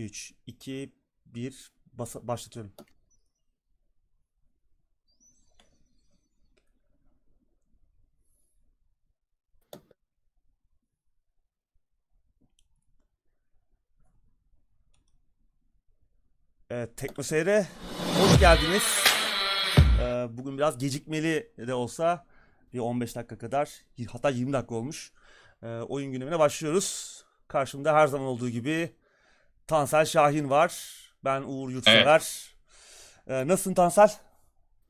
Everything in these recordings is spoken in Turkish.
3, 2, 1 basa- başlatıyorum. Evet, Teknoseyir'e hoş geldiniz. Ee, bugün biraz gecikmeli de olsa bir 15 dakika kadar hatta 20 dakika olmuş. Ee, oyun gündemine başlıyoruz. Karşımda her zaman olduğu gibi Tansel Şahin var. Ben Uğur Yurtsever. Ee, nasılsın Tansel?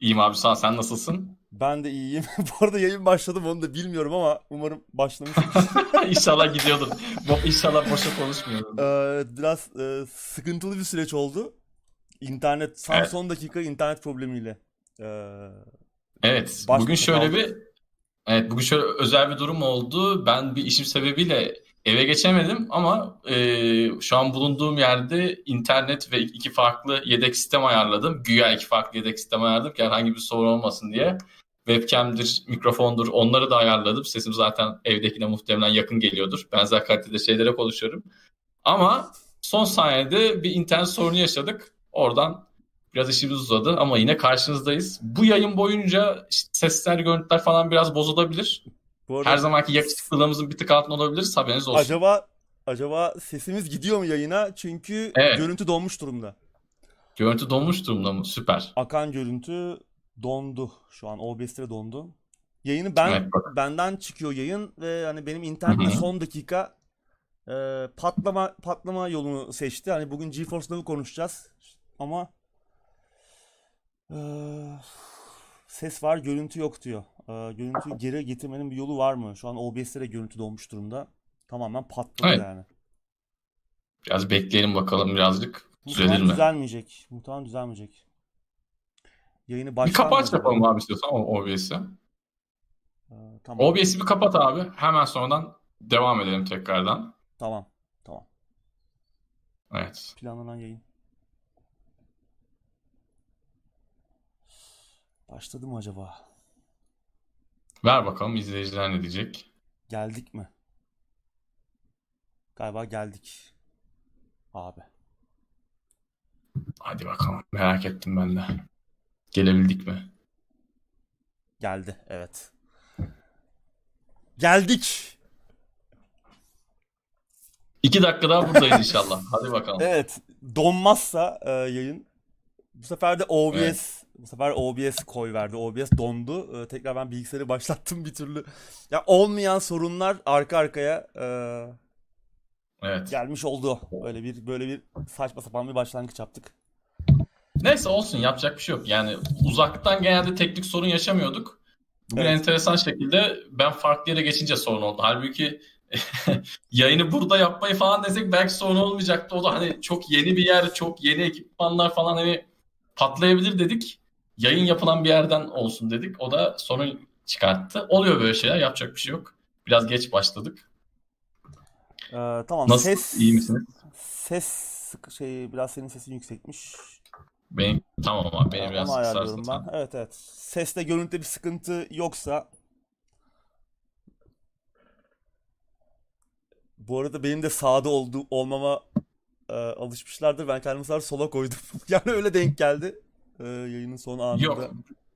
İyiyim abi sağ ol. Sen nasılsın? Ben de iyiyim. Bu arada yayın başladı onu da bilmiyorum ama umarım başlamıştır. İnşallah gidiyordur. Bo- İnşallah boşa konuşmuyorum. Ee, biraz e, sıkıntılı bir süreç oldu. İnternet, son, Evet. son dakika internet problemiyle. Ee, Evet. Bugün şöyle kaldık. bir Evet, bugün şöyle özel bir durum oldu. Ben bir işim sebebiyle eve geçemedim ama e, şu an bulunduğum yerde internet ve iki farklı yedek sistem ayarladım. Güya iki farklı yedek sistem ayarladım ki herhangi bir sorun olmasın diye. Webcam'dir, mikrofondur onları da ayarladım. Sesim zaten evdekine muhtemelen yakın geliyordur. Benzer kalitede şeylere konuşuyorum. Ama son saniyede bir internet sorunu yaşadık. Oradan biraz işimiz uzadı ama yine karşınızdayız. Bu yayın boyunca işte sesler, görüntüler falan biraz bozulabilir. Bu arada Her zamanki yakışıklılığımızın bir tık altında olabiliriz. Haberiniz olsun. acaba acaba sesimiz gidiyor mu yayına? Çünkü Evet. görüntü donmuş durumda. Görüntü donmuş durumda mı? Süper. Akan görüntü dondu. Şu an OBS'te dondu. Yayını ben Evet, benden çıkıyor yayın ve hani benim internet Hı hı. son dakika e, patlama patlama yolunu seçti. Hani bugün GeForce Now'ı konuşacağız. Ama e, ses var, görüntü yok diyor. E, görüntüyü geri getirmenin bir yolu var mı? Şu an OBS'te de görüntü donmuş durumda. Tamamen patladı Evet. yani. Biraz bekleyelim bakalım birazcık. Düzelir Muhtemelen mi? düzelmeyecek. Muhtemelen düzelmeyecek. Yayını Bir baştan kapat mı yapalım abi istiyorsan OBS'i. E, tamam. OBS'i bir kapat abi. Hemen sonradan devam edelim tekrardan. Tamam. Tamam. Evet. Planlanan yayın. Başladı mı acaba? Ver bakalım izleyiciler ne diyecek. Geldik mi? Galiba geldik. Abi. Hadi bakalım. Merak ettim ben de. Gelebildik mi? Geldi. Evet. Geldik. İki dakika daha buradayız inşallah. Hadi bakalım. Evet. Donmazsa e, yayın. Bu sefer de OBS. Evet. Bu sefer OBS koy verdi. OBS dondu. E, tekrar ben bilgisayarı başlattım bir türlü. Ya olmayan sorunlar arka arkaya e, Evet. gelmiş oldu. Böyle bir böyle bir saçma sapan bir başlangıç yaptık. Neyse olsun yapacak bir şey yok. Yani uzaktan genelde teknik sorun yaşamıyorduk. Bugün Evet. enteresan şekilde ben farklı yere geçince sorun oldu. Halbuki yayını burada yapmayı falan desek belki sorun olmayacaktı. O da hani çok yeni bir yer, çok yeni ekipmanlar falan hani patlayabilir dedik. Yayın yapılan bir yerden olsun dedik. O da sorun çıkarttı. Oluyor böyle şeyler. Yapacak bir şey yok. Biraz geç başladık. E, tamam. Nasıl? Ses İyi misiniz? ses şey biraz senin sesin yüksekmiş. Benim tamam abi. Benim biraz ayarlıyorum kısarsın ben. Evet evet. Seste görüntüde bir sıkıntı yoksa bu arada benim de sağda olduğu olmama e, alışmışlardır. Ben kendimi sadece sola koydum. Yani öyle denk geldi. E, yayının son anında. Yok.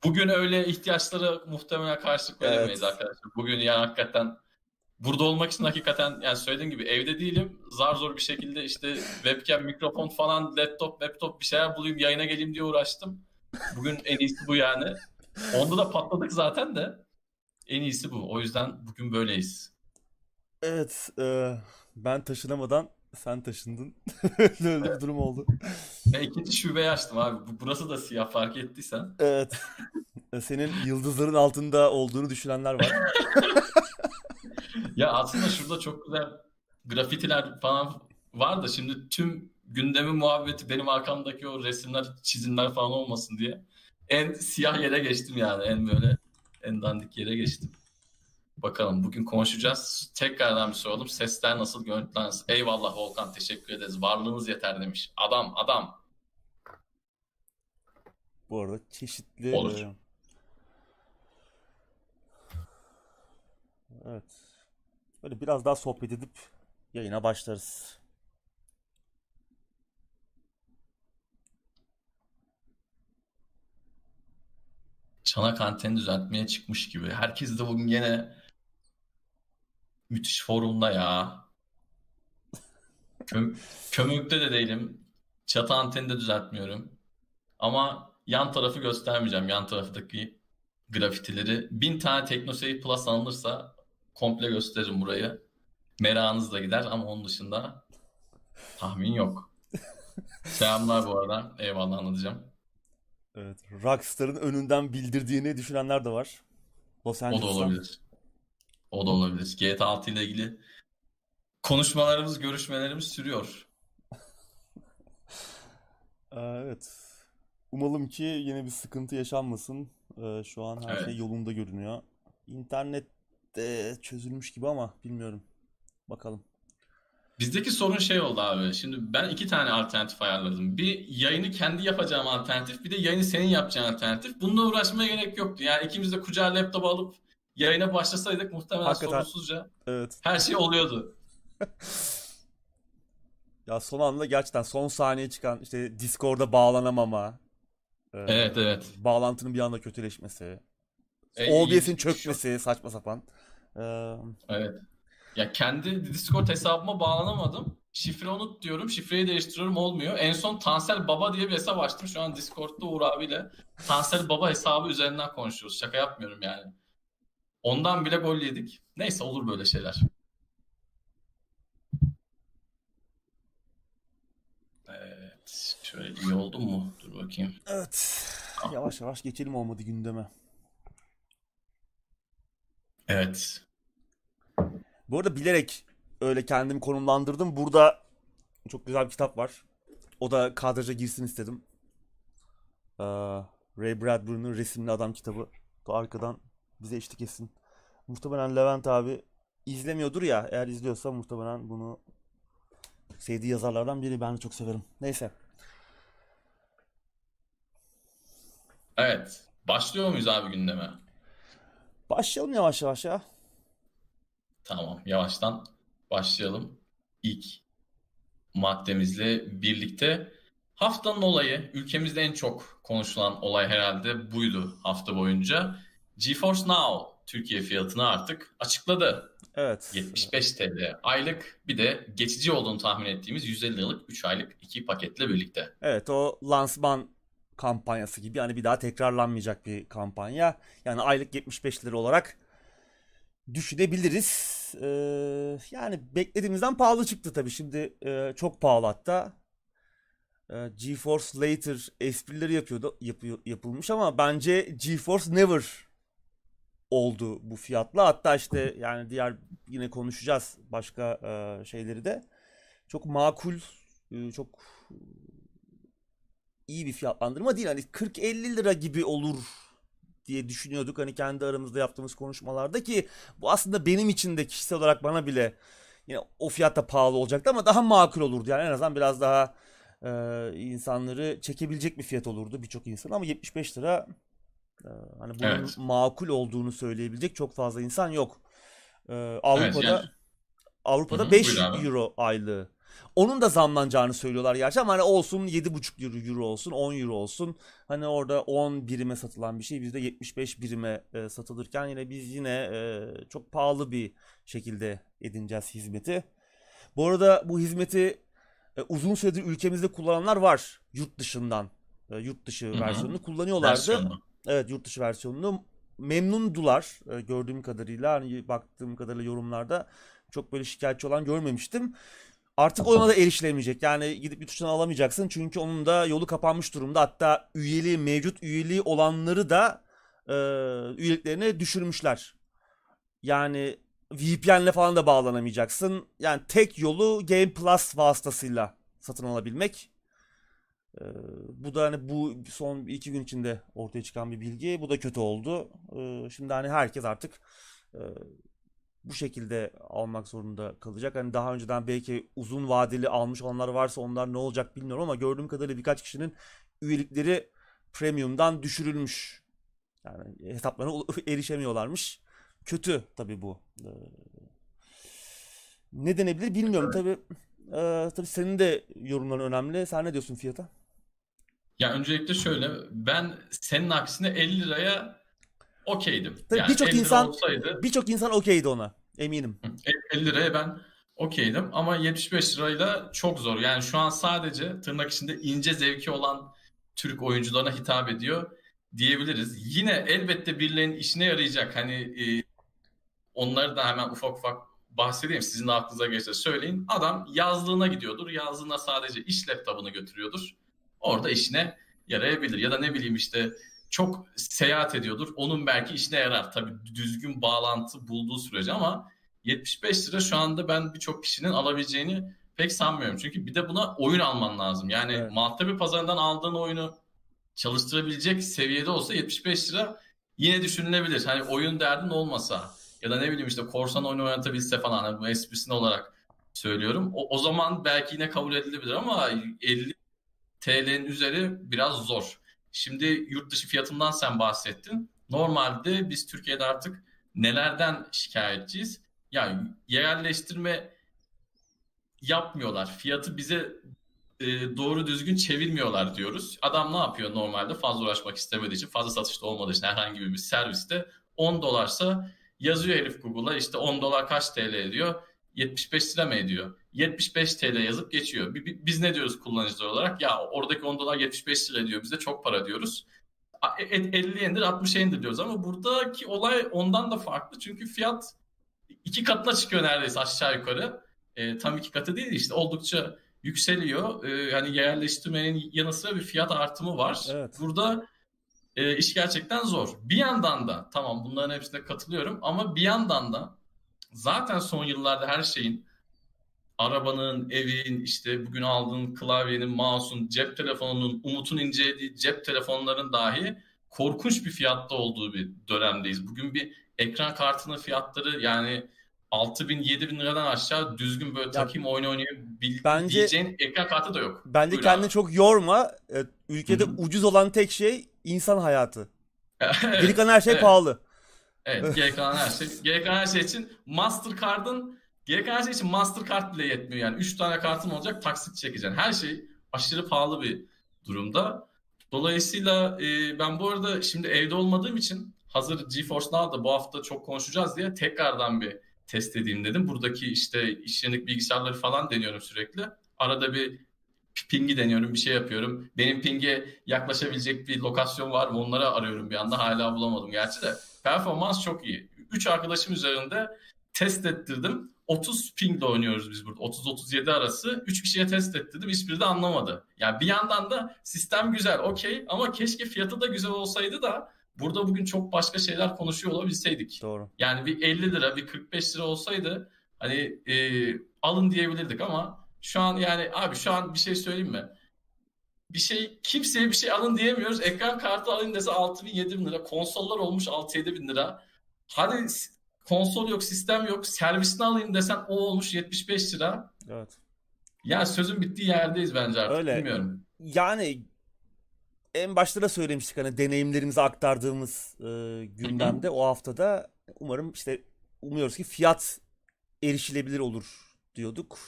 Bugün öyle ihtiyaçlara muhtemelen karşılık veremeyiz Evet. arkadaşlar. Bugün yani hakikaten burada olmak için hakikaten yani söylediğim gibi evde değilim. Zar zor bir şekilde işte webcam, mikrofon falan, laptop, laptop bir şeyler bulayım yayına geleyim diye uğraştım. Bugün en iyisi bu yani. Onda da patladık zaten de. En iyisi bu. O yüzden bugün böyleyiz. Evet. e, ben taşınamadan sen taşındın. Öyle bir durum oldu. Ve ikinci şubeyi açtım abi. Bu- Burası da siyah fark ettiysen. Evet. E, Senin yıldızların altında olduğunu düşünenler var. Ya aslında şurada çok güzel grafitiler falan var da şimdi tüm gündemin muhabbeti benim arkamdaki o resimler, çizimler falan olmasın diye. En siyah yere geçtim yani. En böyle en dandik yere geçtim. Bakalım bugün konuşacağız. Tekrardan bir soralım. Sesler nasıl, görüntüler nasıl? Eyvallah Volkan teşekkür ederiz. Varlığınız yeter demiş. Adam adam. Bu arada çeşitli... Olur. E, evet. Böyle biraz daha sohbet edip yayına başlarız. çanak anteni düzeltmeye çıkmış gibi. Herkes de bugün gene müthiş forumda ya. Köm kömürlükte de değilim. Çatı anteni de düzeltmiyorum. Ama yan tarafı göstermeyeceğim. Yan taraftaki grafitileri. Bin tane TeknoSey Plus alınırsa komple gösteririm burayı. Merakınız da gider ama onun dışında tahmin yok. Selamlar bu arada. Eyvallah anlatacağım. Evet. Rockstar'ın önünden bildirdiğini düşünenler de var. Los O da Angeles'tan. olabilir. O da olabilir. GTA 6 ile ilgili konuşmalarımız, görüşmelerimiz sürüyor. Ee, Evet. Umalım ki yine bir sıkıntı yaşanmasın. Ee, Şu an her şey Evet. yolunda görünüyor. İnternet de çözülmüş gibi ama bilmiyorum. Bakalım. Bizdeki sorun şey oldu abi. Şimdi ben iki tane alternatif ayarladım. Bir yayını kendi yapacağım alternatif, bir de yayını senin yapacağın alternatif. Bununla uğraşmaya gerek yoktu. Yani ikimiz de kucağa laptop alıp yayına başlasaydık muhtemelen Hakikaten. sorunsuzca Evet. her şey oluyordu. Ya son anda gerçekten son saniye çıkan işte Discord'a bağlanamama, e, Evet evet. bağlantının bir anda kötüleşmesi, E, OBS'in çökmesi saçma sapan. Ee, Evet. Ya kendi Discord hesabıma bağlanamadım. Şifre unut diyorum. Şifreyi değiştiriyorum olmuyor. En son Tansel Baba diye bir hesap açtım. Şu an Discord'da Uğur abiyle Tansel Baba hesabı üzerinden konuşuyoruz. Şaka yapmıyorum yani. Ondan bile gol yedik. Neyse olur böyle şeyler. Evet. Şöyle iyi oldu mu? Dur bakayım. evet. Yavaş yavaş geçelim olmadı gündeme. Evet. Bu arada bilerek öyle kendimi konumlandırdım. Burada çok güzel bir kitap var. O da kadraja girsin istedim. Ee, Ray Bradbury'nin Resimli Adam kitabı. Da arkadan bize eşlik etsin. Muhtemelen Levent abi izlemiyordur ya. Eğer izliyorsa muhtemelen bunu sevdiği yazarlardan biri. Ben de çok severim. Neyse. Evet. Başlıyor muyuz abi gündeme? Başlayalım yavaş yavaş ya. Tamam, yavaştan başlayalım. İlk maddemizle birlikte haftanın olayı, ülkemizde en çok konuşulan olay herhalde buydu hafta boyunca. GeForce Now Türkiye fiyatını artık açıkladı. Evet. 75 TL aylık bir de geçici olduğunu tahmin ettiğimiz 150 liralık 3 aylık iki paketle birlikte. Evet o lansman kampanyası gibi yani bir daha tekrarlanmayacak bir kampanya. Yani aylık 75 lira olarak düşünebiliriz. Ee, yani beklediğimizden pahalı çıktı tabii. Şimdi e, çok pahalı hatta. Ee, GeForce Later esprileri yapıyordu, yapıyor, yapılmış ama bence GeForce Never oldu bu fiyatla. Hatta işte yani diğer yine konuşacağız başka e, şeyleri de. Çok makul, e, çok iyi bir fiyatlandırma değil. Hani 40-50 lira gibi olur diye düşünüyorduk. Hani kendi aramızda yaptığımız konuşmalarda ki bu aslında benim için de kişisel olarak bana bile yine o fiyatta pahalı olacaktı ama daha makul olurdu. Yani en azından biraz daha e, insanları çekebilecek bir fiyat olurdu birçok insan ama 75 lira e, hani bunun Evet. makul olduğunu söyleyebilecek çok fazla insan yok. E, Avrupa'da yani- Avrupa'da Hı hı, 5 buyur abi. euro aylığı. Onun da zamlanacağını söylüyorlar gerçi ama hani olsun 7,5 euro, euro olsun 10 euro olsun. Hani orada 10 birime satılan bir şey bizde 75 birime e, satılırken yine biz yine e, çok pahalı bir şekilde edineceğiz hizmeti. Bu arada bu hizmeti e, uzun süredir ülkemizde kullananlar var yurt dışından. E, yurt dışı hı. versiyonunu kullanıyorlardı. Versiyonu. Evet yurt dışı versiyonunu memnundular e, gördüğüm kadarıyla hani baktığım kadarıyla yorumlarda çok böyle şikayetçi olan görmemiştim. Artık ona da erişilemeyecek. Yani gidip yurt dışından alamayacaksın çünkü onun da yolu kapanmış durumda. Hatta üyeliği mevcut üyeliği olanları da e, üyeliklerini düşürmüşler. Yani VPN'le falan da bağlanamayacaksın. Yani tek yolu Game Plus vasıtasıyla satın alabilmek. Ee, bu da hani bu son iki gün içinde ortaya çıkan bir bilgi. Bu da kötü oldu. Ee, şimdi hani herkes artık e, bu şekilde almak zorunda kalacak. Hani daha önceden belki uzun vadeli almış olanlar varsa onlar ne olacak bilmiyorum ama gördüğüm kadarıyla birkaç kişinin üyelikleri premium'dan düşürülmüş. Yani hesaplarına erişemiyorlarmış. Kötü tabii bu. Ee, ne denebilir bilmiyorum. Tabii e, tabii senin de yorumların önemli. Sen ne diyorsun fiyata? Ya öncelikle şöyle ben senin aksine 50 liraya okeydim. Tabii yani birçok 50 lira insan olsaydı birçok insan okeydi ona. Eminim. 50 liraya ben okeydim ama 75 lirayla çok zor. Yani şu an sadece tırnak içinde ince zevki olan Türk oyuncularına hitap ediyor diyebiliriz. Yine elbette birilerinin işine yarayacak. Hani e, onları da hemen ufak ufak bahsedeyim. Sizin de aklınıza geçse söyleyin. Adam yazlığına gidiyordur. Yazlığına sadece iş laptopunu götürüyordur. Orada işine yarayabilir. Ya da ne bileyim işte çok seyahat ediyordur. Onun belki işine yarar. Tabii düzgün bağlantı bulduğu sürece ama 75 lira şu anda ben birçok kişinin alabileceğini pek sanmıyorum. Çünkü bir de buna oyun alman lazım. Yani Evet. Maltepe pazarından aldığın oyunu çalıştırabilecek seviyede olsa 75 lira yine düşünülebilir. Hani oyun derdin olmasa ya da ne bileyim işte korsan oyunu oynatabilse falan hani bu esprisine olarak söylüyorum. O, o zaman belki yine kabul edilebilir ama 50 TL'nin üzeri biraz zor. Şimdi yurt dışı fiyatından sen bahsettin. Normalde biz Türkiye'de artık nelerden şikayetçiyiz? Yani yerleştirme yapmıyorlar. Fiyatı bize e, doğru düzgün çevirmiyorlar diyoruz. Adam ne yapıyor normalde? Fazla uğraşmak istemediği için, fazla satışta olmadığı için herhangi bir serviste 10 dolarsa yazıyor herif Google'a işte 10 dolar kaç TL ediyor? 75 lira mı ediyor? 75 TL yazıp geçiyor. Bi- bi- Biz ne diyoruz kullanıcılar olarak? Ya oradaki 10 dolar 75 lira ediyor. Bize çok para diyoruz. A- e- 50 indir 60 indir diyoruz ama buradaki olay ondan da farklı. Çünkü fiyat iki katına çıkıyor neredeyse aşağı yukarı. E, tam iki katı değil işte oldukça yükseliyor. E, hani yerleştirmenin yanı sıra bir fiyat artımı var. Evet. Burada e, iş gerçekten zor. Bir yandan da tamam bunların hepsine katılıyorum ama bir yandan da zaten son yıllarda her şeyin arabanın, evin, işte bugün aldığın klavyenin, mouse'un, cep telefonunun, Umut'un incelediği cep telefonların dahi korkunç bir fiyatta olduğu bir dönemdeyiz. Bugün bir ekran kartının fiyatları yani 6 bin 7 bin liradan aşağı düzgün böyle takayım oyun oynayabileceğin Bence- ekran kartı da yok. Bence Buyur kendini abi. çok yorma. E, Ülkede Hı hı. ucuz olan tek şey insan hayatı. Evet, Geri kalan her şey evet. pahalı. Evet, geri kalan her şey. Geri kalan her şey için Mastercard'ın geri kalan şey için Mastercard bile yetmiyor yani. 3 tane kartın olacak taksit çekeceksin. Her şey aşırı pahalı bir durumda. Dolayısıyla e, ben bu arada şimdi evde olmadığım için hazır GeForce Now'da bu hafta çok konuşacağız diye tekrardan bir test edeyim dedim. Buradaki işte işlenik bilgisayarları falan deniyorum sürekli. Arada bir pingi deniyorum, bir şey yapıyorum. Benim pinge yaklaşabilecek bir lokasyon var mı? Onları arıyorum bir anda. Hala bulamadım gerçi de. Performans çok iyi. 3 arkadaşım üzerinde test ettirdim. 30 pingle oynuyoruz biz burada. 30-37 arası. 3 kişiye test ettirdim. Hiçbiri de anlamadı. Yani bir yandan da sistem güzel, okey. Ama keşke fiyatı da güzel olsaydı da burada bugün çok başka şeyler konuşuyor olabilseydik. Doğru. Yani bir 50 lira, bir 45 lira olsaydı hani e, alın diyebilirdik ama şu an yani abi şu an bir şey söyleyeyim mi? Bir şey kimseye bir şey alın diyemiyoruz. Ekran kartı alın dese 6 bin 7 bin lira. Konsollar olmuş 6-7 bin lira. Hadi konsol yok, sistem yok. Servisini alayım desen o olmuş 75 lira. Evet. Ya sözün bittiği yerdeyiz bence artık. Öyle. Bilmiyorum. Yani en başta da söylemiştik hani deneyimlerimizi aktardığımız e, gündemde o haftada umarım işte umuyoruz ki fiyat erişilebilir olur diyorduk.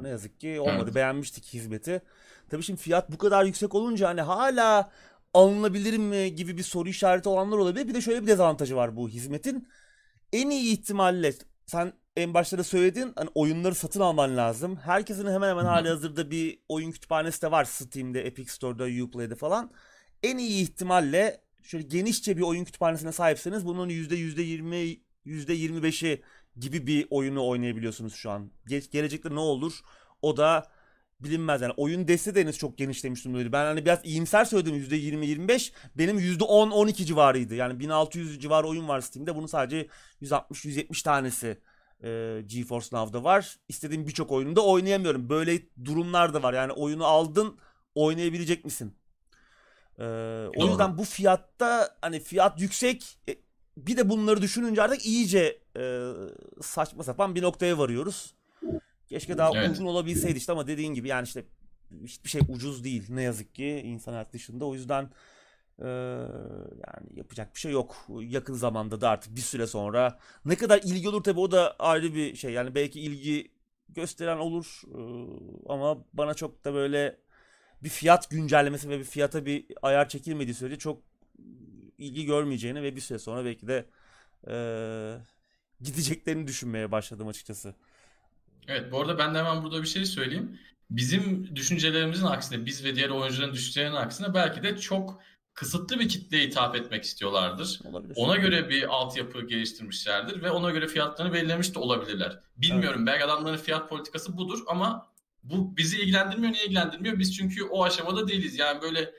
Ne yazık ki olmadı. Evet. Beğenmiştik hizmeti. Tabii şimdi fiyat bu kadar yüksek olunca hani hala alınabilir mi gibi bir soru işareti olanlar olabilir. Bir de şöyle bir dezavantajı var bu hizmetin. En iyi ihtimalle sen en başta da söyledin hani oyunları satın alman lazım. Herkesin hemen hemen hali hazırda bir oyun kütüphanesi de var Steam'de, Epic Store'da, Uplay'de falan. En iyi ihtimalle şöyle genişçe bir oyun kütüphanesine sahipseniz bunun %20, %25'i gibi bir oyunu oynayabiliyorsunuz şu an. Ge- gelecekte ne olur o da bilinmez yani. Oyun desteği de henüz çok genişlemiş durumdaydı. Ben hani biraz iyimser söyledim %20-25. Benim %10-12 civarıydı. Yani 1600 civarı oyun var Steam'de. Bunun sadece 160-170 tanesi e, GeForce Now'da var. İstediğim birçok oyunu da oynayamıyorum. Böyle durumlar da var. Yani oyunu aldın oynayabilecek misin? E, o yüzden bu fiyatta hani fiyat yüksek e, bir de bunları düşününce artık iyice e, saçma sapan bir noktaya varıyoruz. Keşke daha Evet. uygun olabilseydi işte ama dediğin gibi yani işte hiçbir şey ucuz değil ne yazık ki insan hayat dışında. O yüzden e, yani yapacak bir şey yok. Yakın zamanda da artık bir süre sonra ne kadar ilgi olur tabii o da ayrı bir şey. Yani belki ilgi gösteren olur e, ama bana çok da böyle bir fiyat güncellemesi ve bir fiyata bir ayar çekilmediği sürece çok ilgi görmeyeceğini ve bir süre sonra belki de e, gideceklerini düşünmeye başladım açıkçası. Evet bu arada ben de hemen burada bir şey söyleyeyim. Bizim düşüncelerimizin aksine biz ve diğer oyuncuların düşüncelerinin aksine belki de çok kısıtlı bir kitleye hitap etmek istiyorlardır. Olabilir. Ona göre bir altyapı geliştirmişlerdir ve ona göre fiyatlarını belirlemiş de olabilirler. Bilmiyorum evet. belki adamların fiyat politikası budur ama bu bizi ilgilendirmiyor. Niye ilgilendirmiyor? Biz çünkü o aşamada değiliz. Yani böyle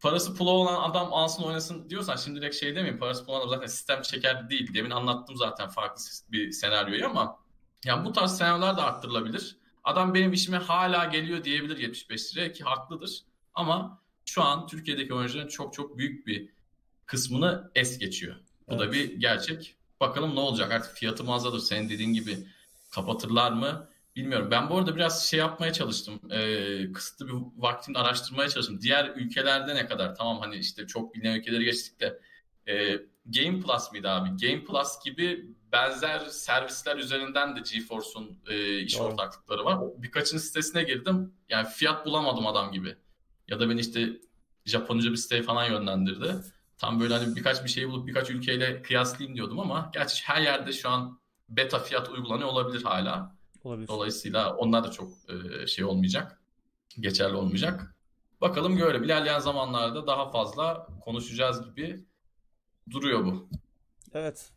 parası pulu olan adam alsın oynasın diyorsan şimdi direkt şey demeyeyim. Parası pulu olan adam zaten sistem çeker değil. Demin anlattım zaten farklı bir senaryoyu ama yani bu tarz senaryolar da arttırılabilir. Adam benim işime hala geliyor diyebilir 75 liraya ki haklıdır. Ama şu an Türkiye'deki oyuncuların çok çok büyük bir kısmını es geçiyor. Bu evet. da bir gerçek. Bakalım ne olacak artık fiyatı mağazadır senin dediğin gibi kapatırlar mı bilmiyorum. Ben bu arada biraz şey yapmaya çalıştım. Ee, kısıtlı bir vaktinde araştırmaya çalıştım. Diğer ülkelerde ne kadar tamam hani işte çok bilinen ülkeleri geçtik de e, Game Plus mıydı abi? Game Plus gibi benzer servisler üzerinden de GeForce'un e, iş Doğru. ortaklıkları var. Birkaçının sitesine girdim. Yani fiyat bulamadım adam gibi. Ya da beni işte Japonca bir siteye falan yönlendirdi. Tam böyle hani birkaç bir şeyi bulup birkaç ülkeyle kıyaslayayım diyordum ama gerçi her yerde şu an beta fiyat uygulanıyor olabilir hala. Olabilir. Dolayısıyla onlar da çok e, şey olmayacak. Geçerli olmayacak. Bakalım görelim. İlerleyen zamanlarda daha fazla konuşacağız gibi duruyor bu. Evet.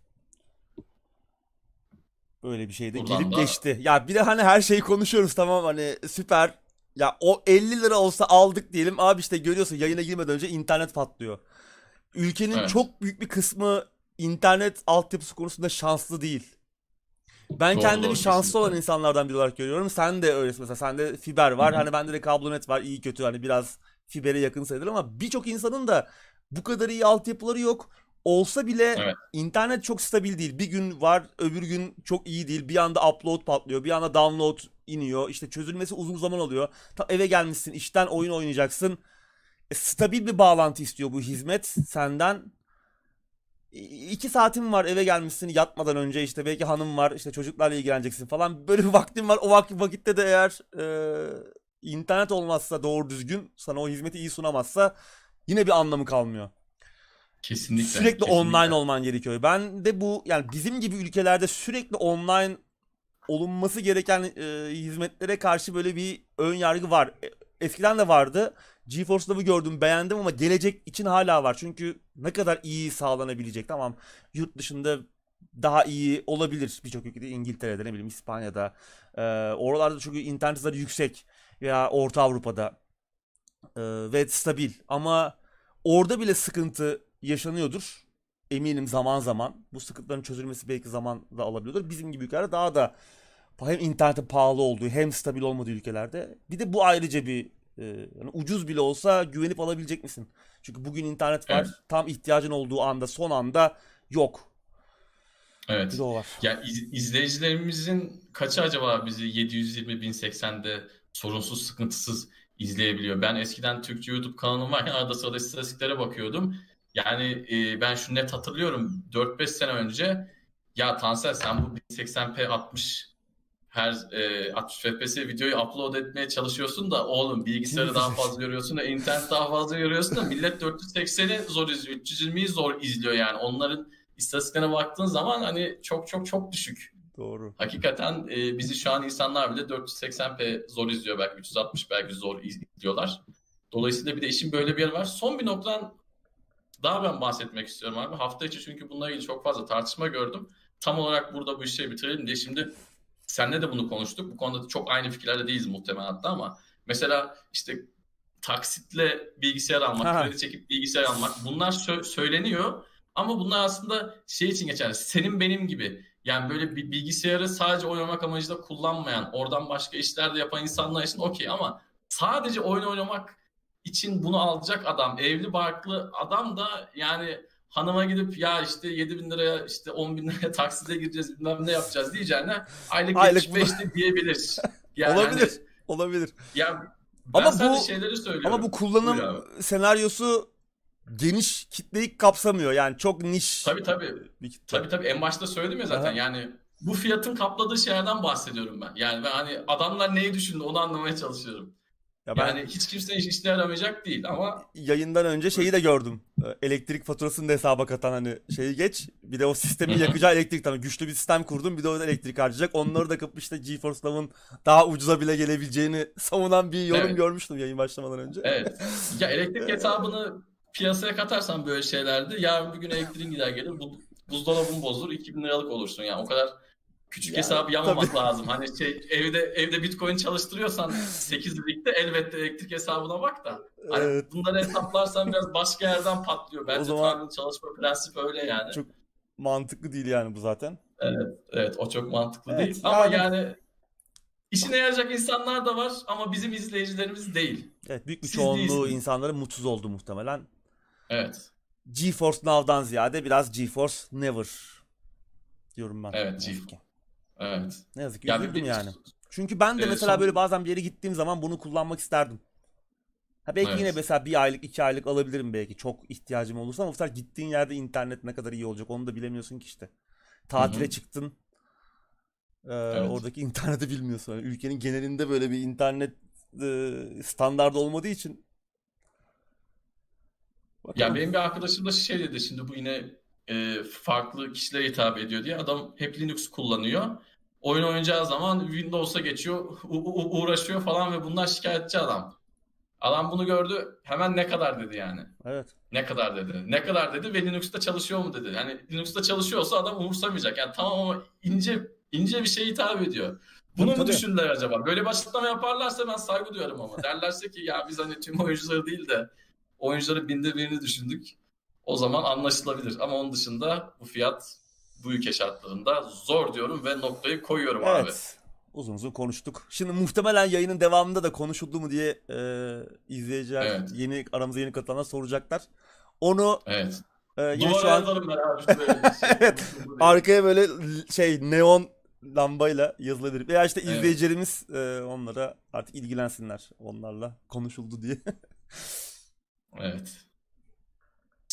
Böyle bir şey de Buradan gelip da... geçti. Ya bir de hani her şeyi konuşuyoruz tamam hani süper. Ya o 50 lira olsa aldık diyelim. Abi işte görüyorsun yayına girmeden önce internet patlıyor. Ülkenin evet. çok büyük bir kısmı internet altyapısı konusunda şanslı değil. Ben doğru, kendimi doğru, şanslı kesinlikle. olan insanlardan biri olarak görüyorum. Sen de öylesin mesela. Sende fiber var. Hı-hı. Hani bende de kablonet var. iyi kötü hani biraz fibere yakın sayılır ama birçok insanın da bu kadar iyi altyapıları yok. Olsa bile evet. internet çok stabil değil. Bir gün var, öbür gün çok iyi değil. Bir anda upload patlıyor, bir anda download iniyor. İşte çözülmesi uzun zaman oluyor. Ta eve gelmişsin, işten oyun oynayacaksın. E, stabil bir bağlantı istiyor bu hizmet senden. İki saatin var eve gelmişsin yatmadan önce işte belki hanım var işte çocuklarla ilgileneceksin falan. Böyle bir vaktin var. O vakit vakitte de eğer e, internet olmazsa doğru düzgün sana o hizmeti iyi sunamazsa yine bir anlamı kalmıyor. Kesinlikle. Sürekli kesinlikle. online olman gerekiyor. Ben de bu yani bizim gibi ülkelerde sürekli online olunması gereken e, hizmetlere karşı böyle bir ön yargı var. E, eskiden de vardı. GeForce Now'ı gördüm beğendim ama gelecek için hala var. Çünkü ne kadar iyi sağlanabilecek tamam yurt dışında daha iyi olabilir birçok ülkede İngiltere'de ne bileyim İspanya'da e, oralarda çünkü internet hızları yüksek veya Orta Avrupa'da e, ve stabil ama orada bile sıkıntı yaşanıyordur. Eminim zaman zaman. Bu sıkıntıların çözülmesi belki zaman da alabiliyordur. Bizim gibi ülkelerde daha da hem internetin pahalı olduğu hem stabil olmadığı ülkelerde. Bir de bu ayrıca bir e, yani ucuz bile olsa güvenip alabilecek misin? Çünkü bugün internet var. Evet. Tam ihtiyacın olduğu anda son anda yok. Evet. Bir de o var. Ya iz, izleyicilerimizin kaçı acaba bizi 720 1080'de sorunsuz sıkıntısız izleyebiliyor? Ben eskiden Türkçe YouTube kanalım varken arada sırada istatistiklere bakıyordum. Yani e, ben şu net hatırlıyorum 4-5 sene önce ya Tansel sen bu 1080p 60 her e, 60 FPS videoyu upload etmeye çalışıyorsun da oğlum bilgisayarı daha fazla görüyorsun da internet daha fazla görüyorsun da millet 480'i zor izliyor 320'yi zor izliyor yani onların istatistiklerine baktığın zaman hani çok çok çok düşük. Doğru. Hakikaten e, bizi şu an insanlar bile 480p zor izliyor belki 360 belki zor izliyorlar. Dolayısıyla bir de işin böyle bir yer var. Son bir noktadan daha ben bahsetmek istiyorum abi. Hafta içi çünkü bununla ilgili çok fazla tartışma gördüm. Tam olarak burada bu işi bitirelim diye şimdi senle de bunu konuştuk. Bu konuda çok aynı fikirlerde değiliz muhtemelen hatta ama mesela işte taksitle bilgisayar almak, ha. kredi çekip bilgisayar almak bunlar sö- söyleniyor ama bunlar aslında şey için geçerli. Senin benim gibi yani böyle bir bilgisayarı sadece oynamak amacıyla kullanmayan, oradan başka işler de yapan insanlar için okey ama sadece oyun oynamak için bunu alacak adam, evli barklı adam da yani hanıma gidip ya işte 7 bin liraya işte 10 bin liraya takside gireceğiz bilmem ne yapacağız diyeceğine aylık, aylık 75'te diyebilir. Yani olabilir. Hani, olabilir. Ya ben ama bu, şeyleri söylüyorum. Ama bu kullanım senaryosu geniş kitleyi kapsamıyor. Yani çok niş. Tabii tabii. Tabii tabii en başta söyledim ya zaten. Aha. Yani bu fiyatın kapladığı şeylerden bahsediyorum ben. Yani ben hani adamlar neyi düşündü onu anlamaya çalışıyorum. Ya ben yani hiç kimsenin işine yaramayacak değil ama yayından önce şeyi de gördüm. Ee, elektrik faturasını da hesaba katan hani şeyi geç. Bir de o sistemi yakacağı elektrik tamam güçlü bir sistem kurdum. Bir de o elektrik harcayacak. Onları da kapıp işte GeForce Now'ın daha ucuza bile gelebileceğini savunan bir yorum evet. görmüştüm yayın başlamadan önce. Evet. Ya elektrik hesabını piyasaya katarsan böyle şeylerde yarın bir gün elektriğin gider gelir. Bu buzdolabın bozulur 2000 liralık olursun yani o kadar küçük yani, hesabı yamamak tabii. lazım. Hani şey evde evde Bitcoin çalıştırıyorsan 8 birlikte elbette elektrik hesabına bak da. Hani evet. bunları hesaplarsan biraz başka yerden patlıyor. Bence o zaman çalışma prensibi öyle yani. Çok mantıklı değil yani bu zaten. Evet, evet o çok mantıklı evet, değil. Yani... Ama yani işine yarayacak insanlar da var ama bizim izleyicilerimiz değil. Evet, büyük bir Siz çoğunluğu değilsiniz. insanların mutsuz oldu muhtemelen. Evet. GeForce Now'dan ziyade biraz GeForce Never diyorum ben. Evet, GeForce. Evet. Ne yazık ki ya üzüldüm bir, yani. Çünkü ben de e, mesela son... böyle bazen bir yere gittiğim zaman bunu kullanmak isterdim. Ha belki evet. yine mesela bir aylık iki aylık alabilirim belki çok ihtiyacım olursa ama bu sefer gittiğin yerde internet ne kadar iyi olacak onu da bilemiyorsun ki işte. Tatile Hı-hı. çıktın. Ee, evet. Oradaki interneti bilmiyorsun. Yani ülkenin genelinde böyle bir internet e, standardı olmadığı için. Bakalım. Ya benim bir arkadaşım da şey dedi şimdi bu yine e, farklı kişilere hitap ediyor diye adam hep Linux kullanıyor oyun oynayacağı zaman Windows'a geçiyor, uğraşıyor falan ve bunlar şikayetçi adam. Adam bunu gördü, hemen ne kadar dedi yani. Evet. Ne kadar dedi. Ne kadar dedi ve Linux'ta çalışıyor mu dedi. Yani Linux'ta çalışıyorsa adam umursamayacak. Yani tamam ama ince ince bir şey hitap ediyor. Bunu tabii, mu düşündüler acaba? Böyle bir açıklama yaparlarsa ben saygı duyarım ama. Derlerse ki ya biz hani tüm oyuncuları değil de oyuncuları binde birini düşündük. O zaman anlaşılabilir. Ama onun dışında bu fiyat bu ülke şartlarında zor diyorum ve noktayı koyuyorum evet. abi. Uzun uzun konuştuk. Şimdi muhtemelen yayının devamında da konuşuldu mu diye e, izleyiciler evet. yeni aramıza yeni katılanlar soracaklar. Onu evet. E, yine şu an. Şey. evet. Arkaya böyle şey neon lambayla yazılabilir. Veya işte evet. izleyicilerimiz e, onlara artık ilgilensinler onlarla konuşuldu diye. evet.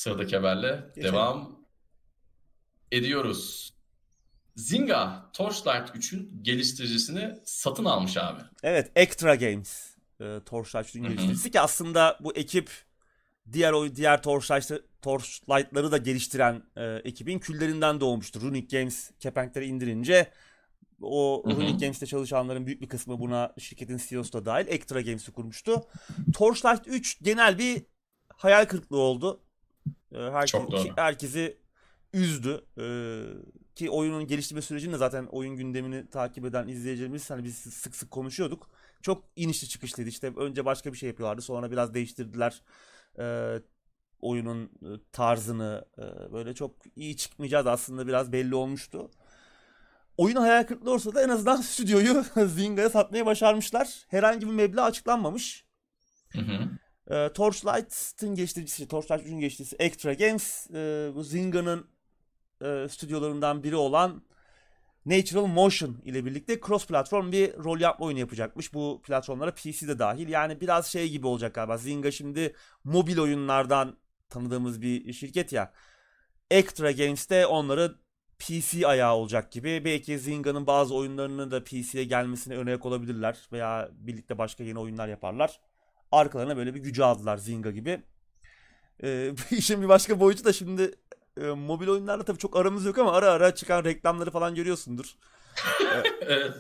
Sıradaki haberle Geçelim. devam ediyoruz. Zynga Torchlight 3'ün geliştiricisini satın almış abi. Evet, Extra Games. E, Torchlight 3'ün geliştiricisi ki aslında bu ekip diğer o diğer Torchlight Torchlight'ları da geliştiren e, ekibin küllerinden doğmuştur. Runic Games kepenkleri indirince o Runic Games'te çalışanların büyük bir kısmı buna şirketin CEO'su da dahil Extra Games'i kurmuştu. Torchlight 3 genel bir hayal kırıklığı oldu. E, herkes, Çok doğru. Herkesi üzdü. Ee, ki oyunun geliştirme sürecinde zaten oyun gündemini takip eden izleyicilerimiz hani biz sık sık konuşuyorduk. Çok inişli çıkışlıydı. İşte önce başka bir şey yapıyorlardı. Sonra biraz değiştirdiler. Ee, oyunun e, tarzını e, böyle çok iyi çıkmayacağız aslında biraz belli olmuştu. Oyun hayal kırıklığı olsa da en azından stüdyoyu Zynga'ya satmaya başarmışlar. Herhangi bir meblağ açıklanmamış. Hı hı. E, Torchlight'ın geliştiricisi, Torchlight 3'ün geliştiricisi Extra Games e, bu Zynga'nın e, stüdyolarından biri olan Natural Motion ile birlikte cross platform bir rol yapma oyunu yapacakmış. Bu platformlara PC de dahil. Yani biraz şey gibi olacak galiba. Zynga şimdi mobil oyunlardan tanıdığımız bir şirket ya. Extra Games'te onları PC ayağı olacak gibi. Belki Zynga'nın bazı oyunlarının da PC'ye gelmesine önayak olabilirler. Veya birlikte başka yeni oyunlar yaparlar. Arkalarına böyle bir gücü aldılar Zynga gibi. Ee, işin bir başka boyutu da şimdi e, mobil oyunlarla tabii çok aramız yok ama ara ara çıkan reklamları falan görüyorsundur. evet.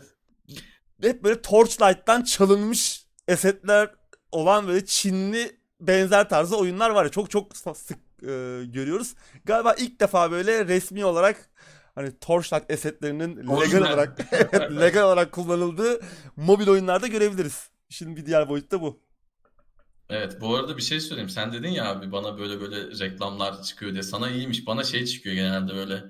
Hep böyle Torchlight'tan çalınmış esetler olan böyle Çinli benzer tarzda oyunlar var ya çok çok sık e, görüyoruz. Galiba ilk defa böyle resmi olarak hani Torchlight esetlerinin legal olarak legal olarak kullanıldığı mobil oyunlarda görebiliriz. Şimdi bir diğer boyut da bu. Evet bu arada bir şey söyleyeyim. Sen dedin ya abi bana böyle böyle reklamlar çıkıyor diye. Sana iyiymiş. Bana şey çıkıyor genelde böyle.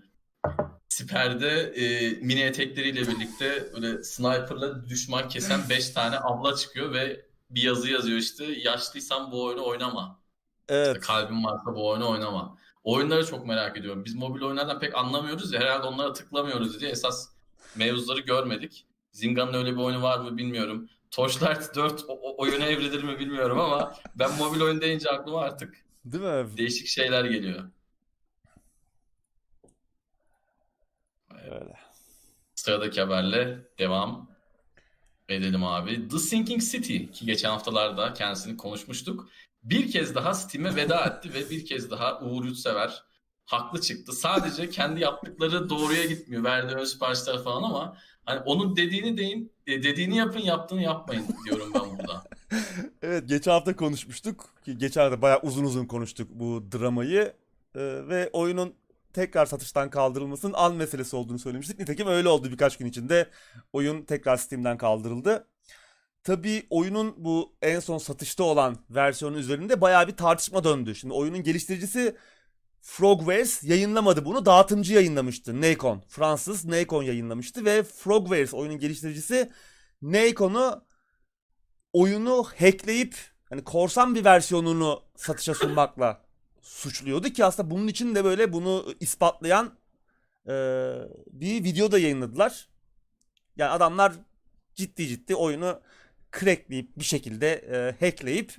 Siperde e, mini etekleriyle birlikte böyle sniperla düşman kesen 5 tane abla çıkıyor ve bir yazı yazıyor işte. Yaşlıysan bu oyunu oynama. Evet. İşte kalbin varsa bu oyunu oynama. Oyunları çok merak ediyorum. Biz mobil oyunlardan pek anlamıyoruz ya. Herhalde onlara tıklamıyoruz diye esas mevzuları görmedik. Zynga'nın öyle bir oyunu var mı bilmiyorum. Torchlight 4 o, oyuna evrilir mi bilmiyorum ama ben mobil oyun deyince aklıma artık Değil mi? değişik şeyler geliyor. Öyle. Sıradaki haberle devam edelim abi. The Sinking City ki geçen haftalarda kendisini konuşmuştuk. Bir kez daha Steam'e veda etti ve bir kez daha Uğur Yurtsever haklı çıktı. Sadece kendi yaptıkları doğruya gitmiyor. Verdiği ön siparişler falan ama hani onun dediğini deyin, e, dediğini yapın, yaptığını yapmayın diyorum ben burada. evet geçen hafta konuşmuştuk ki geçen hafta bayağı uzun uzun konuştuk bu dramayı ee, ve oyunun tekrar satıştan kaldırılmasının an meselesi olduğunu söylemiştik. Nitekim öyle oldu birkaç gün içinde. Oyun tekrar Steam'den kaldırıldı. Tabii oyunun bu en son satışta olan versiyonu üzerinde bayağı bir tartışma döndü. Şimdi oyunun geliştiricisi Frogwares yayınlamadı bunu. Dağıtımcı yayınlamıştı. Nacon. Fransız Nacon yayınlamıştı ve Frogwares oyunun geliştiricisi Nacon'u oyunu hackleyip hani korsan bir versiyonunu satışa sunmakla suçluyordu ki aslında bunun için de böyle bunu ispatlayan e, bir video da yayınladılar. Yani adamlar ciddi ciddi oyunu crackleyip bir şekilde e, hackleyip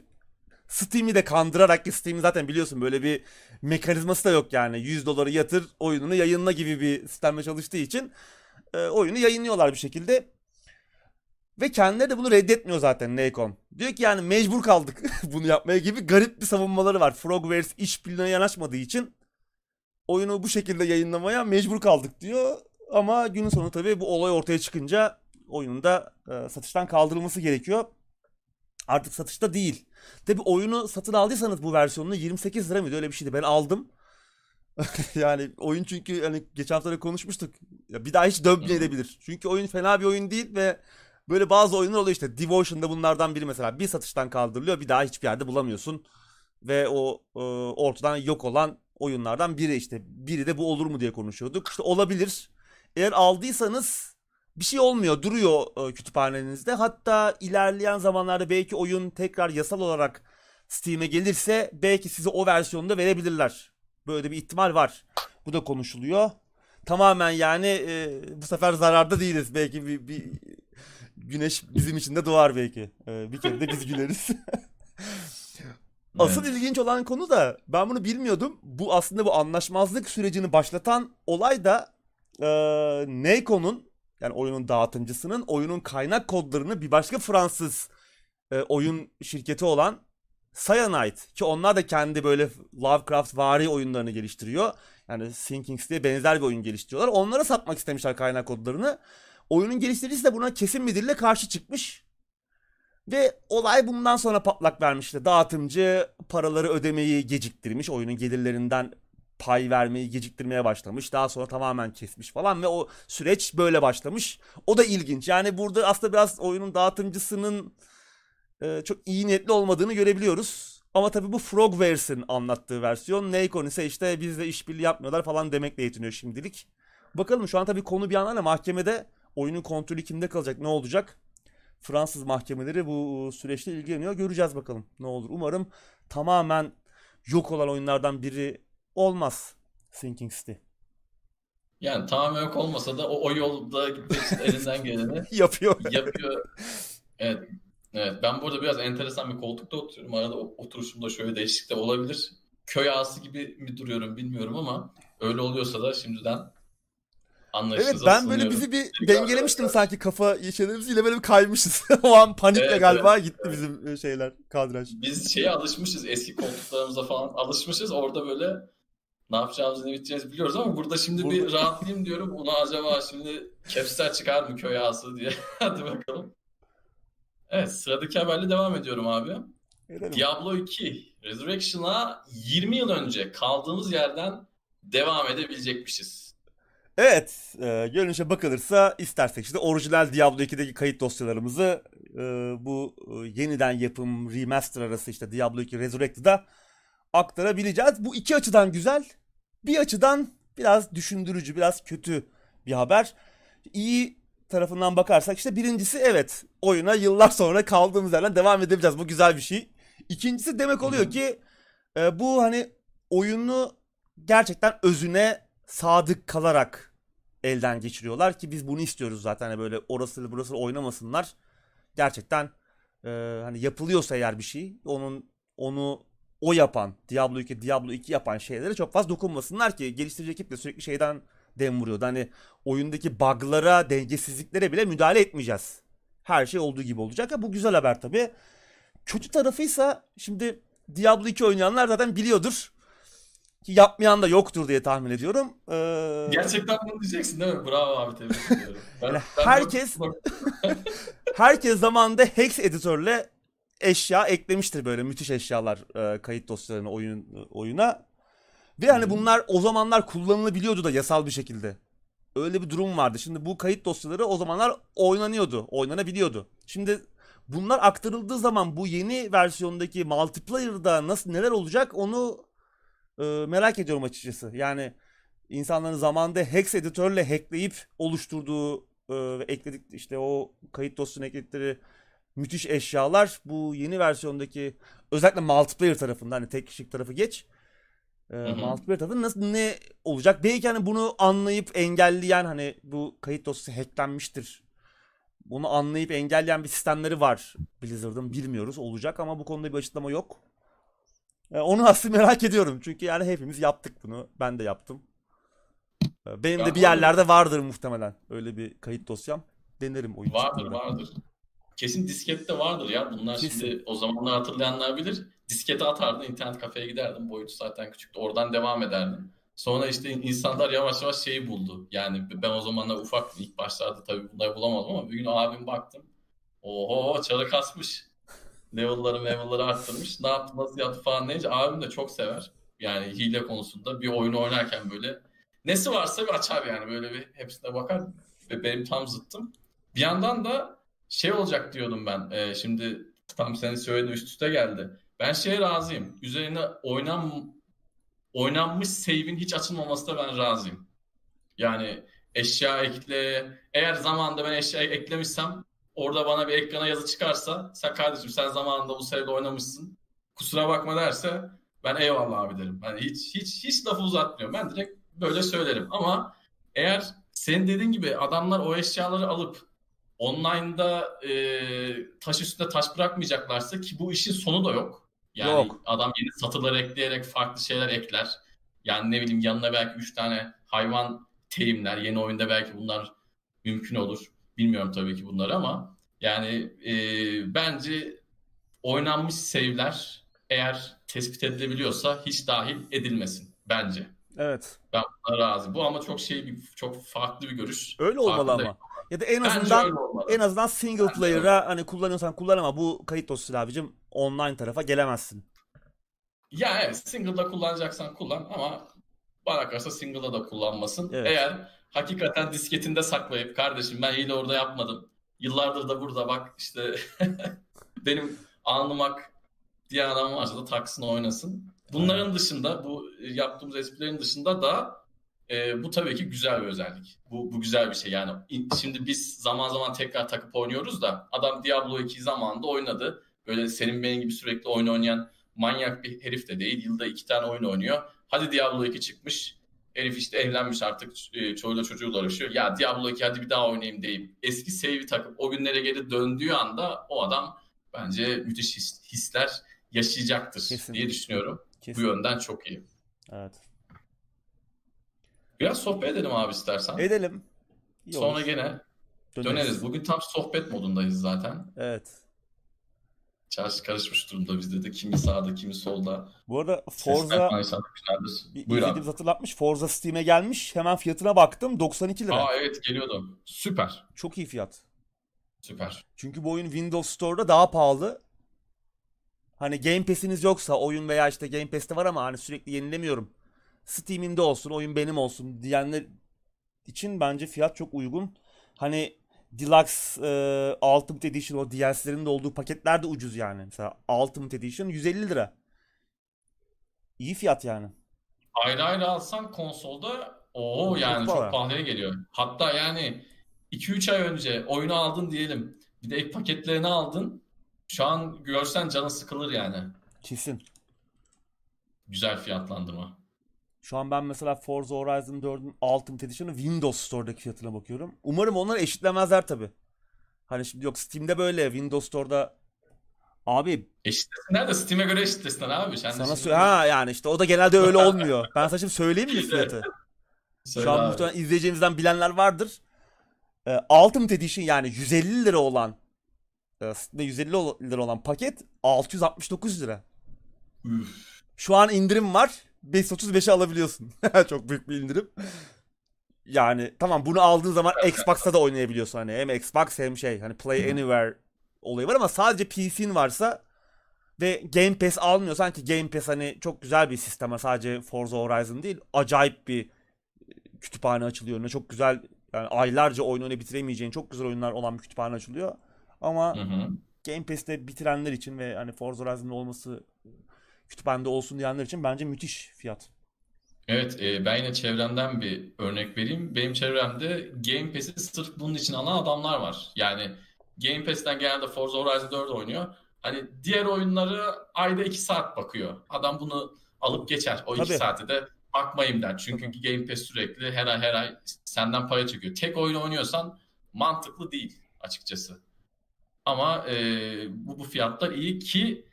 Steam'i de kandırarak ki Steam'in zaten biliyorsun böyle bir mekanizması da yok yani. 100 doları yatır oyununu yayınla gibi bir sistemle çalıştığı için e, oyunu yayınlıyorlar bir şekilde. Ve kendileri de bunu reddetmiyor zaten Nacon. Diyor ki yani mecbur kaldık bunu yapmaya gibi garip bir savunmaları var. Frogwares işbirliğine yanaşmadığı için oyunu bu şekilde yayınlamaya mecbur kaldık diyor. Ama günün sonu tabii bu olay ortaya çıkınca oyunun da e, satıştan kaldırılması gerekiyor. Artık satışta değil. Tabi oyunu satın aldıysanız bu versiyonunu 28 lira mıydı öyle bir şeydi. Ben aldım. yani oyun çünkü hani geçen hafta da konuşmuştuk. Ya bir daha hiç dönmeyebilir. Çünkü oyun fena bir oyun değil ve böyle bazı oyunlar oluyor işte. Devotion'da bunlardan biri mesela. Bir satıştan kaldırılıyor bir daha hiçbir yerde bulamıyorsun. Ve o e, ortadan yok olan oyunlardan biri işte. Biri de bu olur mu diye konuşuyorduk. İşte olabilir. Eğer aldıysanız bir şey olmuyor duruyor e, kütüphanenizde. Hatta ilerleyen zamanlarda belki oyun tekrar yasal olarak Steam'e gelirse belki size o versiyonu da verebilirler. Böyle bir ihtimal var. Bu da konuşuluyor. Tamamen yani e, bu sefer zararda değiliz. Belki bir, bir güneş bizim için de doğar belki. E, bir kere de biz güleriz. Asıl evet. ilginç olan konu da ben bunu bilmiyordum. Bu aslında bu anlaşmazlık sürecini başlatan olay da e, Neyko'nun yani oyunun dağıtıcısının oyunun kaynak kodlarını bir başka Fransız e, oyun şirketi olan Cyanide ki onlar da kendi böyle Lovecraft vari oyunlarını geliştiriyor. Yani Sinkings diye benzer bir oyun geliştiriyorlar. Onlara satmak istemişler kaynak kodlarını. Oyunun geliştiricisi de buna kesin bir dille karşı çıkmış. Ve olay bundan sonra patlak vermişti. Dağıtımcı paraları ödemeyi geciktirmiş. Oyunun gelirlerinden pay vermeyi geciktirmeye başlamış. Daha sonra tamamen kesmiş falan ve o süreç böyle başlamış. O da ilginç. Yani burada aslında biraz oyunun dağıtımcısının e, çok iyi niyetli olmadığını görebiliyoruz. Ama tabii bu Frogwares'in anlattığı versiyon. Nacon ise işte bizle işbirliği yapmıyorlar falan demekle yetiniyor şimdilik. Bakalım şu an tabii konu bir yandan da mahkemede oyunun kontrolü kimde kalacak ne olacak? Fransız mahkemeleri bu süreçte ilgileniyor. Göreceğiz bakalım ne olur. Umarım tamamen yok olan oyunlardan biri olmaz Sinking City. Yani tamamen yok olmasa da o, o yolda için elinden geleni yapıyor. Yapıyor. Evet. Evet. Ben burada biraz enteresan bir koltukta oturuyorum. Arada oturuşumda şöyle değişiklik de olabilir. Köy ağası gibi mi duruyorum bilmiyorum ama öyle oluyorsa da şimdiden Evet ben böyle bizi bir dengelemiştim sanki kafa şeylerimizle böyle bir kaymışız. o an panikle evet, galiba evet. gitti bizim e, şeyler kadraj. Biz şeye alışmışız eski koltuklarımıza falan alışmışız. Orada böyle ne yapacağımızı ne biteceğimizi biliyoruz ama burada şimdi burada... bir rahatlayayım diyorum. Ona acaba şimdi Capstar çıkar mı köy ağası diye. Hadi bakalım. Evet sıradaki haberle devam ediyorum abi. Edelim. Diablo 2 Resurrection'a 20 yıl önce kaldığımız yerden devam edebilecekmişiz. Evet, e, görünüşe bakılırsa istersek işte orijinal Diablo 2'deki kayıt dosyalarımızı e, bu e, yeniden yapım remaster arası işte Diablo 2 Resurrected'a aktarabileceğiz. Bu iki açıdan güzel. Bir açıdan biraz düşündürücü, biraz kötü bir haber. İyi tarafından bakarsak işte birincisi evet oyuna yıllar sonra kaldığımız yerden devam edebileceğiz. Bu güzel bir şey. İkincisi demek oluyor ki e, bu hani oyunu gerçekten özüne sadık kalarak elden geçiriyorlar ki biz bunu istiyoruz zaten hani böyle orası burası oynamasınlar. Gerçekten e, hani yapılıyorsa eğer bir şey onun onu o yapan, Diablo 2, Diablo 2 yapan şeylere çok fazla dokunmasınlar ki geliştirici ekip de sürekli şeyden dem vuruyordu. Hani oyundaki bug'lara, dengesizliklere bile müdahale etmeyeceğiz. Her şey olduğu gibi olacak. Ya bu güzel haber tabii. Kötü tarafıysa şimdi Diablo 2 oynayanlar zaten biliyordur. Ki yapmayan da yoktur diye tahmin ediyorum. Ee, Gerçekten bunu diyeceksin değil mi? Bravo abi tebrik ediyorum. Ben, Yani ben herkes- herkes zamanında Hex editörle eşya eklemiştir böyle müthiş eşyalar e, kayıt dosyalarına oyun oyuna. Ve hani Hı. bunlar o zamanlar kullanılabiliyordu da yasal bir şekilde. Öyle bir durum vardı. Şimdi bu kayıt dosyaları o zamanlar oynanıyordu, oynanabiliyordu. Şimdi bunlar aktarıldığı zaman bu yeni versiyondaki multiplayer'da nasıl neler olacak onu e, merak ediyorum açıkçası. Yani insanların zamanında Hex editörle hackleyip oluşturduğu e, ve ekledik işte o kayıt dosyasına ekledikleri müthiş eşyalar bu yeni versiyondaki özellikle multiplayer tarafında hani tek kişilik tarafı geç. E, hı. multiplayer tarafında nasıl ne olacak? Belki hani bunu anlayıp engelleyen hani bu kayıt dosyası hacklenmiştir. Bunu anlayıp engelleyen bir sistemleri var Blizzard'ın bilmiyoruz olacak ama bu konuda bir açıklama yok. E, onu aslında merak ediyorum çünkü yani hepimiz yaptık bunu. Ben de yaptım. E, Benim de Ben bir de- yerlerde vardır muhtemelen öyle bir kayıt dosyam. Denerim oyun Vardır vardır. Kesin diskette vardır ya. Bunlar Kesin. şimdi o zamanlar hatırlayanlar bilir. Diskete atardın, internet kafeye giderdim. Boyutu zaten küçüktü. Oradan devam ederdim. Sonra işte insanlar yavaş yavaş şeyi buldu. Yani ben o zamanlar ufaktım. İlk başlarda tabii bunları bulamadım ama bir gün abim baktım. Oho çarı kasmış. Level'ları level'ları arttırmış. Ne yaptı nasıl yaptı falan deyince abim de çok sever. Yani hile konusunda bir oyunu oynarken böyle nesi varsa bir açar yani böyle bir hepsine bakar. Ve benim tam zıttım. Bir yandan da şey olacak diyordum ben. Ee, şimdi tam senin söylediğin üst üste geldi. Ben şeye razıyım. Üzerine oynan oynanmış save'in hiç açılmamasına ben razıyım. Yani eşya ekle. Eğer zamanında ben eşya eklemişsem orada bana bir ekrana yazı çıkarsa sen kardeşim sen zamanında bu save'de oynamışsın. Kusura bakma derse ben eyvallah abi derim. Yani hiç hiç hiç lafı uzatmıyorum. Ben direkt böyle söylerim. Ama eğer senin dediğin gibi adamlar o eşyaları alıp online'da e, taş üstünde taş bırakmayacaklarsa ki bu işin sonu da yok. Yani Yok. adam yeni satırlar ekleyerek farklı şeyler ekler. Yani ne bileyim yanına belki 3 tane hayvan terimler. Yeni oyunda belki bunlar mümkün olur. Bilmiyorum tabii ki bunları ama yani e, bence oynanmış save'ler eğer tespit edilebiliyorsa hiç dahil edilmesin bence. Evet. Ben buna razıyım. Bu ama çok şey bir çok farklı bir görüş. Öyle olmalı Farkındayım. ama. Ya da en azından en azından single Bence player'a hani kullanıyorsan kullan ama bu kayıt dosyası abicim online tarafa gelemezsin. Ya evet single'da kullanacaksan kullan ama bana kalırsa single'da da kullanmasın. Evet. Eğer hakikaten disketinde saklayıp kardeşim ben hile orada yapmadım. Yıllardır da burada bak işte benim alnımak diye adam varsa da taksın oynasın. Bunların dışında bu yaptığımız esprilerin dışında da e, bu tabii ki güzel bir özellik. Bu, bu güzel bir şey yani. Şimdi biz zaman zaman tekrar takıp oynuyoruz da adam Diablo 2 zamanında oynadı. Böyle senin benim gibi sürekli oyun oynayan manyak bir herif de değil. Yılda iki tane oyun oynuyor. Hadi Diablo 2 çıkmış. Herif işte evlenmiş artık e, çoğuyla çocuğuyla uğraşıyor. Ya Diablo 2 hadi bir daha oynayayım deyip eski save'i takıp o günlere geri döndüğü anda o adam bence müthiş his- hisler yaşayacaktır Kesinlikle. diye düşünüyorum. Bu Kesin. yönden çok iyi. Evet. Biraz sohbet edelim abi istersen. Edelim. İyi Sonra olur. gene Döneriz. döneriz. Bugün tam sohbet modundayız zaten. Evet. Çarşı karışmış durumda bizde de. Kimi sağda, kimi solda. Bu arada Forza Buyur abi. hatırlatmış. Forza Steam'e gelmiş. Hemen fiyatına baktım. 92 lira. Aa evet geliyordu. Süper. Çok iyi fiyat. Süper. Çünkü bu oyun Windows Store'da daha pahalı. Hani Game Pass'iniz yoksa oyun veya işte Game Pass'te var ama hani sürekli yenilemiyorum. Steam'imde olsun, oyun benim olsun diyenler için bence fiyat çok uygun. Hani Deluxe e, Ultimate Edition o DLC'lerin de olduğu paketler de ucuz yani. Mesela Ultimate Edition 150 lira. İyi fiyat yani. Ayrı ayrı alsan konsolda o Çok yani çok pahalı. pahalıya geliyor. Hatta yani 2-3 ay önce oyunu aldın diyelim. Bir de ek paketlerini aldın. Şu an görsen canın sıkılır yani. Kesin. Güzel fiyatlandırma. Şu an ben mesela Forza Horizon 4'ün Ultimate Edition'ı Windows Store'daki fiyatına bakıyorum. Umarım onlar eşitlemezler tabi. Hani şimdi yok Steam'de böyle Windows Store'da abi Eşitlesinler de Steam'e göre eşitlesinler abi. Sen sana şimdi ha yani işte o da genelde öyle olmuyor. Ben sana şimdi söyleyeyim mi fiyatı? söyle Şu an abi. muhtemelen izleyeceğimizden bilenler vardır. Ee, Ultimate Edition yani 150 lira olan e, Steam'de 150 lira olan paket 669 lira. Üf. Şu an indirim var. 535'e alabiliyorsun. Çok büyük bir indirim. Yani tamam bunu aldığın zaman Xbox'ta da oynayabiliyorsun hani. Hem Xbox hem şey hani Play Anywhere olayı var ama sadece PC'in varsa ve Game Pass almıyorsan ki Game Pass hani çok güzel bir sistem sadece Forza Horizon değil acayip bir kütüphane açılıyor. Ne çok güzel yani aylarca oyun oyunu bitiremeyeceğin çok güzel oyunlar olan bir kütüphane açılıyor. Ama Hı hı. Game Pass'te bitirenler için ve hani Forza Horizon'da olması kütüphanede olsun diyenler için bence müthiş fiyat. Evet, e, ben yine çevremden bir örnek vereyim. Benim çevremde Game Pass'i sırf bunun için alan adamlar var. Yani Game Pass'ten genelde Forza Horizon 4 oynuyor. Hani diğer oyunları ayda 2 saat bakıyor. Adam bunu alıp geçer. O 2 Tabii. saate de bakmayayım der. Çünkü Game Pass sürekli her ay her ay senden para çekiyor. Tek oyun oynuyorsan mantıklı değil açıkçası. Ama e, bu, bu fiyatlar iyi ki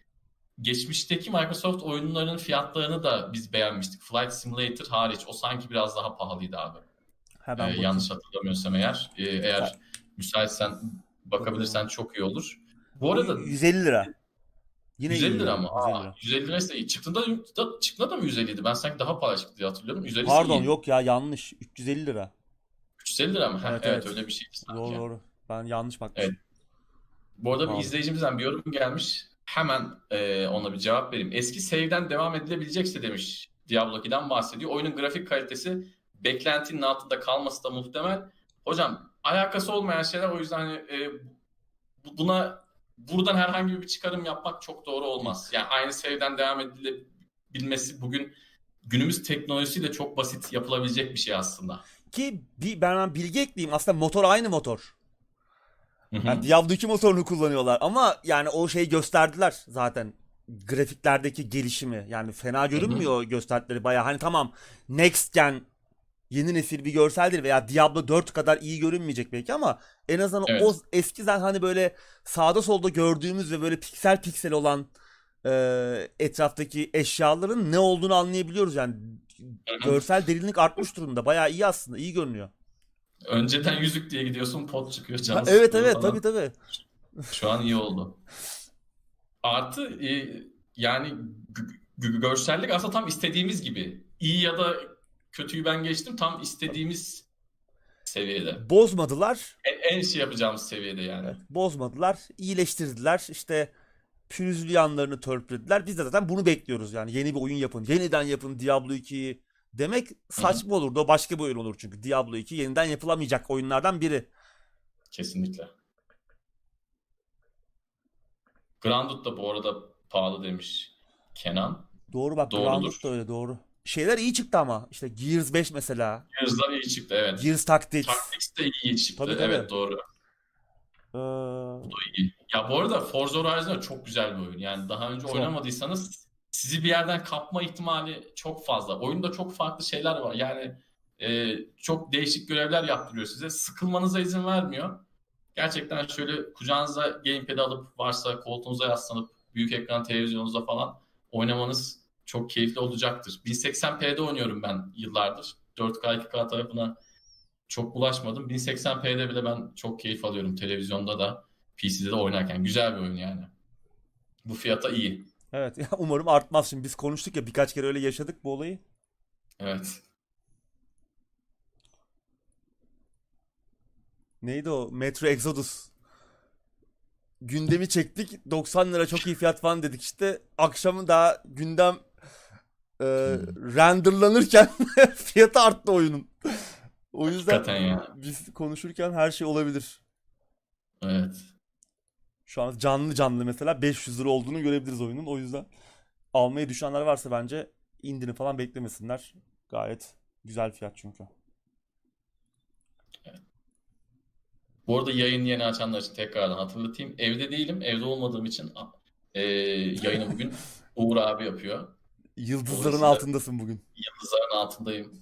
geçmişteki Microsoft oyunlarının fiyatlarını da biz beğenmiştik. Flight Simulator hariç. O sanki biraz daha pahalıydı abi. Hemen Ee, bakayım. yanlış hatırlamıyorsam eğer. Ee, eğer müsaitsen bakabilirsen çok iyi olur. Bu arada 150 lira. Yine 150 iyi lira mı? 150 Aa, lira. 150 liraysa iyi. Çıktığında da, çıktığında da mı 150 idi? Ben sanki daha pahalı çıktı diye hatırlıyorum. 150 Pardon iyi. yok ya yanlış. 350 lira. 350 lira mı? Ha, Evet, evet, evet. öyle bir şeydi sanki. Doğru doğru. Ben yanlış bakmışım. Evet. Bu arada bir Pardon. izleyicimizden bir yorum gelmiş. Hemen e, ona bir cevap vereyim. Eski save'den devam edilebilecekse demiş Diablo 2'den bahsediyor. Oyunun grafik kalitesi beklentinin altında kalması da muhtemel. Hocam alakası olmayan şeyler o yüzden hani, e, bu- buna buradan herhangi bir çıkarım yapmak çok doğru olmaz. Yani aynı save'den devam edilebilmesi bugün günümüz teknolojisiyle çok basit yapılabilecek bir şey aslında. Ki bir, ben bilgi ekleyeyim. Aslında motor aynı motor. Yani Diablo 2 motorunu kullanıyorlar ama yani o şeyi gösterdiler zaten grafiklerdeki gelişimi. Yani fena görünmüyor gösterdikleri baya. Hani tamam next gen yeni nesil bir görseldir veya Diablo 4 kadar iyi görünmeyecek belki ama en azından Evet. o eskiden hani böyle sağda solda gördüğümüz ve böyle piksel piksel olan e, etraftaki eşyaların ne olduğunu anlayabiliyoruz yani. Görsel derinlik artmış durumda. Bayağı iyi aslında. iyi görünüyor. Önceden yüzük diye gidiyorsun pot çıkıyor Ha, canı evet evet falan. tabii tabii. Şu an iyi oldu. Artı e, yani gö- gö- görsellik aslında tam istediğimiz gibi. İyi ya da kötüyü ben geçtim tam istediğimiz seviyede. Bozmadılar. En, en şey yapacağımız seviyede yani. Bozmadılar. iyileştirdiler. İşte pürüzlü yanlarını törpülediler. Biz de zaten bunu bekliyoruz yani. Yeni bir oyun yapın. Yeniden yapın Diablo 2'yi demek saçma olurdu. O başka bir oyun olur çünkü. Diablo 2 yeniden yapılamayacak oyunlardan biri. Kesinlikle. Grounded da bu arada pahalı demiş Kenan. Doğru bak. Doğrudur. Grounded da öyle doğru. Şeyler iyi çıktı ama. İşte Gears 5 mesela. Gears'lar iyi çıktı evet. Gears Tactics. Tactics de iyi çıktı. Tabii, tabii. Evet doğru. Ee, Bu da iyi. Ya bu arada Forza Horizon çok güzel bir oyun. Yani daha önce Çok. oynamadıysanız sizi bir yerden kapma ihtimali çok fazla. Oyunda çok farklı şeyler var. Yani e, çok değişik görevler yaptırıyor size. Sıkılmanıza izin vermiyor. Gerçekten şöyle kucağınıza gamepad alıp varsa koltuğunuza yaslanıp büyük ekran televizyonunuzda falan oynamanız çok keyifli olacaktır. 1080p'de oynuyorum ben yıllardır. 4K 2K tarafına çok bulaşmadım. 1080p'de bile ben çok keyif alıyorum televizyonda da PC'de de oynarken. Güzel bir oyun yani. Bu fiyata iyi. Evet. Umarım artmaz. Şimdi biz konuştuk ya birkaç kere öyle yaşadık bu olayı. Evet. Neydi o? Metro Exodus. Gündemi çektik. 90 lira çok iyi fiyat falan dedik işte. Akşamı daha gündem e, renderlanırken fiyatı arttı oyunun. O yüzden Hakikaten ya. biz konuşurken her şey olabilir. Evet. Şu an canlı canlı mesela 500 lira olduğunu görebiliriz oyunun. O yüzden almayı düşünenler varsa bence indirim falan beklemesinler. Gayet güzel fiyat çünkü. Bu arada yayın yeni açanlar için tekrardan hatırlatayım. Evde değilim. Evde olmadığım için e, yayını bugün Uğur abi yapıyor. Yıldızların Dolayısıyla- altındasın bugün. Yıldızların altındayım.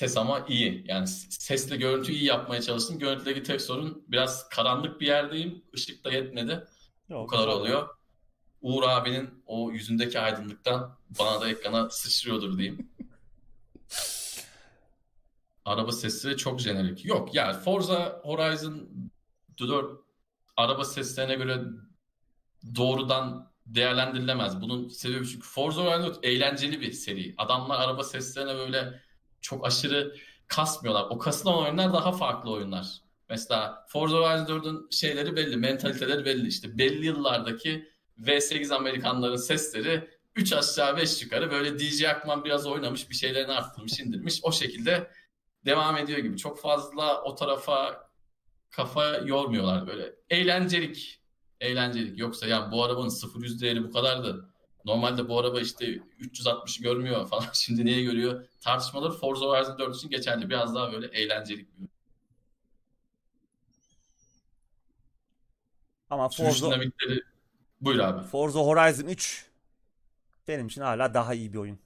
Ses ama iyi. Yani sesle görüntü iyi yapmaya çalıştım. Görüntüdeki tek sorun biraz karanlık bir yerdeyim. Işık da yetmedi. Yok, Bu kadar güzel. oluyor. Uğur abinin o yüzündeki aydınlıktan bana da ekrana sıçrıyordur diyeyim. Araba sesi çok jenerik. Yok yani Forza Horizon 4 araba seslerine göre doğrudan değerlendirilemez. Bunun sebebi çünkü Forza Horizon 4 eğlenceli bir seri. Adamlar araba seslerine böyle çok aşırı kasmıyorlar. O kasılan oyunlar daha farklı oyunlar. Mesela Forza Horizon 4'ün şeyleri belli, mentaliteleri belli. İşte belli yıllardaki V8 Amerikanların sesleri 3 aşağı 5 yukarı böyle DJ Akman biraz oynamış bir şeylerini arttırmış indirmiş. O şekilde devam ediyor gibi. Çok fazla o tarafa kafa yormuyorlar böyle. Eğlencelik. Eğlencelik. Yoksa ya bu arabanın 0-100 değeri bu kadardı. Normalde bu araba işte 360 görmüyor falan. Şimdi niye görüyor? Tartışmaları Forza Horizon 4 için geçerli. Biraz daha böyle eğlencelik bir Ama Sürüş Forza, dinamikleri buyur abi. Forza Horizon 3 benim için hala daha iyi bir oyun.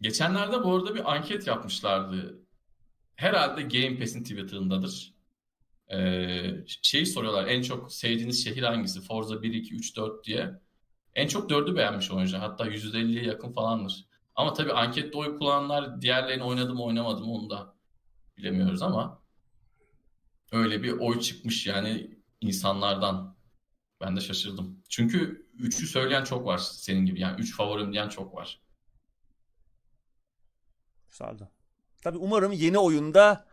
Geçenlerde bu arada bir anket yapmışlardı. Herhalde Game Pass'in Twitter'ındadır. Ee, şeyi soruyorlar en çok sevdiğiniz şehir hangisi? Forza 1, 2, 3, 4 diye. En çok 4'ü beğenmiş oyuncu. Hatta %50'ye yakın falandır. Ama tabii ankette oy kullananlar diğerlerini oynadı mı oynamadı mı onu da bilemiyoruz ama öyle bir oy çıkmış yani insanlardan. Ben de şaşırdım. Çünkü 3'ü söyleyen çok var senin gibi. Yani 3 favorim diyen çok var. Güzeldi. Tabii umarım yeni oyunda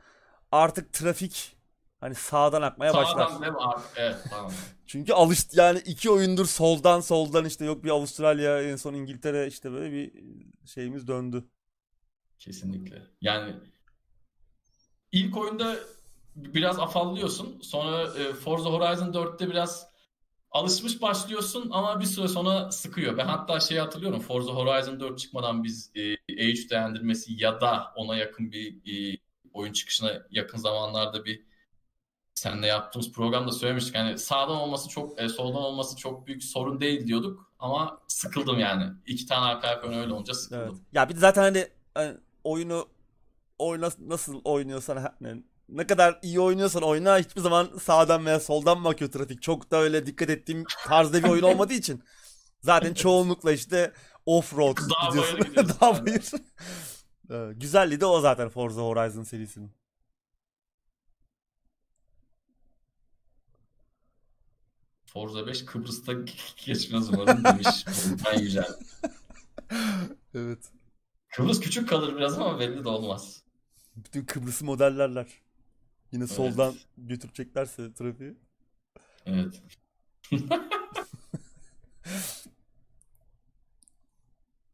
artık trafik hani sağdan akmaya başlar. Sağdan değil mi? Evet tamam. Çünkü alıştı yani iki oyundur soldan soldan işte yok bir Avustralya en son İngiltere işte böyle bir şeyimiz döndü. Kesinlikle. Yani ilk oyunda biraz afallıyorsun. Sonra e, Forza Horizon 4'te biraz alışmış başlıyorsun ama bir süre sonra sıkıyor. Ben hatta şeyi hatırlıyorum. Forza Horizon 4 çıkmadan biz e, E3 değerlendirmesi ya da ona yakın bir e, oyun çıkışına yakın zamanlarda bir seninle yaptığımız programda söylemiştik. Yani sağdan olması çok, e, soldan olması çok büyük sorun değil diyorduk. Ama sıkıldım yani. İki tane arka arkaya öyle olunca sıkıldım. Evet. Ya bir de zaten hani, hani oyunu oyna, nasıl oynuyorsan hani ne kadar iyi oynuyorsan oyna hiçbir zaman sağdan veya soldan mı akıyor trafik. Çok da öyle dikkat ettiğim tarzda bir oyun olmadığı için. Zaten çoğunlukla işte off-road Dağ gidiyorsun. Dağ bayır. Güzelliği de o zaten Forza Horizon serisinin. Forza 5 Kıbrıs'ta geçmez umarım demiş. Ben güzel. Evet. Kıbrıs küçük kalır biraz ama belli de olmaz. Bütün Kıbrıs'ı modellerler. Yine Evet. soldan götüreceklerse trafiği. Evet.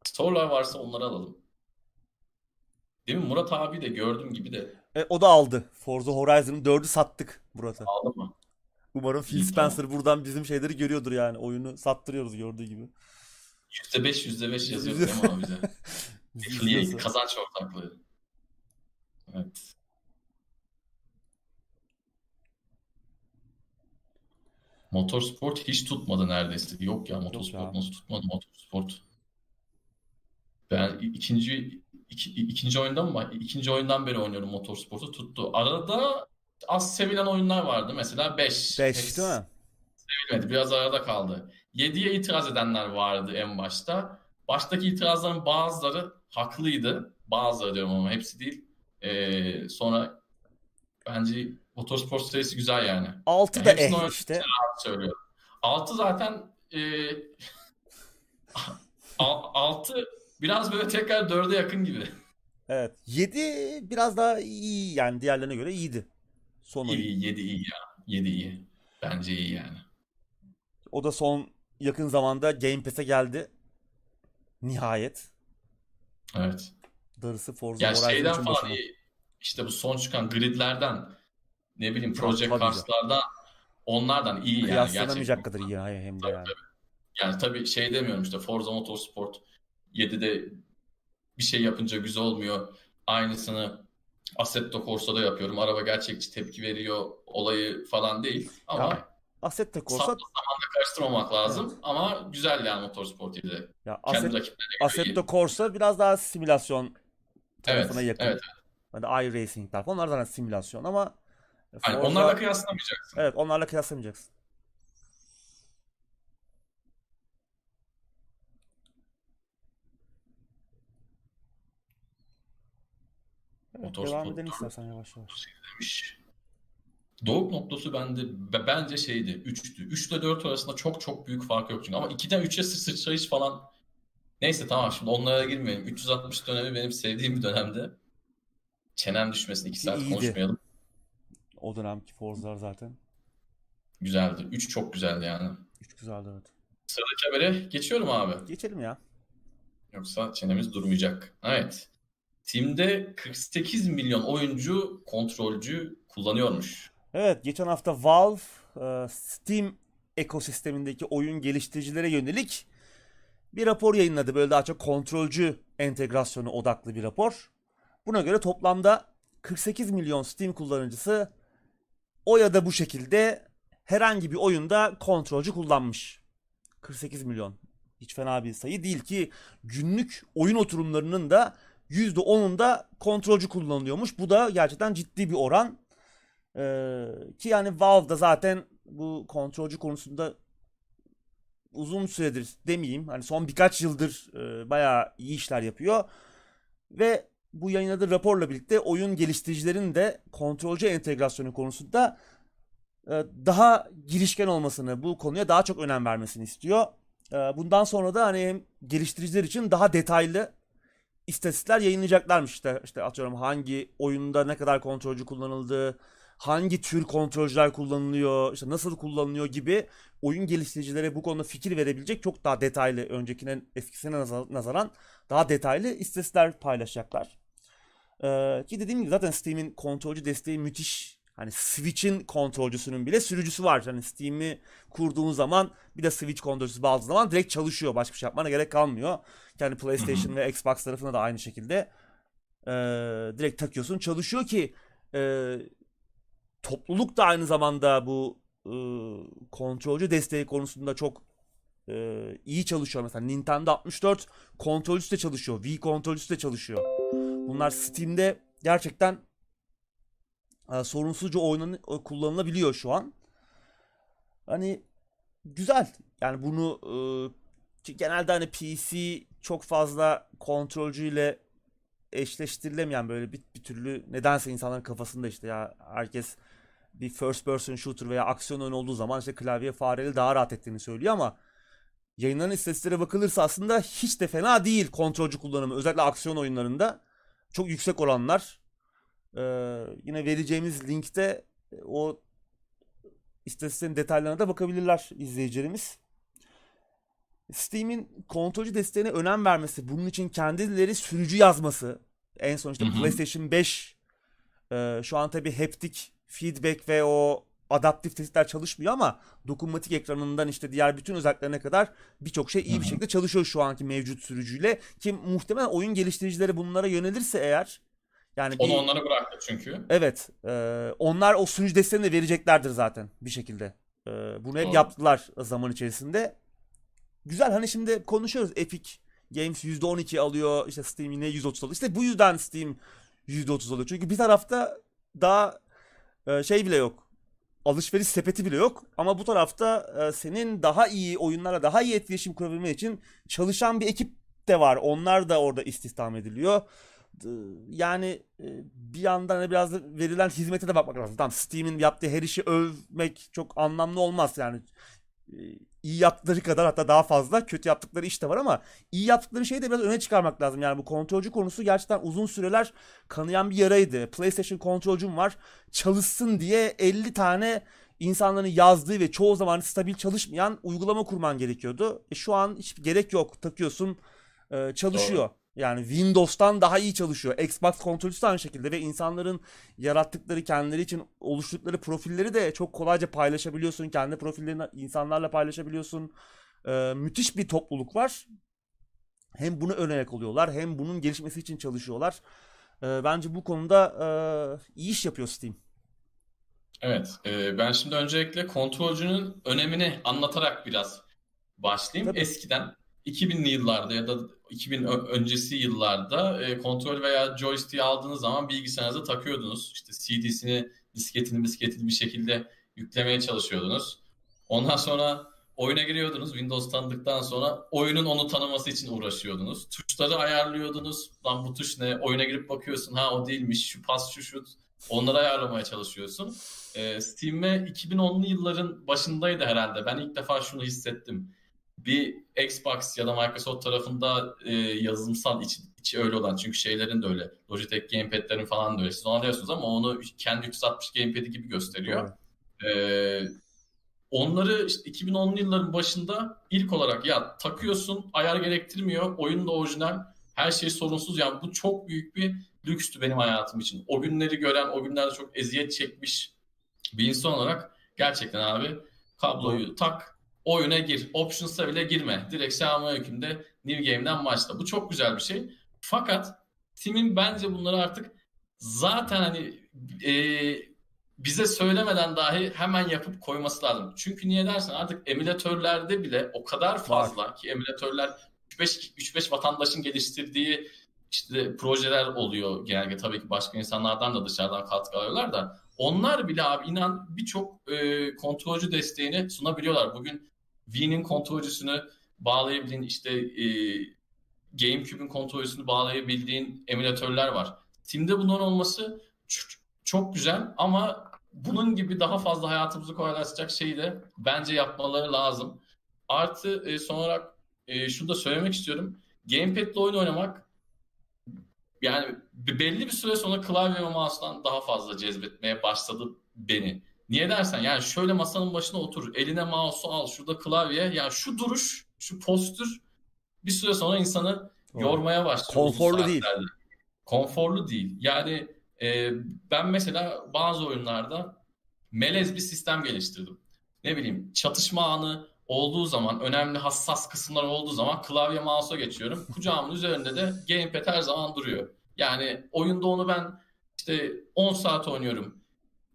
Sorular varsa onları alalım. Değil mi? Murat abi de gördüğüm gibi de E, o da aldı. Forza Horizon'ın 4'ü sattık Murat'a. aldı mı? Umarım Phil Spencer buradan bizim şeyleri görüyordur yani. Oyunu sattırıyoruz gördüğü gibi. %5 %5 yazıyor değil mi abi bize? İzliyorsa. Kazanç ortaklığı. Evet. Motorsport hiç tutmadı neredeyse. Yok ya motorsport ya. nasıl tutmadı motorsport? Ben ikinci iki, ikinci oyundan mı? İkinci oyundan beri oynuyorum motorsportu tuttu. Arada az sevilen oyunlar vardı. Mesela 5. 5 değil mi? Sevilmedi. Biraz arada kaldı. 7'ye itiraz edenler vardı en başta. Baştaki itirazların bazıları haklıydı. Bazıları diyorum ama hepsi değil. Ee, sonra bence Motorsport serisi güzel yani. 6 Ya da eh işte. Söylüyorum. 6 zaten e, 6 biraz böyle tekrar 4'e yakın gibi. Evet. 7 biraz daha iyi yani diğerlerine göre iyiydi. Son oyun. İyi, 7 iyi ya. 7 iyi. Bence iyi yani. O da son yakın zamanda Game Pass'e geldi. Nihayet. Evet. Darısı Forza Ya Horizon şeyden 3'ün falan başına. iyi. İşte bu son çıkan gridlerden ne bileyim Project. Cars'lardan onlardan iyi yani Kıyaslanamayacak kadar iyi hem de Tabii, yani. tabii. Yani tabii şey demiyorum işte Forza Motorsport 7'de bir şey yapınca güzel olmuyor. Aynısını Assetto Corsa'da yapıyorum. Araba gerçekçi tepki veriyor olayı falan değil. Ama Ya, Assetto Corsa zamanla karıştırmamak lazım. Ama güzel yani Motorsport 7'de. ya Kendi Asset. Assetto Corsa biraz daha simülasyon tarafına Evet, yakın. evet. Hani iRacing tarafı. Onlar zaten simülasyon ama Yani Forza- onlarla kıyaslamayacaksın. Evet onlarla kıyaslamayacaksın. Motorsport devam edelim istersen yavaş yavaş. demiş. Doğuk noktası bende bence şeydi 3'tü. 3 ile 4 arasında çok çok büyük fark yok çünkü. Ama 2'den 3'e sıçrayış falan neyse tamam şimdi onlara girmeyelim. 360 dönemi benim sevdiğim bir dönemde. Çenem düşmesin 2 saat İyiydi. konuşmayalım. O dönemki Forza'lar zaten. Güzeldi. 3 çok güzeldi yani. 3 güzeldi evet. Sıradaki habere geçiyorum abi. Geçelim ya. Yoksa çenemiz durmayacak. Evet. Team'de 48 milyon oyuncu kontrolcü kullanıyormuş. Evet, geçen hafta Valve e, Steam ekosistemindeki oyun geliştiricilere yönelik bir rapor yayınladı. Böyle daha çok kontrolcü entegrasyonu odaklı bir rapor. Buna göre toplamda 48 milyon Steam kullanıcısı o ya da bu şekilde herhangi bir oyunda kontrolcü kullanmış. 48 milyon. Hiç fena bir sayı değil ki günlük oyun oturumlarının da %10'unda kontrolcü kullanılıyormuş. Bu da gerçekten ciddi bir oran. Ee, ki yani Valve da zaten bu kontrolcü konusunda uzun süredir demeyeyim. Hani son birkaç yıldır e, bayağı iyi işler yapıyor. Ve bu yayınladığı raporla birlikte oyun geliştiricilerin de kontrolcü entegrasyonu konusunda e, daha girişken olmasını, bu konuya daha çok önem vermesini istiyor. E, bundan sonra da hani geliştiriciler için daha detaylı istatistikler yayınlayacaklarmış işte. işte atıyorum hangi oyunda ne kadar kontrolcü kullanıldı, hangi tür kontrolcüler kullanılıyor, işte nasıl kullanılıyor gibi oyun geliştiricilere bu konuda fikir verebilecek çok daha detaylı öncekine eskisine nazaran daha detaylı istatistikler paylaşacaklar. Ee, ki dediğim gibi zaten Steam'in kontrolcü desteği müthiş. Hani Switch'in kontrolcüsünün bile sürücüsü var. Hani Steam'i kurduğun zaman bir de Switch kontrolcüsü bağladığın zaman direkt çalışıyor. Başka bir şey yapmana gerek kalmıyor. Yani PlayStation ve Xbox tarafında da aynı şekilde e, direkt takıyorsun çalışıyor ki e, topluluk da aynı zamanda bu e, kontrolcü desteği konusunda çok e, iyi çalışıyor. Mesela Nintendo 64 kontrolcüsü de çalışıyor. Wii kontrolcüsü de çalışıyor. Bunlar Steam'de gerçekten e, sorunsuzca oynanı, kullanılabiliyor şu an. Hani güzel. Yani bunu e, genelde hani PC çok fazla kontrolcüyle eşleştirilemeyen böyle bir, bir türlü nedense insanların kafasında işte ya herkes bir first person shooter veya aksiyon oyunu olduğu zaman işte klavye fareyle daha rahat ettiğini söylüyor ama yayınlanan istatistiklere bakılırsa aslında hiç de fena değil kontrolcü kullanımı. Özellikle aksiyon oyunlarında çok yüksek oranlar. Ee, yine vereceğimiz linkte o istatistiklerin detaylarına da bakabilirler izleyicilerimiz. Steam'in kontrolcü desteğine önem vermesi, bunun için kendileri sürücü yazması, en son işte PlayStation 5 e, şu an tabi haptic feedback ve o adaptif testler çalışmıyor ama dokunmatik ekranından işte diğer bütün özelliklerine kadar birçok şey iyi bir şekilde çalışıyor şu anki mevcut sürücüyle ki muhtemelen oyun geliştiricileri bunlara yönelirse eğer yani onu bir, onlara bıraktı çünkü. Evet. E, onlar o sürücü desteğini de vereceklerdir zaten bir şekilde. E, bunu hep Doğru. yaptılar zaman içerisinde. Güzel hani şimdi konuşuyoruz Epic Games %12 alıyor işte Steam yine %30 alıyor. İşte bu yüzden Steam %30 alıyor. Çünkü bir tarafta daha e, şey bile yok. Alışveriş sepeti bile yok. Ama bu tarafta e, senin daha iyi oyunlara daha iyi etkileşim kurabilmen için çalışan bir ekip de var. Onlar da orada istihdam ediliyor. Yani e, bir yandan hani biraz da verilen hizmete de bakmak lazım. Tamam Steam'in yaptığı her işi övmek çok anlamlı olmaz yani iyi yaptıkları kadar hatta daha fazla kötü yaptıkları iş de var ama iyi yaptıkları şeyi de biraz öne çıkarmak lazım. Yani bu kontrolcü konusu gerçekten uzun süreler kanayan bir yaraydı. PlayStation kontrolcüm var. Çalışsın diye 50 tane insanların yazdığı ve çoğu zaman stabil çalışmayan uygulama kurman gerekiyordu. E şu an hiç gerek yok. Takıyorsun e, çalışıyor. Doğru. Yani Windows'tan daha iyi çalışıyor. Xbox kontrolcüsü de aynı şekilde ve insanların yarattıkları kendileri için oluşturdukları profilleri de çok kolayca paylaşabiliyorsun. Kendi profillerini insanlarla paylaşabiliyorsun. Ee, müthiş bir topluluk var. Hem bunu örnek oluyorlar hem bunun gelişmesi için çalışıyorlar. Ee, bence bu konuda e, iyi iş yapıyor Steam. Evet, e, ben şimdi öncelikle kontrolcünün önemini anlatarak biraz başlayayım. Tabii. Eskiden 2000'li yıllarda ya da 2000 öncesi yıllarda e, kontrol veya joystick aldığınız zaman bilgisayarınıza takıyordunuz. İşte CD'sini, disketini, disketini bir şekilde yüklemeye çalışıyordunuz. Ondan sonra oyuna giriyordunuz. Windows tanıdıktan sonra oyunun onu tanıması için uğraşıyordunuz. Tuşları ayarlıyordunuz. Lan bu tuş ne? Oyuna girip bakıyorsun. Ha o değilmiş. Şu pas şu şut. Onları ayarlamaya çalışıyorsun. E, Steam'e 2010'lu yılların başındaydı herhalde. Ben ilk defa şunu hissettim. Bir Xbox ya da Microsoft tarafında e, yazılımsal içi, içi öyle olan çünkü şeylerin de öyle. Logitech gamepad'lerin falan da öyle. Siz onu alıyorsunuz ama onu kendi 360 gamepad'i gibi gösteriyor. Evet. E, onları işte 2010'lu yılların başında ilk olarak ya takıyorsun ayar gerektirmiyor. Oyun da orijinal. Her şey sorunsuz. Yani bu çok büyük bir lükstü benim hayatım için. O günleri gören, o günlerde çok eziyet çekmiş bir insan olarak gerçekten abi kabloyu tak, oyuna gir. Options'a bile girme. Direkt selamünaleyküm'de New Game'den başla. Bu çok güzel bir şey. Fakat Tim'in bence bunları artık zaten hani e, bize söylemeden dahi hemen yapıp koyması lazım. Çünkü niye dersen artık emülatörlerde bile o kadar fazla Var. ki emülatörler 3-5 vatandaşın geliştirdiği işte projeler oluyor genelde tabii ki başka insanlardan da dışarıdan katkı alıyorlar da onlar bile abi inan birçok e, kontrolcü desteğini sunabiliyorlar. Bugün Wii'nin kontrolcüsünü bağlayabildiğin işte e, GameCube'ün kontrolcüsünü bağlayabildiğin emülatörler var. Steam'de bunların olması çok güzel ama bunun gibi daha fazla hayatımızı kolaylaştıracak şeyi de bence yapmaları lazım. Artı e, son olarak e, şunu da söylemek istiyorum. Gamepad'le oyun oynamak yani belli bir süre sonra klavye ve mouse'dan daha fazla cezbetmeye başladı beni. Niye dersen yani şöyle masanın başına otur, eline mouse'u al, şurada klavye. Yani şu duruş, şu postür bir süre sonra insanı yormaya başlıyor. Konforlu değil. Konforlu değil. Yani e, ben mesela bazı oyunlarda melez bir sistem geliştirdim. Ne bileyim çatışma anı olduğu zaman, önemli hassas kısımlar olduğu zaman klavye mouse'a geçiyorum. Kucağımın üzerinde de gamepad her zaman duruyor. Yani oyunda onu ben işte 10 saat oynuyorum.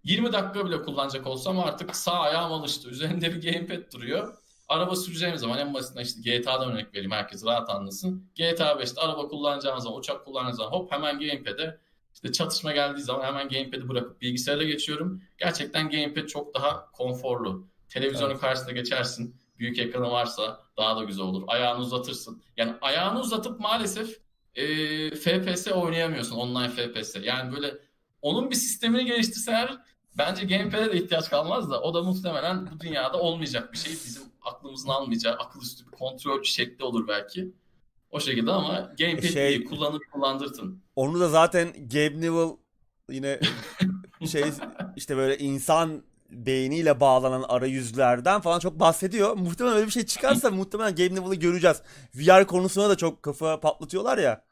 20 dakika bile kullanacak olsam artık sağ ayağım alıştı. Üzerinde bir gamepad duruyor. Araba süreceğim zaman en basitinden işte GTA'dan örnek vereyim herkes rahat anlasın. GTA 5'te araba kullanacağınız zaman, uçak kullanacağınız zaman hop hemen gamepad'e işte çatışma geldiği zaman hemen gamepad'i bırakıp bilgisayara geçiyorum. Gerçekten gamepad çok daha konforlu. Televizyonun evet. karşısına geçersin. Büyük ekranı varsa daha da güzel olur. Ayağını uzatırsın. Yani ayağını uzatıp maalesef e, FPS oynayamıyorsun. Online FPS. Yani böyle onun bir sistemini geliştirseler bence gamepad'e de ihtiyaç kalmaz da o da muhtemelen bu dünyada olmayacak bir şey. Bizim aklımızın almayacağı akıl üstü bir kontrol şekli olur belki. O şekilde ama gamepad şey, kullanıp kullandırtın. Onu da zaten Gabe Newell yine şey işte böyle insan beyniyle bağlanan arayüzlerden falan çok bahsediyor. Muhtemelen öyle bir şey çıkarsa muhtemelen Gabe Newell'ı göreceğiz. VR konusuna da çok kafa patlatıyorlar ya.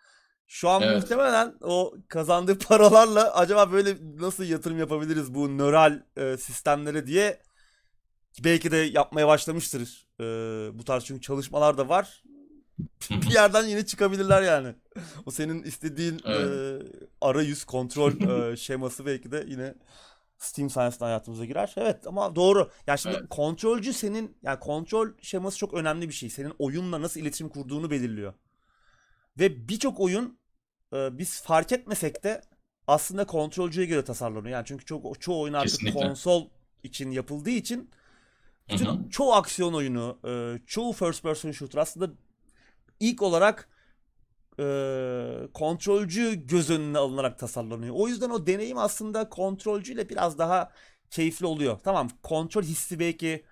Şu an evet. muhtemelen o kazandığı paralarla acaba böyle nasıl yatırım yapabiliriz bu nöral e, sistemlere diye belki de yapmaya başlamıştır. E, bu tarz çünkü çalışmalar da var. bir yerden yine çıkabilirler yani. O senin istediğin evet. e, arayüz kontrol e, şeması belki de yine Steam sayesinde hayatımıza girer. Evet ama doğru. Yani şimdi evet. kontrolcü senin yani kontrol şeması çok önemli bir şey. Senin oyunla nasıl iletişim kurduğunu belirliyor. Ve birçok oyun e, biz fark etmesek de aslında kontrolcüye göre tasarlanıyor. Yani çünkü çok çoğu oyun artık Kesinlikle. konsol için yapıldığı için bütün Hı-hı. çoğu aksiyon oyunu, e, çoğu first person shooter aslında ilk olarak e, kontrolcü göz önüne alınarak tasarlanıyor. O yüzden o deneyim aslında kontrolcüyle biraz daha keyifli oluyor. Tamam kontrol hissi belki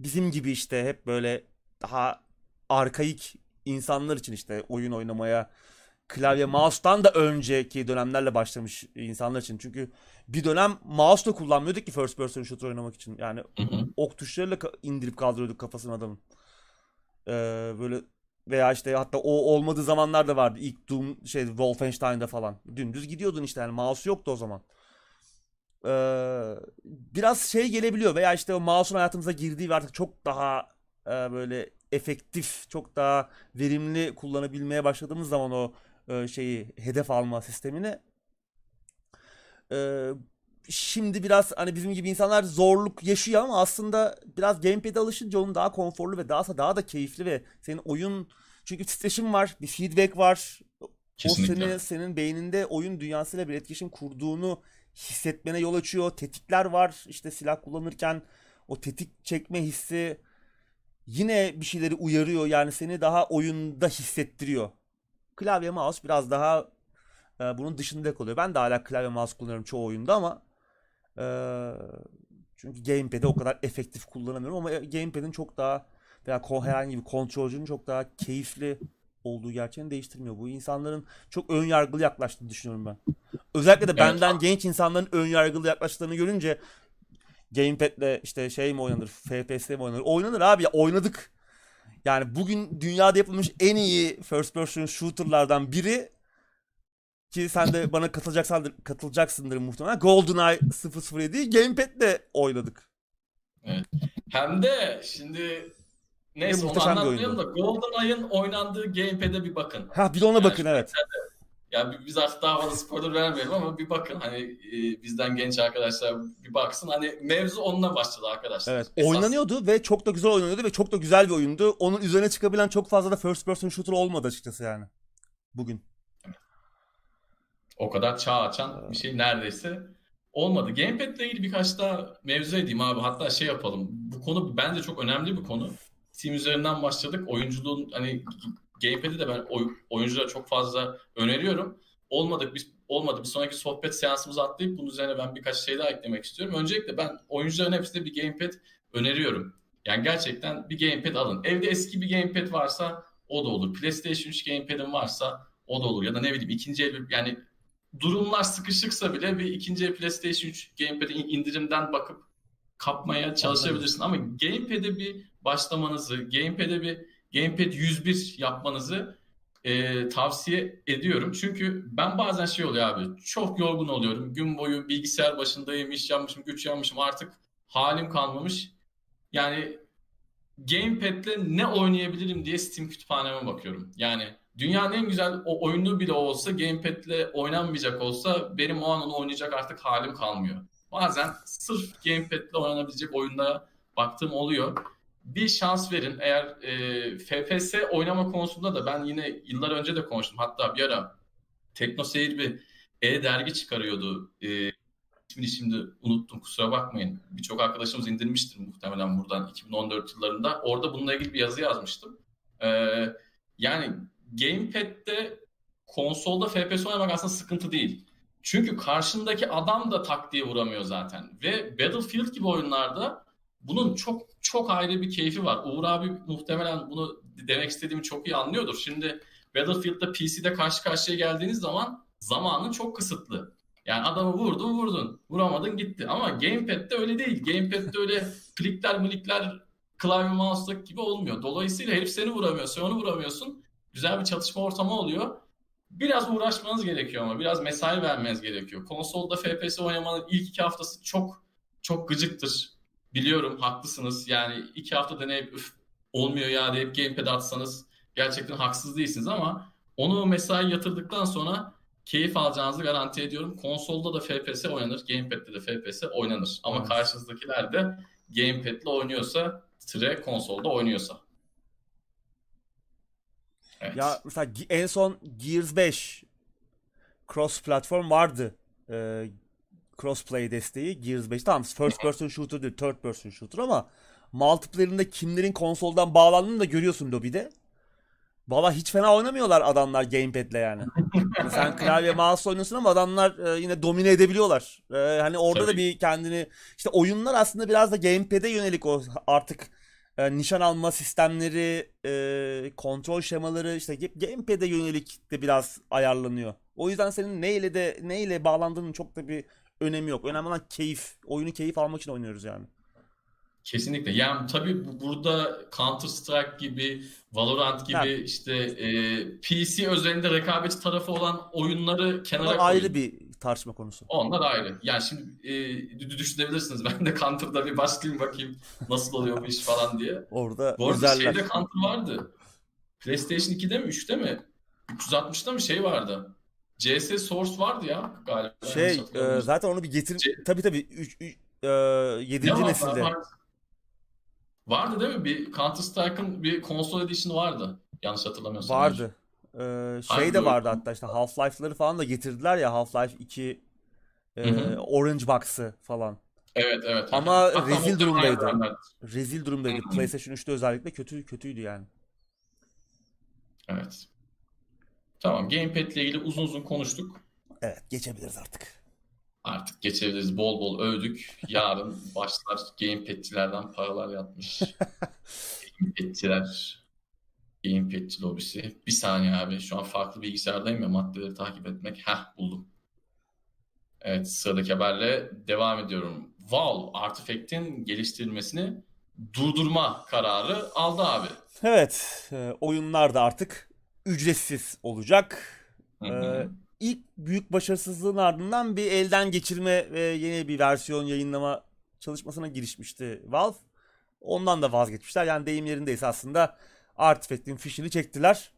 bizim gibi işte hep böyle daha arkaik insanlar için işte oyun oynamaya klavye mouse'tan da önceki dönemlerle başlamış insanlar için. Çünkü bir dönem mouse da kullanmıyorduk ki first person shooter oynamak için. Yani hı hı. ok tuşlarıyla indirip kaldırıyorduk kafasını adamın. Ee, böyle veya işte hatta o olmadığı zamanlar da vardı. İlk Doom şey Wolfenstein'da falan. Dümdüz gidiyordun işte yani mouse yoktu o zaman. Ee, biraz şey gelebiliyor veya işte o mouse'un hayatımıza girdiği ve artık çok daha e, böyle efektif, çok daha verimli kullanabilmeye başladığımız zaman o e, şeyi hedef alma sistemini e, şimdi biraz hani bizim gibi insanlar zorluk yaşıyor ama aslında biraz gamepad'e alışınca onun daha konforlu ve daha daha da keyifli ve senin oyun çünkü titreşim var, bir feedback var. Kesinlikle. O senin, senin beyninde oyun dünyasıyla bir etkileşim kurduğunu hissetmene yol açıyor. Tetikler var işte silah kullanırken o tetik çekme hissi yine bir şeyleri uyarıyor. Yani seni daha oyunda hissettiriyor. Klavye mouse biraz daha e, bunun dışında kalıyor. Ben de hala klavye mouse kullanıyorum çoğu oyunda ama e, çünkü gamepad'i o kadar efektif kullanamıyorum ama gamepad'in çok daha veya herhangi bir kontrolcünün çok daha keyifli olduğu gerçeğini değiştirmiyor. Bu insanların çok ön yargılı yaklaştığını düşünüyorum ben. Özellikle de Evet. benden genç insanların ön yargılı yaklaştığını görünce gamepad'le işte şey mi oynanır, FPS mi oynanır? Oynanır abi ya oynadık. Yani bugün dünyada yapılmış en iyi first person shooter'lardan biri ki sen de bana katılacaksındır, katılacaksındır muhtemelen. GoldenEye 007'yi gamepad'le oynadık. Hem de şimdi neyse onu anlatmayalım da. GoldenEye'ın oynandığı gamepad'e bir bakın. Ha bir de ona Yani bakın evet. Ya biz artık daha fazla spoiler vermeyelim ama bir bakın hani e, bizden genç arkadaşlar bir baksın. Hani mevzu onunla başladı arkadaşlar. Evet. Esas- Oynanıyordu ve çok da güzel oynanıyordu ve çok da güzel bir oyundu. Onun üzerine çıkabilen çok fazla da first person shooter olmadı açıkçası yani. Bugün. O kadar çağ açan bir şey neredeyse olmadı. Gamepad ile ilgili birkaç daha mevzu edeyim abi. Hatta şey yapalım. Bu konu bence çok önemli bir konu. Steam üzerinden başladık. Oyunculuğun hani Gamepad'i de ben oy- oyunculara çok fazla öneriyorum. Olmadık biz olmadı. Bir sonraki sohbet seansımızı atlayıp bunun üzerine ben birkaç şey daha eklemek istiyorum. Öncelikle ben oyuncuların hepsine bir gamepad öneriyorum. Yani gerçekten bir gamepad alın. Evde eski bir gamepad varsa o da olur. PlayStation 3 gamepad'in varsa o da olur. Ya da ne bileyim ikinci el yani durumlar sıkışıksa bile bir ikinci el PlayStation 3 gamepad'i indirimden bakıp kapmaya çalışabilirsin. Ama gamepad'e bir başlamanızı, gamepad'e bir gamepad 101 yapmanızı e, tavsiye ediyorum. Çünkü ben bazen şey oluyor abi. Çok yorgun oluyorum. Gün boyu bilgisayar başındayım, iş yapmışım, güç yapmışım. Artık halim kalmamış. Yani Gamepad'le ne oynayabilirim diye Steam kütüphaneme bakıyorum. Yani dünyanın en güzel o oyunu bile olsa Gamepad'le oynanmayacak olsa benim o an onu oynayacak artık halim kalmıyor. Bazen sırf Gamepad'le oynanabilecek oyunlara baktığım oluyor. Bir şans verin. Eğer e, FPS oynama konusunda da ben yine yıllar önce de konuştum. Hatta bir ara TeknoSeyir bir e-dergi çıkarıyordu. E, ismini şimdi unuttum kusura bakmayın. Birçok arkadaşımız indirmiştir muhtemelen buradan 2014 yıllarında. Orada bununla ilgili bir yazı yazmıştım. Ee, yani Gamepad'de konsolda FPS oynamak aslında sıkıntı değil. Çünkü karşındaki adam da tak diye vuramıyor zaten. Ve Battlefield gibi oyunlarda bunun çok çok ayrı bir keyfi var. Uğur abi muhtemelen bunu demek istediğimi çok iyi anlıyordur. Şimdi Battlefield'da PC'de karşı karşıya geldiğiniz zaman zamanın çok kısıtlı. Yani adamı vurdun vurdun. Vuramadın gitti. Ama Gamepad'de öyle değil. Gamepad'de öyle klikler milikler klavye mouse'daki gibi olmuyor. Dolayısıyla herif seni vuramıyor. Sen onu vuramıyorsun. Güzel bir çatışma ortamı oluyor. Biraz uğraşmanız gerekiyor ama. Biraz mesai vermeniz gerekiyor. Konsolda FPS oynamanın ilk iki haftası çok çok gıcıktır. Biliyorum haklısınız. Yani iki hafta deneyip üf olmuyor ya deyip Gamepad atsanız gerçekten haksız değilsiniz ama onu mesai yatırdıktan sonra keyif alacağınızı garanti ediyorum. Konsolda da FPS oynanır, Gamepad'de de FPS oynanır. Ama Evet. karşınızdakiler de Gamepad'le oynuyorsa, tire konsolda oynuyorsa. Evet. Ya mesela en son Gears 5 cross platform vardı. Ee, crossplay desteği Gears 5. Tamam first person shooter değil third person shooter ama multiplayer'ında kimlerin konsoldan bağlandığını da görüyorsun lobide. Valla hiç fena oynamıyorlar adamlar gamepad'le yani. Yani sen klavye mouse oynuyorsun ama adamlar e, yine domine edebiliyorlar. E, hani orada da Tabii. bir kendini işte oyunlar aslında biraz da gamepad'e yönelik o artık e, nişan alma sistemleri, e, kontrol şemaları işte gamepad'e yönelik de biraz ayarlanıyor. O yüzden senin neyle de neyle bağlandığının çok da bir önemi yok. Önemli olan keyif. Oyunu keyif almak için oynuyoruz yani. Kesinlikle. Yani tabii bu- burada Counter Strike gibi, Valorant gibi Ha. işte e, PC özelinde rekabetçi tarafı olan oyunları kenara koyun. ayrı bir tartışma konusu. Onlar ayrı. Yani şimdi e, dü- düşünebilirsiniz. Ben de Counter'da bir başlayayım bakayım nasıl oluyor bu iş falan diye. Orada Bu arada özeller. şeyde Counter vardı. PlayStation 2'de mi 3'te mi? 360'da mı şey vardı? CS Source vardı ya galiba. Şey e, zaten onu bir getir Şey- tabii tabii 3 e, 7. Ne vardı? nesilde. Vardı. Vardı değil mi? Bir Counter Strike'ın bir konsol edition'ı vardı. Yanlış hatırlamıyorsam. Vardı. Ee, şey Harbi de vardı hatta işte Half-Life'ları falan da getirdiler ya Half-Life 2 e. Orange Box'ı falan. Evet evet. Ama Hatta rezil durumdaydı. aynı. Rezil durumdaydı. Hı hı. PlayStation 3'te özellikle kötü kötüydü yani. Evet. Tamam. Gamepad ile ilgili uzun uzun konuştuk. Evet geçebiliriz artık. Artık geçebiliriz. Bol bol övdük. Yarın başlar gamepad'çilerden paralar yatmış. gamepad'çiler. Gamepad'çi lobisi. Bir saniye abi. Şu an farklı bilgisayardayım ya maddeleri takip etmek. Heh buldum. Evet sıradaki haberle devam ediyorum. Valve Artifact'in geliştirilmesini durdurma kararı aldı abi. Evet e, oyunlar da artık ücretsiz olacak. Hı hı. Ee, ilk büyük başarısızlığın ardından bir elden geçirme ve yeni bir versiyon yayınlama çalışmasına girişmişti Valve. Ondan da vazgeçmişler. Yani deyim yerindeyse aslında Artifact'in fişini çektiler.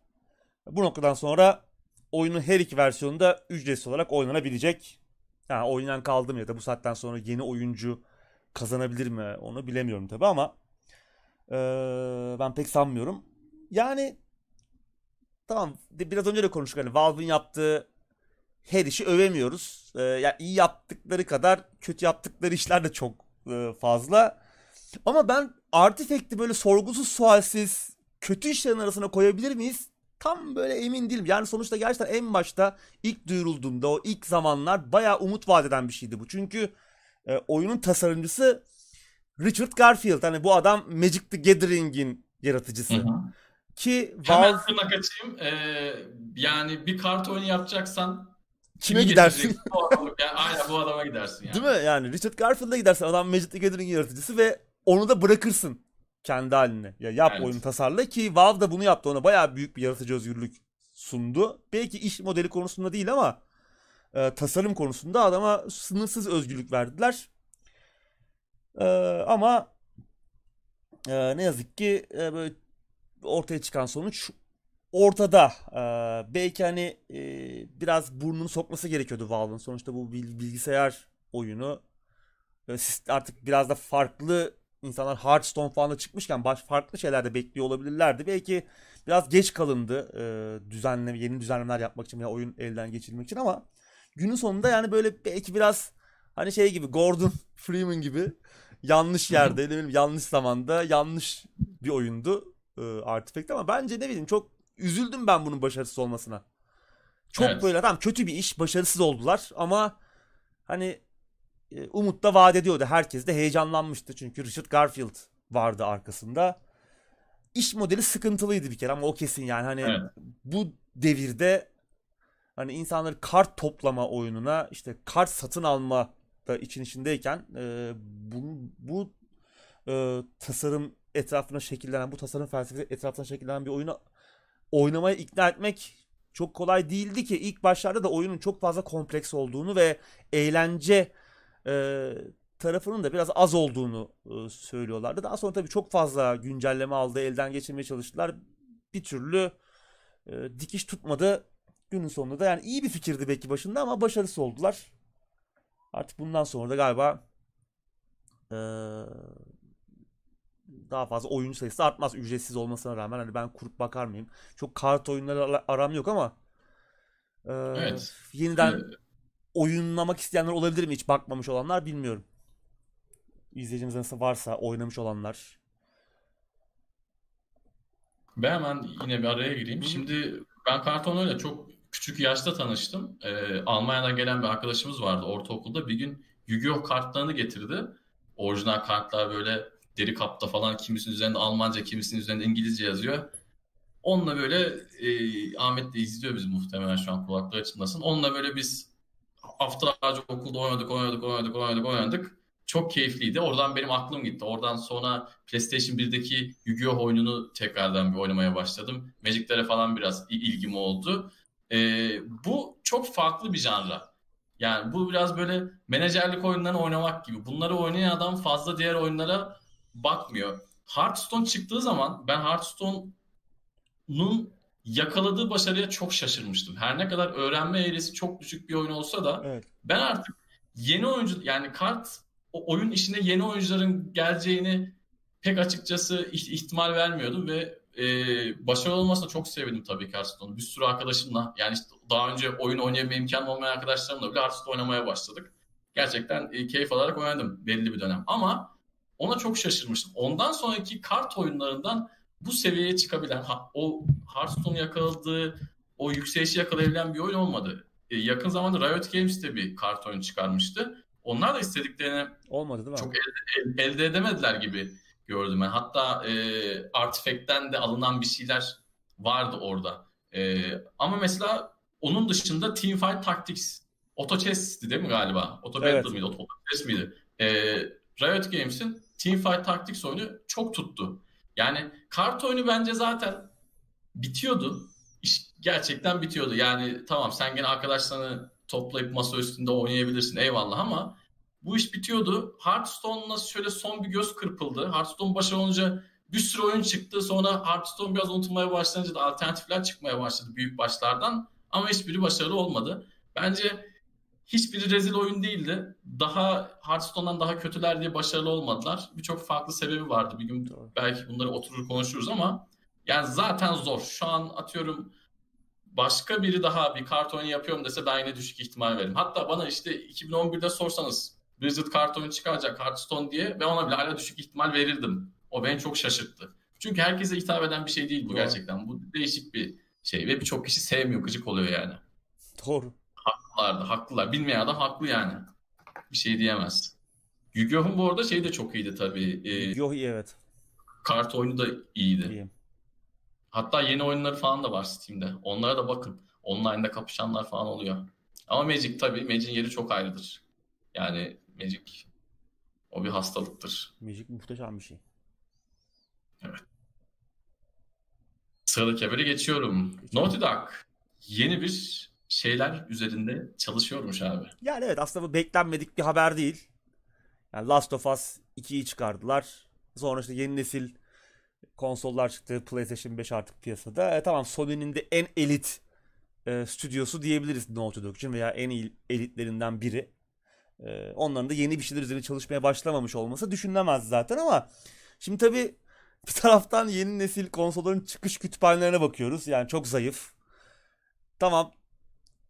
Bu noktadan sonra oyunun her iki versiyonu da ücretsiz olarak oynanabilecek. Yani oynayan kaldım ya da bu saatten sonra yeni oyuncu kazanabilir mi onu bilemiyorum tabi ama ee, ben pek sanmıyorum. Yani tamam biraz önce de konuştuk hani Valve'ın yaptığı her işi övemiyoruz. Ee, yani iyi yaptıkları kadar kötü yaptıkları işler de çok e, fazla. Ama ben Artifact'i böyle sorgusuz sualsiz kötü işlerin arasına koyabilir miyiz? Tam böyle emin değilim. Yani sonuçta gerçekten en başta ilk duyurulduğunda o ilk zamanlar bayağı umut vadeden bir şeydi bu. Çünkü e, oyunun tasarımcısı Richard Garfield. Hani bu adam Magic the Gathering'in yaratıcısı. Hı hı. Ki Hemen Valve... tırnak açayım. Ee, yani bir kart oyunu yapacaksan Kime gidersin? yani, aynen bu adama gidersin yani. Değil mi? Yani Richard Garfield'a gidersin. Adam Magic the Gathering yaratıcısı ve onu da bırakırsın kendi haline. Ya yap evet. oyunu tasarla ki Valve da bunu yaptı. Ona bayağı büyük bir yaratıcı özgürlük sundu. Belki iş modeli konusunda değil ama e, tasarım konusunda adama sınırsız özgürlük verdiler. E, ama e, ne yazık ki e, böyle ortaya çıkan sonuç ortada. Ee, belki hani e, biraz burnunu sokması gerekiyordu Valve'ın. Sonuçta bu bilgisayar oyunu artık biraz da farklı insanlar Hearthstone falan da çıkmışken baş farklı şeyler de bekliyor olabilirlerdi. Belki biraz geç kalındı e, düzenleme yeni düzenlemeler yapmak için veya oyun elden geçirmek için ama günün sonunda yani böyle belki biraz hani şey gibi Gordon Freeman gibi yanlış yerde ne bileyim yanlış zamanda yanlış bir oyundu e, Artifact ama bence ne bileyim çok üzüldüm ben bunun başarısız olmasına. Çok evet. böyle tam kötü bir iş başarısız oldular ama hani e, umut da vaat ediyordu. Herkes de heyecanlanmıştı çünkü Richard Garfield vardı arkasında. İş modeli sıkıntılıydı bir kere ama o kesin yani hani evet. bu devirde hani insanları kart toplama oyununa işte kart satın alma da için içindeyken e, bu, bu e, tasarım etrafına şekillenen bu tasarım felsefesi etrafına şekillenen bir oyunu oynamaya ikna etmek çok kolay değildi ki ilk başlarda da oyunun çok fazla kompleks olduğunu ve eğlence e, tarafının da biraz az olduğunu e, söylüyorlardı. Daha sonra tabii çok fazla güncelleme aldı, elden geçirmeye çalıştılar. Bir türlü e, dikiş tutmadı. Günün sonunda da yani iyi bir fikirdi belki başında ama başarısız oldular. Artık bundan sonra da galiba e, daha fazla oyuncu sayısı artmaz ücretsiz olmasına rağmen. Hani ben kurup bakar mıyım? Çok kart oyunları aram yok ama e, evet. yeniden evet. oyunlamak isteyenler olabilir mi? Hiç bakmamış olanlar bilmiyorum. İzleyicimiz nasıl varsa oynamış olanlar. Ben hemen yine bir araya gireyim. Şimdi ben kart oyunuyla çok küçük yaşta tanıştım. Ee, Almanya'dan gelen bir arkadaşımız vardı ortaokulda. Bir gün Yu-Gi-Oh kartlarını getirdi. Orijinal kartlar böyle deri kapta falan kimisinin üzerinde Almanca kimisinin üzerinde İngilizce yazıyor. Onunla böyle e, Ahmet de izliyor bizi muhtemelen şu an kulakları açılmasın. Onunla böyle biz haftalarca okulda oynadık, oynadık, oynadık, oynadık, oynadık. Çok keyifliydi. Oradan benim aklım gitti. Oradan sonra PlayStation 1'deki Yu-Gi-Oh oyununu tekrardan bir oynamaya başladım. Magic'lere falan biraz ilgim oldu. E, bu çok farklı bir janra. Yani bu biraz böyle menajerlik oyunlarını oynamak gibi. Bunları oynayan adam fazla diğer oyunlara bakmıyor. Hearthstone çıktığı zaman ben Hearthstone'un yakaladığı başarıya çok şaşırmıştım. Her ne kadar öğrenme eğrisi çok düşük bir oyun olsa da evet. ben artık yeni oyuncu yani kart o oyun işine yeni oyuncuların geleceğini pek açıkçası ihtimal vermiyordum ve e, başarılı olmasına çok sevindim tabii ki Hearthstone'u. Bir sürü arkadaşımla yani işte daha önce oyun oynayama imkanı olmayan arkadaşlarımla bile Hearthstone oynamaya başladık. Gerçekten e, keyif alarak oynadım belli bir dönem. Ama ona çok şaşırmıştım. Ondan sonraki kart oyunlarından bu seviyeye çıkabilen, o Hearthstone yakaladığı, o yükselişi yakalayabilen bir oyun olmadı. e, yakın zamanda Riot Games de bir kart oyunu çıkarmıştı. Onlar da istediklerini Olmadı değil mi? çok elde, elde edemediler gibi gördüm ben. Hatta e, Artifact'ten de alınan bir şeyler vardı orada. E, ama mesela onun dışında Teamfight Tactics Auto Chess'ti değil mi galiba? Auto Evet. Battle miydi? Auto Chess miydi? E, Riot Games'in Teamfight Tactics oyunu çok tuttu. Yani kart oyunu bence zaten bitiyordu. İş gerçekten bitiyordu. Yani tamam sen gene arkadaşlarını toplayıp masa üstünde oynayabilirsin eyvallah ama bu iş bitiyordu. Hearthstone'la şöyle son bir göz kırpıldı. Hearthstone başarılı olunca bir sürü oyun çıktı. Sonra Hearthstone biraz unutulmaya başlayınca da alternatifler çıkmaya başladı büyük başlardan. Ama hiçbiri başarılı olmadı. Bence hiçbiri rezil oyun değildi. Daha Hearthstone'dan daha kötüler diye başarılı olmadılar. Birçok farklı sebebi vardı. Bir gün Doğru. belki bunları oturur konuşuruz ama yani zaten zor. Şu an atıyorum başka biri daha bir kart oyunu yapıyorum dese ben yine düşük ihtimal veririm. Hatta bana işte 2011'de sorsanız Blizzard kart oyunu çıkaracak Hearthstone diye ben ona bile hala düşük ihtimal verirdim. O beni çok şaşırttı. Çünkü herkese hitap eden bir şey değil bu Doğru. gerçekten. Bu değişik bir şey ve birçok kişi sevmiyor, gıcık oluyor yani. Doğru. Haklılar da haklılar. Bilmeyen adam haklı yani. Bir şey diyemez. Yu-Gi-Oh'un bu arada şey de çok iyiydi tabii. Ee, Yok iyi evet. kart oyunu da iyiydi. İyi. Hatta yeni oyunları falan da var Steam'de. Onlara da bakın. Online'da kapışanlar falan oluyor. Ama Magic tabii. Magic'in yeri çok ayrıdır. Yani Magic o bir hastalıktır. Müzik muhteşem bir şey. Sıradaki habere geçiyorum. Naughty Dog yeni bir şeyler üzerinde çalışıyormuş abi. Yani evet aslında bu beklenmedik bir haber değil. Yani Last of Us 2'yi çıkardılar. Sonra işte yeni nesil konsollar çıktı. PlayStation 5 artık piyasada. E, tamam Sony'nin de en elit e, stüdyosu diyebiliriz Naughty Dog için veya en iyi elitlerinden biri. E, onların da yeni bir şeyler üzerine çalışmaya başlamamış olması düşünülemez zaten ama şimdi tabii bir taraftan yeni nesil konsolların çıkış kütüphanelerine bakıyoruz. Yani çok zayıf. Tamam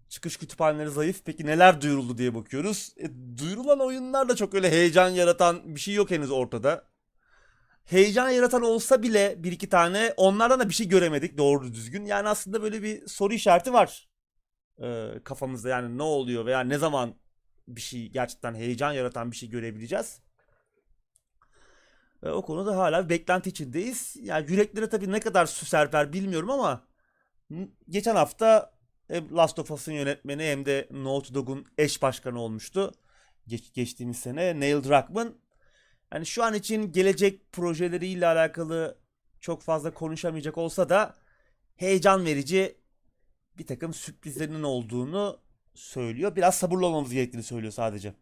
çıkış kütüphaneleri zayıf. Peki neler duyuruldu diye bakıyoruz. E, duyurulan oyunlar da çok öyle heyecan yaratan bir şey yok henüz ortada. Heyecan yaratan olsa bile bir iki tane onlardan da bir şey göremedik doğru düzgün. Yani aslında böyle bir soru işareti var e, kafamızda. Yani ne oluyor veya ne zaman bir şey gerçekten heyecan yaratan bir şey görebileceğiz. E, o konuda hala beklenti içindeyiz. Yani yüreklere tabii ne kadar su serper bilmiyorum ama geçen hafta Last of Us'ın yönetmeni hem de Naughty Dog'un eş başkanı olmuştu. Geç, geçtiğimiz sene Neil Druckmann. Yani şu an için gelecek projeleriyle alakalı çok fazla konuşamayacak olsa da heyecan verici bir takım sürprizlerinin olduğunu söylüyor. Biraz sabırlı olmamız gerektiğini söylüyor sadece.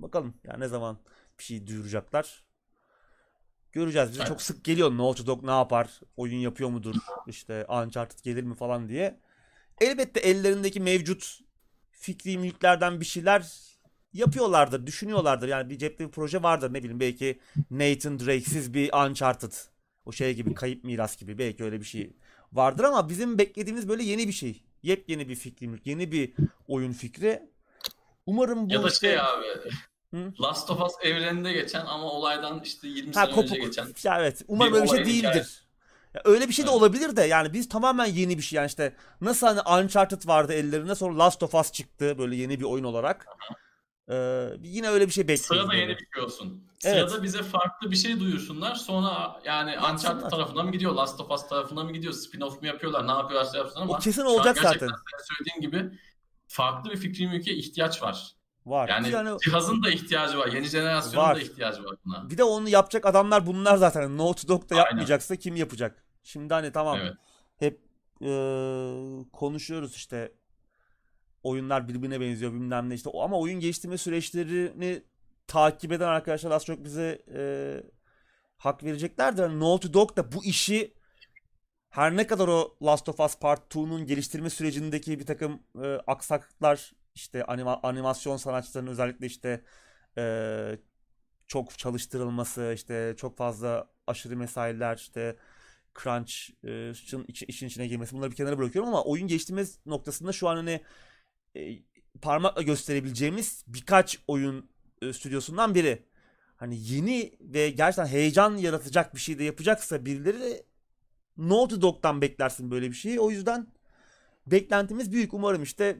Bakalım yani ne zaman bir şey duyuracaklar. Göreceğiz. Bize Evet. çok sık geliyor Naughty Dog ne yapar? Oyun yapıyor mudur? İşte Uncharted gelir mi falan diye. Elbette ellerindeki mevcut fikri mülklerden bir şeyler yapıyorlardır, düşünüyorlardır. Yani bir cepte bir proje vardır ne bileyim belki Nathan Drake'siz bir Uncharted. O şey gibi kayıp miras gibi belki öyle bir şey vardır ama bizim beklediğimiz böyle yeni bir şey. Yepyeni bir fikri mülk, yeni bir oyun fikri. Umarım bu Ya da işte şey abi. Hı? Last of Us evreninde geçen ama olaydan işte 20 ha, sene kopuk. önce geçen. Ya evet. Umarım öyle bir şey değildir. hikayesi. Ya öyle bir şey de Evet. olabilir de yani biz tamamen yeni bir şey yani işte nasıl hani Uncharted vardı ellerinde sonra Last of Us çıktı böyle yeni bir oyun olarak. Ee, yine öyle bir şey bekliyoruz. Sırada yeni bir şey olsun. Evet. Sırada bize farklı bir şey duyursunlar. Sonra yani Yapsınlar. Uncharted tarafına mı gidiyor, Last of Us tarafına mı gidiyor, spin-off mu yapıyorlar, ne yapıyorlarsa yapsınlar ama O kesin olacak zaten. söylediğin gibi farklı bir fikri mülke ihtiyaç var. Var. Yani Yani cihazın da ihtiyacı var, yeni jenerasyonun Var. da ihtiyacı var buna. bir de onu yapacak adamlar bunlar zaten. Naughty Dog da Aynen. yapmayacaksa kim yapacak? Şimdi hani tamam Evet. hep e, konuşuyoruz işte oyunlar birbirine benziyor bilmem ne işte ama oyun geliştirme süreçlerini takip eden arkadaşlar az çok bize e, hak vereceklerdir. Yani Naughty Dog da bu işi her ne kadar o Last of Us Part 2'nun geliştirme sürecindeki bir takım e, aksaklıklar işte anima- animasyon sanatçılarının özellikle işte e, çok çalıştırılması işte çok fazla aşırı mesailer işte crunch e, içi- işin içine girmesi bunları bir kenara bırakıyorum ama oyun geliştirme noktasında şu an hani e, parmakla gösterebileceğimiz birkaç oyun e, stüdyosundan biri. Hani yeni ve gerçekten heyecan yaratacak bir şey de yapacaksa birileri Naughty Dog'dan beklersin böyle bir şeyi. O yüzden beklentimiz büyük. Umarım işte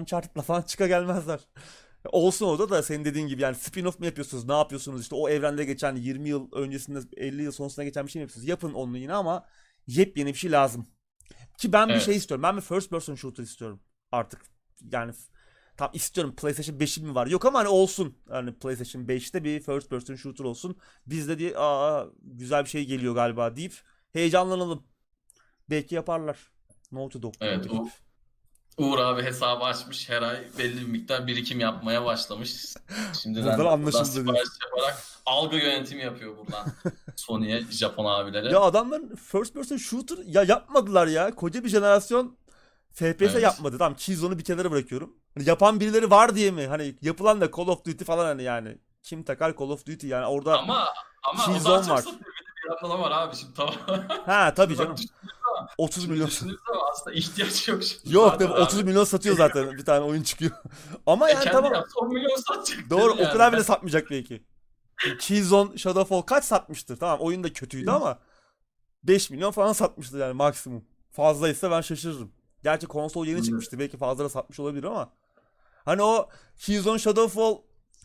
Uncharted'la falan çıka gelmezler. Olsun orada da senin dediğin gibi yani spin-off mu yapıyorsunuz? Ne yapıyorsunuz? İşte o evrende geçen 20 yıl öncesinde 50 yıl sonrasında geçen bir şey mi yapıyorsunuz? Yapın onu yine ama yepyeni bir şey lazım. Ki ben bir Evet. şey istiyorum. Ben bir first person shooter istiyorum artık. Yani tam istiyorum. PlayStation 5'im mi var? Yok ama hani olsun. Hani PlayStation 5'te bir first person shooter olsun. Biz de diye aa güzel bir şey geliyor galiba deyip heyecanlanalım. Belki yaparlar. Naughty Dog. Evet, o- Uğur abi hesabı açmış. Her ay belli bir miktar birikim yapmaya başlamış. Şimdiden Buradan buradan anlaşıldı sipariş yaparak algı yönetimi yapıyor buradan. Sony'ye, Japon abilere. Ya adamların first person shooter ya yapmadılar ya. Koca bir jenerasyon FPS Evet. yapmadı. Tamam Killzone'u bir kenara bırakıyorum. Hani yapan birileri var diye mi? Hani yapılan da Call of Duty falan hani yani. Kim takar Call of Duty yani orada. Ama ama Killzone var. o var abi şimdi tamam. Ha tabii canım. Düşündüğünüz zaman- 30 milyon. aslında ihtiyaç yok. Şimdi. Yok tabii abi. 30 milyon satıyor zaten bir tane oyun çıkıyor. Ama E, yani kendi tamam. yapsa 10 milyon satacak. Doğru yani. o kadar bile satmayacak belki. Killzone Shadowfall kaç satmıştır? Tamam oyun da kötüydü ama 5 milyon falan satmıştır yani maksimum. Fazlaysa ben şaşırırım. Gerçi konsol yeni çıkmıştı. Belki fazla da satmış olabilir ama. Hani o Killzone Shadowfall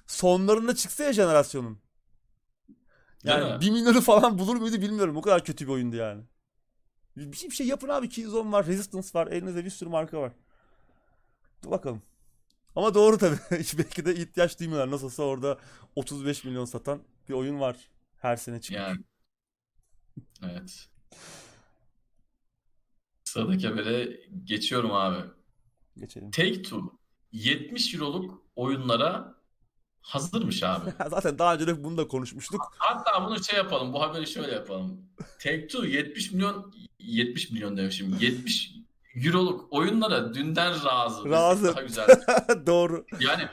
sonlarında çıksa ya jenerasyonun. Yani mi? 1 milyonu falan bulur muydu bilmiyorum. O kadar kötü bir oyundu yani. Bir şey, bir şey yapın abi. Killzone var, Resistance var. Elinizde bir sürü marka var. Dur bakalım. Ama doğru tabii. Belki de ihtiyaç duymuyorlar. Nasılsa orada 35 milyon satan bir oyun var. Her sene çıkıyor. Yani. Evet. Sıradaki habere geçiyorum abi. Geçelim. Take-Two 70 euroluk oyunlara hazırmış abi. Zaten daha önce de bunu da konuşmuştuk. Hatta bunu şey yapalım, bu haberi şöyle yapalım. Take-Two 70 milyon 70 milyon demişim. 70 euroluk oyunlara dünden razı. Razı. Daha güzel. doğru. Yani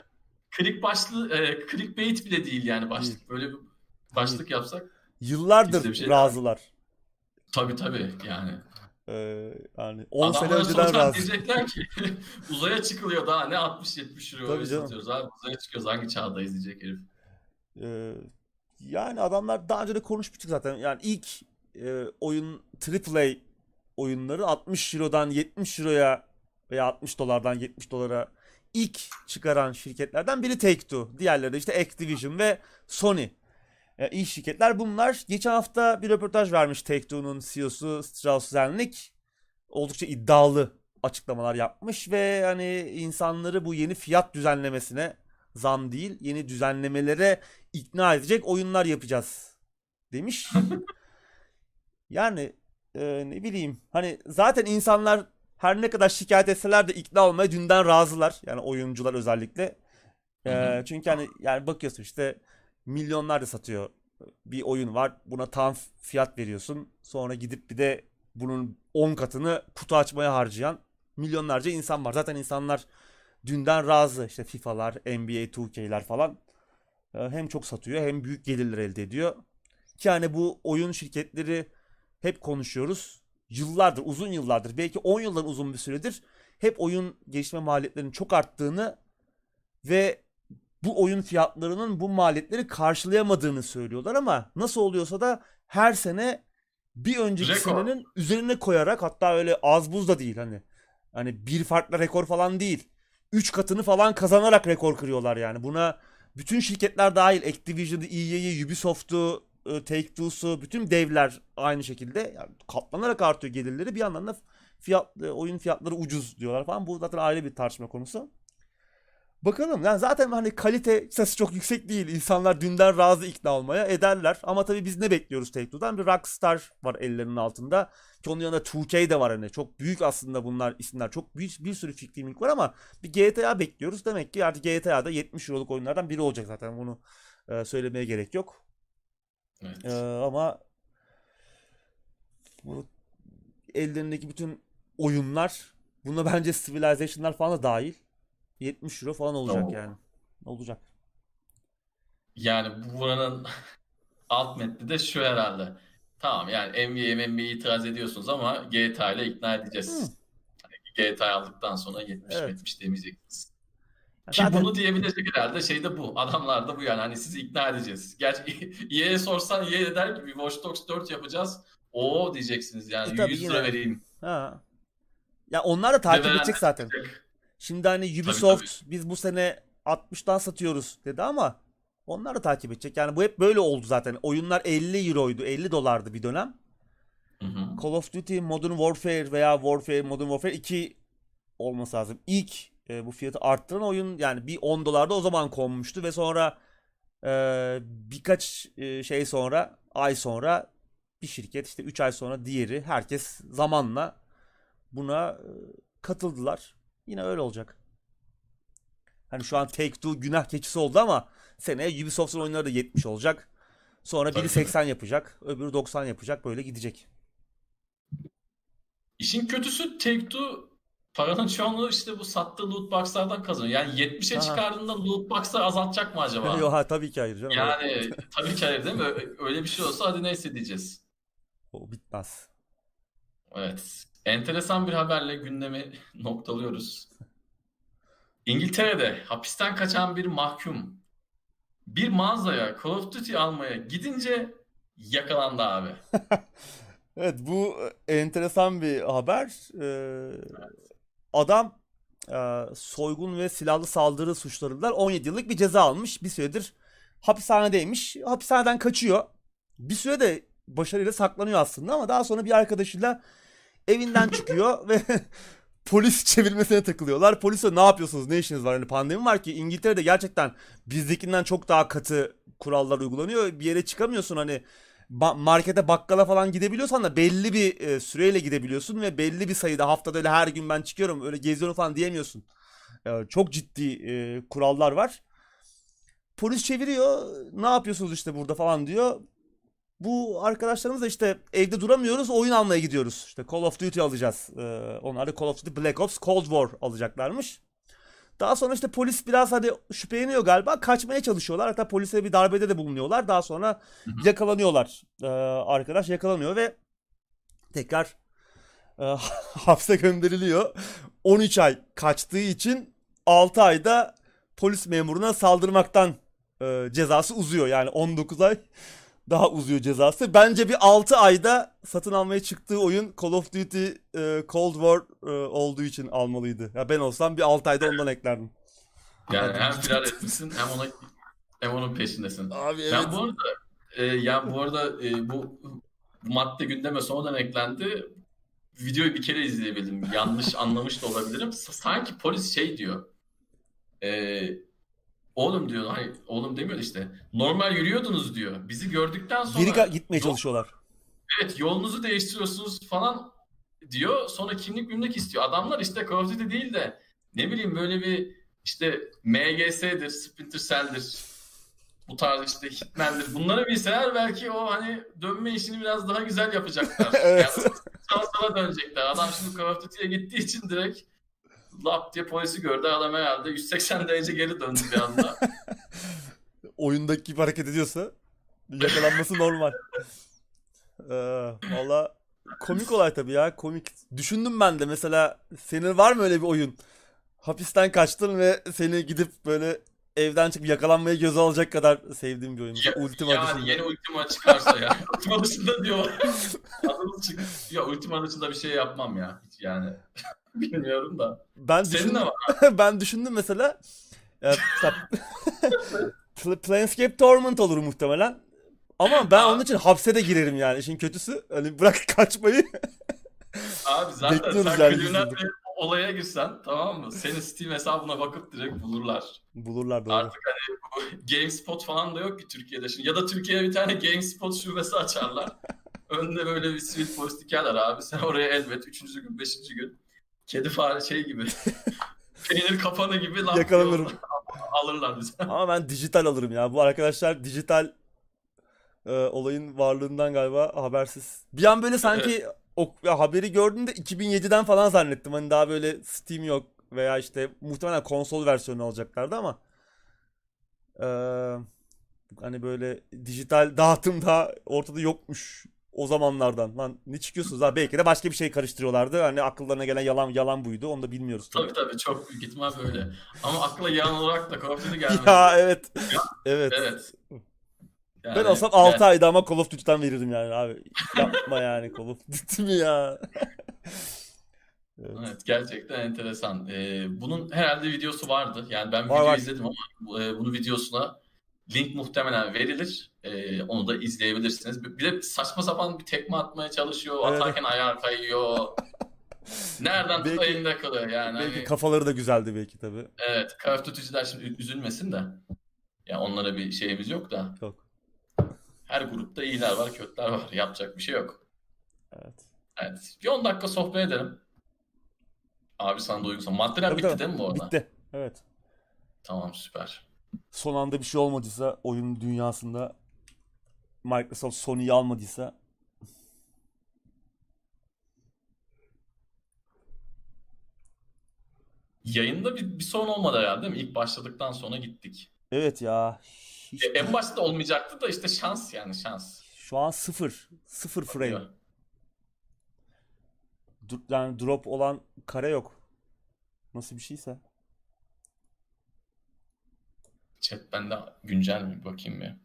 click başlı e, clickbait bile değil yani başlık. Böyle bir başlık yapsak Yıllardır şey razılar. tabii tabii yani. Ee, yani 10 sene Adamlar önceden sonra razı. diyecekler ki uzaya çıkılıyor daha ne 60-70 euro Tabii canım. satıyoruz abi uzaya çıkıyoruz hangi çağdayız diyecek herif. Ee, yani adamlar daha önce de konuşmuştuk zaten. Yani ilk e, oyun AAA oyunları 60 Euro'dan 70 Euro'ya veya 60 dolardan 70 dolara ilk çıkaran şirketlerden biri Take-Two. Diğerleri de işte Activision ve Sony. E, iyi şirketler bunlar. Geçen hafta bir röportaj vermiş Take-Two'nun CEO'su Strauss Zelnick. Oldukça iddialı açıklamalar yapmış ve hani insanları bu yeni fiyat düzenlemesine zam değil, yeni düzenlemelere ikna edecek oyunlar yapacağız demiş. yani e, ne bileyim hani zaten insanlar her ne kadar şikayet etseler de ikna olmaya dünden razılar. Yani oyuncular özellikle. E, çünkü hani yani bakıyorsun işte milyonlarca satıyor bir oyun var. Buna tam fiyat veriyorsun. Sonra gidip bir de bunun 10 katını kutu açmaya harcayan milyonlarca insan var. Zaten insanlar dünden razı. İşte FIFA'lar, NBA 2K'ler falan e, hem çok satıyor hem büyük gelirler elde ediyor. Ki yani bu oyun şirketleri hep konuşuyoruz. Yıllardır, uzun yıllardır, belki 10 yıldan uzun bir süredir hep oyun geliştirme maliyetlerinin çok arttığını ve bu oyun fiyatlarının bu maliyetleri karşılayamadığını söylüyorlar ama nasıl oluyorsa da her sene bir önceki Rekor. senenin üzerine koyarak hatta öyle az buz da değil hani hani bir farklı rekor falan değil. 3 katını falan kazanarak rekor kırıyorlar yani. Buna bütün şirketler dahil Activision'ı, EA'yi, Ubisoft'u, e, Take-Two'su bütün devler aynı şekilde yani katlanarak artıyor gelirleri. Bir yandan da fiyat e, oyun fiyatları ucuz diyorlar falan. Bu zaten ayrı bir tartışma konusu. Bakalım yani zaten hani kalite sesi çok yüksek değil. İnsanlar dünden razı ikna olmaya ederler. Ama tabii biz ne bekliyoruz Take-Two'dan? Bir Rockstar var ellerinin altında. Ki onun yanında 2K de var hani. Çok büyük aslında bunlar isimler. Çok büyük bir sürü fikri var ama bir GTA bekliyoruz. Demek ki artık GTA'da 70 euroluk oyunlardan biri olacak zaten. Bunu e, söylemeye gerek yok. Evet. E, ama bu ellerindeki bütün oyunlar buna bence Civilization'lar falan da dahil 70 euro falan olacak Oo. yani. Olacak. Yani buranın alt metni de şu herhalde. Tamam yani NBA, NBA itiraz ediyorsunuz ama GTA ile ikna edeceğiz. Hani GTA aldıktan sonra 70 Evet. 70 demeyeceksiniz. Ki zaten bunu diyebilecek herhalde şey de bu. Adamlar da bu yani. Hani sizi ikna edeceğiz. Gerçi EA'ye sorsan EA der ki bir Watch Dogs 4 yapacağız. Oo diyeceksiniz yani. E tabii 100 yine. lira vereyim. ha. Ya onlar da takip edecek zaten. diyecek. Şimdi hani Ubisoft biz bu sene 60'tan satıyoruz dedi ama onlar da takip edecek. Yani bu hep böyle oldu zaten. Oyunlar 50 euroydu, 50 dolardı bir dönem. Hı hı. Call of Duty Modern Warfare veya Warfare Modern Warfare 2 olması lazım. İlk e, bu fiyatı arttıran oyun yani bir 10 dolarda o zaman konmuştu ve sonra e, birkaç e, şey sonra ay sonra bir şirket işte 3 ay sonra diğeri herkes zamanla buna e, katıldılar. Yine öyle olacak. Hani şu an Take-Two günah keçisi oldu ama seneye Ubisoft'un oyunları da 70 olacak. Sonra biri Tabii. 80 yapacak, öbürü 90 yapacak. Böyle gidecek. İşin kötüsü Take-Two paranın çoğunu işte bu sattığı loot box'lardan kazanıyor. Yani 70'e Aha. çıkardığında loot box'lar azaltacak mı acaba? Yok ha tabii ki hayır canım. Yani tabii ki hayır değil mi? Öyle bir şey olsa hadi neyse diyeceğiz. O bitmez. Evet. Enteresan bir haberle gündemi noktalıyoruz. İngiltere'de hapisten kaçan bir mahkum bir mağazaya Call of Duty almaya gidince yakalandı abi. Evet bu e, enteresan bir haber. Ee, adam e, soygun ve silahlı saldırı suçlarından 17 yıllık bir ceza almış. Bir süredir hapishanedeymiş. Hapishaneden kaçıyor. Bir süre de başarıyla saklanıyor aslında ama daha sonra bir arkadaşıyla evinden çıkıyor ve polis çevirmesine takılıyorlar. Polis ne yapıyorsunuz? Ne işiniz var? Hani pandemi var ki İngiltere'de gerçekten bizdekinden çok daha katı kurallar uygulanıyor. Bir yere çıkamıyorsun hani markete bakkala falan gidebiliyorsan da belli bir e, süreyle gidebiliyorsun ve belli bir sayıda haftada öyle her gün ben çıkıyorum öyle geziyorum falan diyemiyorsun. E, çok ciddi e, kurallar var. Polis çeviriyor. Ne yapıyorsunuz işte burada falan diyor. Bu arkadaşlarımız da işte evde duramıyoruz oyun almaya gidiyoruz. İşte Call of Duty alacağız. E, onlar da Call of Duty Black Ops Cold War alacaklarmış. Daha sonra işte polis biraz hadi şüpheleniyor galiba. Kaçmaya çalışıyorlar. Hatta polise bir darbede de bulunuyorlar. Daha sonra yakalanıyorlar. Ee, arkadaş yakalanıyor ve tekrar e, hapse gönderiliyor. 13 ay kaçtığı için 6 ayda polis memuruna saldırmaktan e, cezası uzuyor. Yani 19 ay daha uzuyor cezası. Bence bir 6 ayda satın almaya çıktığı oyun Call of Duty e, Cold War e, olduğu için almalıydı. Ya ben olsam bir 6 ayda ondan eklerdim. Yani hem firar etmişsin hem ona hem onun peşindesin. Abi evet. Ben bu arada e, ya bu arada e, bu, bu madde gündeme sonradan eklendi. Videoyu bir kere izleyebildim. Yanlış anlamış da olabilirim. Sanki polis şey diyor. E, oğlum diyor. Hayır, oğlum demiyor işte. Normal yürüyordunuz diyor. Bizi gördükten sonra Geri gitmeye Yok, çalışıyorlar. evet yolunuzu değiştiriyorsunuz falan diyor. Sonra kimlik mimlik istiyor. Adamlar işte Call of Duty değil de ne bileyim böyle bir işte MGS'dir, Splinter Cell'dir. Bu tarz işte Hitman'dir. Bunları bilseler belki o hani dönme işini biraz daha güzel yapacaklar. Evet. Yani dönecekler. Adam şimdi Call of Duty'ye gittiği için direkt lap diye polisi gördü. Adam herhalde 180 derece geri döndü bir anda. oyundaki gibi hareket ediyorsa yakalanması normal. Ee, Valla komik olay tabii ya komik. Düşündüm ben de mesela senin var mı öyle bir oyun? Hapisten kaçtın ve seni gidip böyle evden çıkıp yakalanmaya göze alacak kadar sevdiğim bir oyun. Ya, Ultima yani dışında. yeni Ultima çıkarsa ya. Ultima dışında diyor. Adımız çık. Ya Ultima dışında bir şey yapmam ya. Hiç yani. Bilmiyorum da. Ben Senin düşündüm, de var. ben düşündüm mesela. Pl- Planescape Torment olur muhtemelen. Ama ben onun için hapse de girerim yani. İşin kötüsü hani bırak kaçmayı. Abi zaten Bekliyoruz sen yani de. olaya girsen tamam mı? Senin Steam hesabına bakıp direkt bulurlar. Bulurlar doğru. Artık hani bu GameSpot falan da yok ki Türkiye'de şimdi. Ya da Türkiye'ye bir tane GameSpot şubesi açarlar. Önde böyle bir sivil polis dikerler abi. Sen oraya elbet 3. gün 5. gün kedi fare şey gibi peynir kapanı gibi laf Yakalanırım. alırlar bizi. Ama ben dijital alırım ya. Bu arkadaşlar dijital e, olayın varlığından galiba habersiz. Bir an böyle sanki o ya haberi gördüğümde 2007'den falan zannettim. Hani daha böyle Steam yok veya işte muhtemelen konsol versiyonu alacaklardı ama e, hani böyle dijital dağıtım daha ortada yokmuş o zamanlardan. Lan ne çıkıyorsunuz ha? Belki de başka bir şey karıştırıyorlardı. Hani akıllarına gelen yalan yalan buydu. Onu da bilmiyoruz tabii. Tabii tabii çok büyük ihtimal böyle. Ama akla yalan olarak da Call of Duty gelmesi. Ya evet. Evet. Evet. Yani, Ben olsam 6 ayda ama Call of Duty'den verirdim yani abi. Yapma yani Call of Duty mi ya? evet. Evet. Gerçekten enteresan. Ee, bunun herhalde videosu vardı. Yani ben Var, video var. izledim ama e, bunun videosuna link muhtemelen verilir. Ee, onu da izleyebilirsiniz. Bir de saçma sapan bir tekme atmaya çalışıyor. Evet. Atarken ayağı kayıyor. Nereden Belki- elinde kalıyor yani. Belki Hani, kafaları da güzeldi belki tabii. evet kaf tutucular şimdi üzülmesin de. Ya onlara bir şeyimiz yok da. Yok. Her grupta iyiler var, kötüler var. Yapacak bir şey yok. Evet. Evet. Bir 10 dakika sohbet edelim. Abi sana da uygunsa. Maddeler Tabii, bitti tabii. değil mi bu arada? Bitti. Evet. Tamam süper. Son anda bir şey olmadıysa oyun dünyasında Microsoft Sony'yi almadıysa Yayında bir, bir sorun olmadı herhalde değil mi? İlk başladıktan sonra gittik. evet ya hiç, E, en başta olmayacaktı da işte şans yani şans. şu an sıfır. Sıfır frame. Dur- Yani drop olan kare yok. Nasıl bir şeyse. Chat bende güncel mi bakayım bir.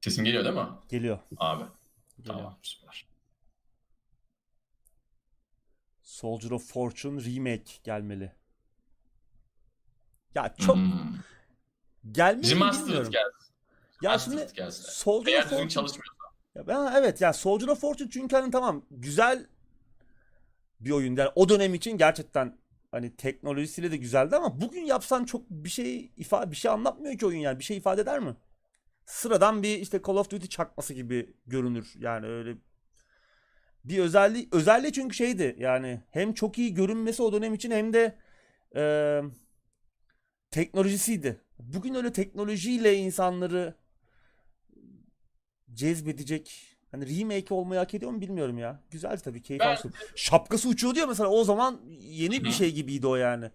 Sesim geliyor değil mi Geliyor. abi? Geliyor. Tamam süper. Soldier of Fortune remake gelmeli. Ya çok Hmm. gelmeli Remastered bilmiyorum. gelsin. Ya Remastered şimdi gelsin. Soldier Eğer of Fortune çalışmıyorsa. Ya ben evet ya Soldier of Fortune çünkü hani tamam güzel bir oyun. Yani o dönem için gerçekten hani teknolojisiyle de güzeldi ama bugün yapsan çok bir şey ifa bir şey anlatmıyor ki oyun yani. Bir şey ifade eder mi? Sıradan bir işte Call of Duty çakması gibi görünür. Yani öyle bir özelliği özelliği çünkü şeydi yani hem çok iyi görünmesi o dönem için hem de e, teknolojisiydi. Bugün öyle teknolojiyle insanları cezbedecek hani remake olmayı hak ediyor mu bilmiyorum ya. Güzel tabii keyif Ben-. Şapkası uçuyor diyor mesela o zaman yeni bir Hı. şey gibiydi o yani.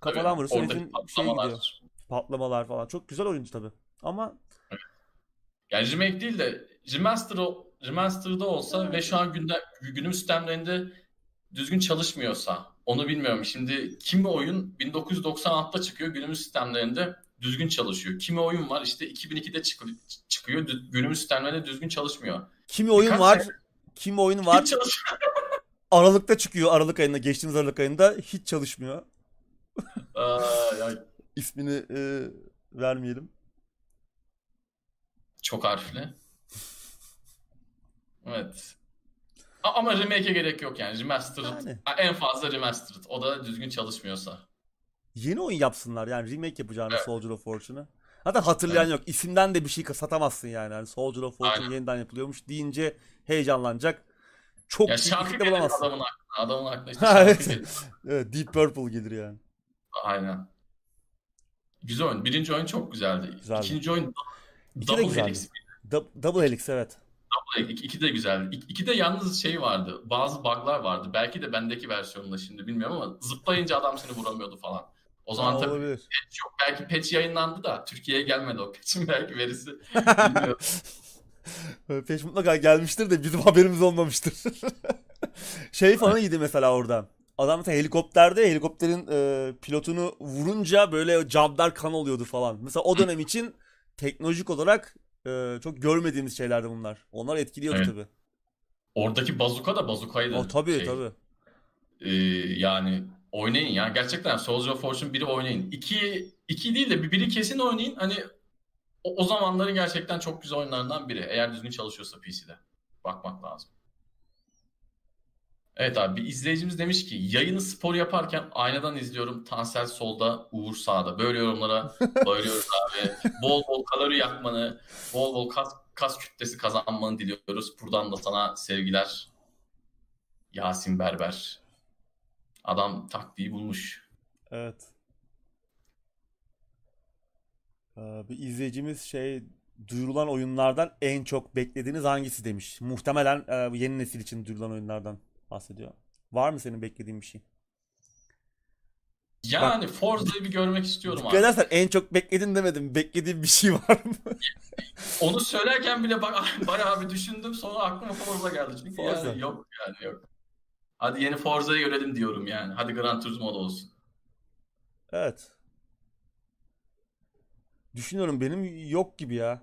Kafadan Tabii, vurursa oradaki herifin şey patlamalar. gidiyor. Patlamalar falan. Çok güzel oyuncu tabii. Ama Yani remake değil de remaster o, remaster'da olsa ve şu an günde, günümüz sistemlerinde düzgün çalışmıyorsa onu bilmiyorum. Şimdi kimi oyun 1996'da çıkıyor günümüz sistemlerinde düzgün çalışıyor. Kimi oyun var işte 2002'de çıkıyor, çıkıyor günümüz sistemlerinde düzgün çalışmıyor. kimi oyun Birkaç var, sene- kimi oyun var Hiç çalışmıyor. Aralık'ta çıkıyor. Aralık ayında, geçtiğimiz Aralık ayında hiç çalışmıyor. Aa, İsmini e, vermeyelim. çok harfli. Evet. Ama remake'e gerek yok yani. Remastered. Yani. En fazla remastered. O da düzgün çalışmıyorsa. Yeni oyun yapsınlar yani remake yapacağını Evet. Soldier of Fortune'ı. Hatta hatırlayan yok. İsimden de bir şey satamazsın yani. yani Soldier of Fortune Aynen. yeniden yapılıyormuş deyince heyecanlanacak. Çok Ya şarkı gelir bulamazsın. adamın aklına. Adamın aklına işte şarkı evet. gelir. Evet, Deep Purple gelir yani. Aynen. Güzel oyun. Birinci oyun çok güzeldi. Güzeldi. İkinci oyun İki Double. Helix. Dou- Double Helix evet. Double Helix. İki de güzeldi. İki, iki de yalnız şey vardı. Bazı bug'lar vardı. Belki de bendeki versiyonunda şimdi bilmiyorum ama zıplayınca adam seni vuramıyordu falan. O zaman Ha, tabii olabilir. patch yok. Belki patch yayınlandı da Türkiye'ye gelmedi o patch'in belki verisi. Peş mutlaka gelmiştir de bizim haberimiz olmamıştır. şey falan iyiydi mesela oradan. Adam mesela helikopterde helikopterin e, pilotunu vurunca böyle camlar kan oluyordu falan. Mesela o dönem için teknolojik olarak e, çok görmediğimiz şeylerdi bunlar. Onlar etkiliyordu Evet. tabii. Oradaki bazuka da bazukaydı. O tabii Şey, tabii. Ee, yani oynayın ya. Gerçekten Soldier of Fortune 1'i oynayın. 2 2 değil de bir biri kesin oynayın. Hani o, o zamanların gerçekten çok güzel oyunlarından biri. Eğer düzgün çalışıyorsa PC'de. Bakmak lazım. Evet abi bir izleyicimiz demiş ki yayını spor yaparken aynadan izliyorum. Tansel solda, Uğur sağda. Böyle yorumlara bayılıyoruz abi. Bol bol kalori yakmanı, bol bol kas, kas kütlesi kazanmanı diliyoruz. Buradan da sana sevgiler. Yasin Berber. Adam taktiği bulmuş. Evet. Ee, bir izleyicimiz şey duyurulan oyunlardan en çok beklediğiniz hangisi demiş. Muhtemelen e, yeni nesil için duyurulan oyunlardan bahsediyor. Var mı senin beklediğin bir şey? Yani Forza'yı bir görmek istiyorum abi. edersen en çok bekledin demedim. Beklediğin bir şey var mı? Onu söylerken bile bak bayağı bir düşündüm sonra aklıma Forza geldi. Çünkü Forza. yani yok yani yok. Hadi yeni Forza'yı görelim diyorum yani. Hadi Gran Turismo da olsun. Evet. Düşünüyorum benim yok gibi ya.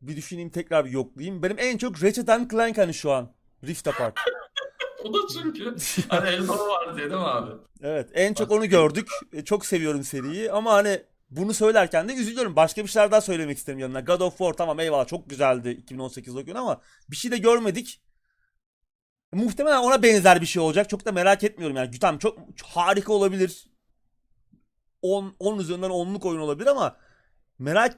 Bir düşüneyim tekrar bir yoklayayım. Benim en çok Ratchet Clank hani şu an. Rift Apart. o da çünkü hani elma var diye değil mi abi? Evet en çok onu gördük. E, Çok seviyorum seriyi ama hani bunu söylerken de üzülüyorum. Başka bir şeyler daha söylemek isterim yanına. God of War tamam eyvallah çok güzeldi 2018 o gün ama bir şey de görmedik. Muhtemelen ona benzer bir şey olacak. Çok da merak etmiyorum yani. Tamam çok, çok harika olabilir. 10 10 üzerinden 10'luk oyun olabilir ama merak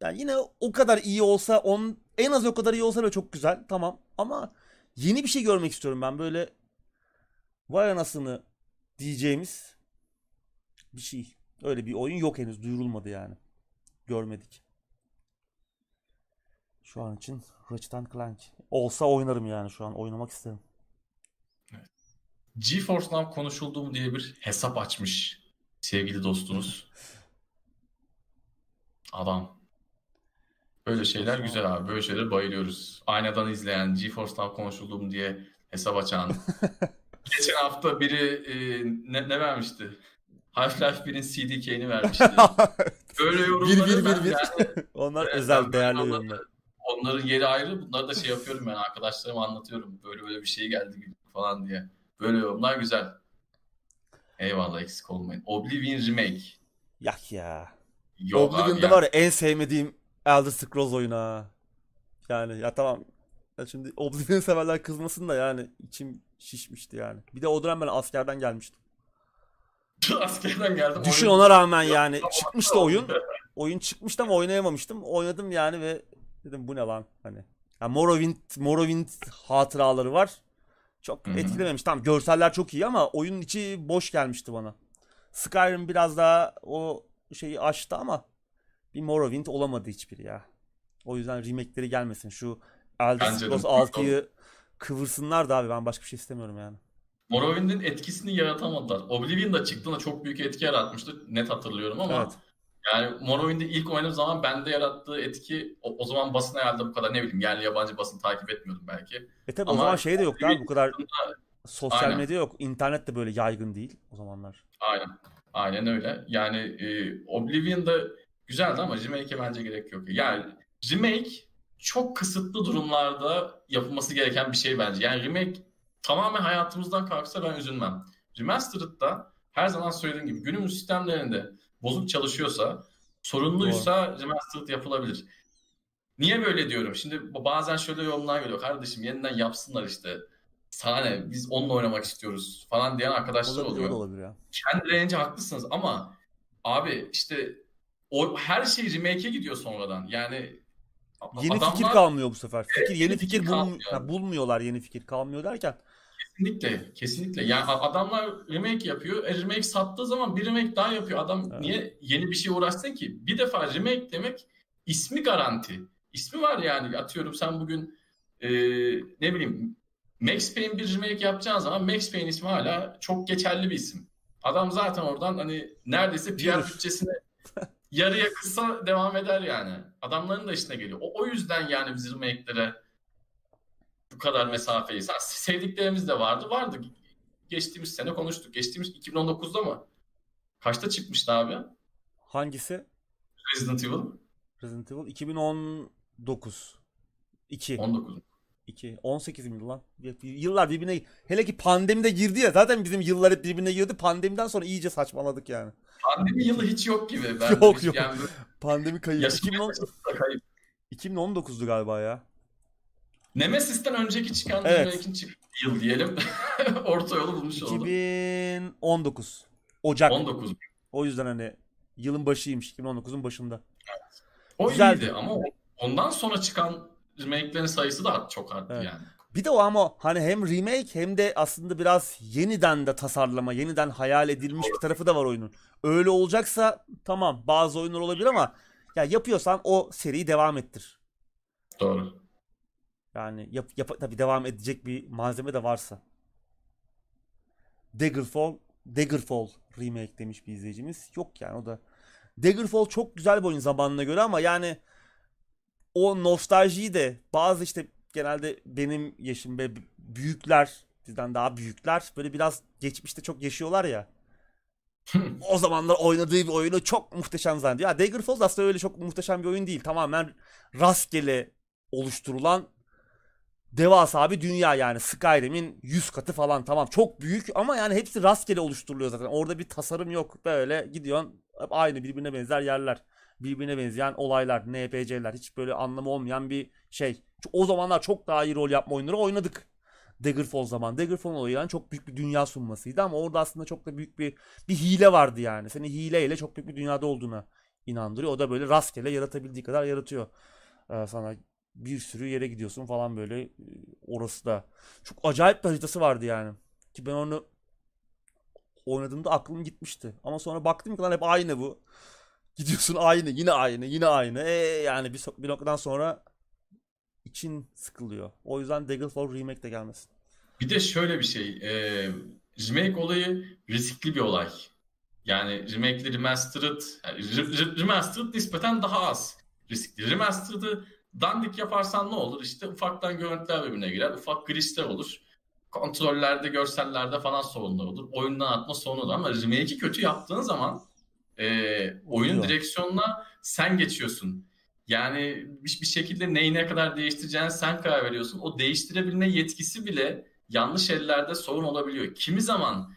yani yine o kadar iyi olsa on, en az o kadar iyi olsa da çok güzel. Tamam ama yeni bir şey görmek istiyorum ben. Böyle vay anasını diyeceğimiz bir şey. Öyle bir oyun yok henüz duyurulmadı yani. Görmedik. Şu an için Ratchet Clank. Olsa oynarım yani şu an. Oynamak isterim. GeForce Now konuşulduğum diye bir hesap açmış sevgili dostunuz. Adam. Böyle şeyler güzel abi. Böyle şeylere bayılıyoruz. Aynadan izleyen, GeForce Now konuşulduğum diye hesap açan. Geçen hafta biri e, ne, ne vermişti? Half-Life 1'in CDK'ini vermişti. Böyle bir yorumları bir ben bir bir. yani Onlar Evet, özel değerli yorumlar. Onların yeri ayrı. Bunları da şey yapıyorum ben arkadaşlarıma anlatıyorum. Böyle böyle bir şey geldi falan diye. Böyle yorumlar güzel. Eyvallah eksik olmayın. Oblivion Remake. Yak ya. Yok Oblivion'da var ya en sevmediğim Elder Scrolls oyunu ha. Yani ya tamam. Ya şimdi Oblivion severler kızmasın da yani içim şişmişti yani. Bir de o dönem ben askerden gelmiştim. Askerden geldim. Düşün oyun- ona rağmen yani çıkmıştı oyun. Oyun çıkmıştı ama oynayamamıştım. Oynadım yani ve dedim bu ne lan hani. Ya Morrowind, Morrowind hatıraları var. Çok Hı hı. etkilememiş. Tamam görseller çok iyi ama oyunun içi boş gelmişti bana. Skyrim biraz daha o şeyi aştı ama bir Morrowind olamadı hiçbiri ya. O yüzden remake'leri gelmesin. Şu Elder. Scrolls 6'yı kıvırsınlar da abi ben başka bir şey istemiyorum yani. Morrowind'in etkisini yaratamadılar. Oblivion da çıktığında çok büyük etki yaratmıştı. Net hatırlıyorum ama Evet. Yani Morrowind'i ilk oynadığım zaman bende yarattığı etki o, o zaman basın herhalde bu kadar ne bileyim yerli yabancı basın takip etmiyordum belki. E tabi o Ama zaman şey de yoktu abi bu kadar sosyal Aynen. medya yok. İnternet de böyle yaygın değil o zamanlar. Aynen. Aynen öyle. Yani e, Oblivion'da güzeldi ama remake'e bence gerek yok. Yani remake çok kısıtlı durumlarda yapılması gereken bir şey bence. Yani remake tamamen hayatımızdan kalksa ben üzülmem. Remastered'da her zaman söylediğim gibi günümüz sistemlerinde bozuk çalışıyorsa, sorunluysa remastered yapılabilir. Niye böyle diyorum? Şimdi bazen şöyle yorumlar geliyor. Kardeşim yeniden yapsınlar işte. Sana ne? Biz onunla oynamak istiyoruz falan diyen arkadaşlar Olabilir, oluyor olabilir ya. kendilerince haklısınız ama abi işte o her şey remake'e gidiyor sonradan. Yani Yeni adamlar fikir kalmıyor bu sefer. Fikir yeni yeni fikir fikir bulm- ha, bulmuyorlar yeni fikir kalmıyor derken. Kesinlikle kesinlikle yani adamlar remake yapıyor. E, remake sattığı zaman bir remake daha yapıyor. Adam Evet. niye yeni bir şey uğraşsın ki? Bir defa remake demek ismi garanti. İsmi var yani atıyorum sen bugün e, ne bileyim Max Payne bir remake yapacağın zaman Max Payne ismi hala çok geçerli bir isim. Adam zaten oradan hani neredeyse PR Yürür. bütçesini yarıya kısa devam eder yani. Adamların da işine geliyor. O, o yüzden yani biz remake'lere bu kadar mesafeyiz. Ha, sevdiklerimiz de vardı. Vardı. Geçtiğimiz sene konuştuk. Geçtiğimiz 2019'da mı? Kaçta çıkmıştı abi? Hangisi? Resident Evil? Resident Evil 2019. 2. 19. 2. 18 miydi lan? Yıllar birbirine hele ki pandemide girdi ya zaten bizim yıllar hep birbirine girdi. Pandemiden sonra iyice saçmaladık yani. Pandemi yılı hiç yok gibi. Ben Yok, hiç- yok. Yani Pandemi kayıp. yaşım 2010, da kayıp. 2019'du galiba ya. Nemesis'ten önceki çıkan Evet. remake'in çıktığı yıl diyelim. Orta yolu bulmuş olduk. 2019. Ocak. 19. O yüzden hani yılın başıymış 2019'un başında. O Güzeldi. iyiydi ama ondan sonra çıkan remake'lerin sayısı da çok arttı Evet. yani. Bir de o ama hani hem remake hem de aslında biraz yeniden de tasarlama, yeniden hayal edilmiş bir tarafı da var oyunun. Öyle olacaksa tamam bazı oyunlar olabilir ama ya yapıyorsan o seriyi devam ettir. Doğru. Yani yap, yap tabii devam edecek bir malzeme de varsa. Daggerfall, Daggerfall remake demiş bir izleyicimiz. Yok yani o da. Daggerfall çok güzel bir oyun zamanına göre ama yani o nostaljiyi de bazı işte genelde benim yaşım ve büyükler bizden daha büyükler böyle biraz geçmişte çok yaşıyorlar ya. o zamanlar oynadığı bir oyunu çok muhteşem zannediyor. Ya Daggerfall aslında öyle çok muhteşem bir oyun değil. Tamamen rastgele oluşturulan devasa bir dünya yani Skyrim'in 100 katı falan tamam çok büyük ama yani hepsi rastgele oluşturuluyor zaten. Orada bir tasarım yok. Böyle gidiyorsun hep aynı birbirine benzer yerler. Birbirine benzeyen olaylar, NPC'ler hiç böyle anlamı olmayan bir şey. O zamanlar çok daha iyi rol yapma oyunları oynadık. Daggerfall zaman. Daggerfall olayı yani çok büyük bir dünya sunmasıydı ama orada aslında çok da büyük bir bir hile vardı yani. Seni hileyle çok büyük bir dünyada olduğuna inandırıyor. O da böyle rastgele yaratabildiği kadar yaratıyor. Sana bir sürü yere gidiyorsun falan böyle e, orası da. Çok acayip bir haritası vardı yani. Ki ben onu oynadığımda aklım gitmişti. Ama sonra baktım ki lan hep aynı bu. Gidiyorsun aynı, yine aynı, yine aynı. E yani bir, bir noktadan sonra için sıkılıyor. O yüzden Daggerfall remake de gelmesin. Bir de şöyle bir şey. E, remake olayı riskli bir olay. Yani remake'li remastered, yani remastered nispeten daha az riskli. Remastered'ı dandik yaparsan ne olur? İşte ufaktan görüntüler birbirine girer. Ufak glitchler olur. Kontrollerde, görsellerde falan sorunlar olur. Oyundan atma sorunu olur. Ama remake'i kötü yaptığın zaman e, oyunun direksiyonuna sen geçiyorsun. Yani bir, bir şekilde neyi ne kadar değiştireceğini sen karar veriyorsun. O değiştirebilme yetkisi bile yanlış ellerde sorun olabiliyor. Kimi zaman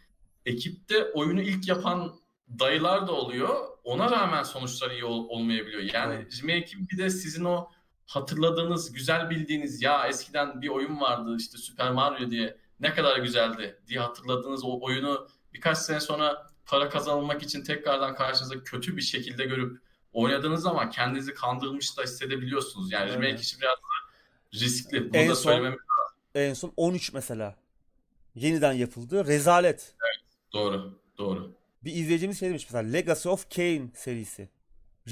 ekipte oyunu ilk yapan dayılar da oluyor. Ona rağmen sonuçlar iyi ol, olmayabiliyor. Yani remake'in bir de sizin o hatırladığınız, güzel bildiğiniz ya eskiden bir oyun vardı işte Super Mario diye ne kadar güzeldi diye hatırladığınız o oyunu birkaç sene sonra para kazanılmak için tekrardan karşınıza kötü bir şekilde görüp oynadığınız zaman kendinizi kandırılmış da hissedebiliyorsunuz. Yani evet. remake işi biraz da riskli. Bunu en da son, lazım. En son 13 mesela. Yeniden yapıldı. Rezalet. Evet, doğru. Doğru. Bir izleyicimiz şey demiş mesela Legacy of Kain serisi.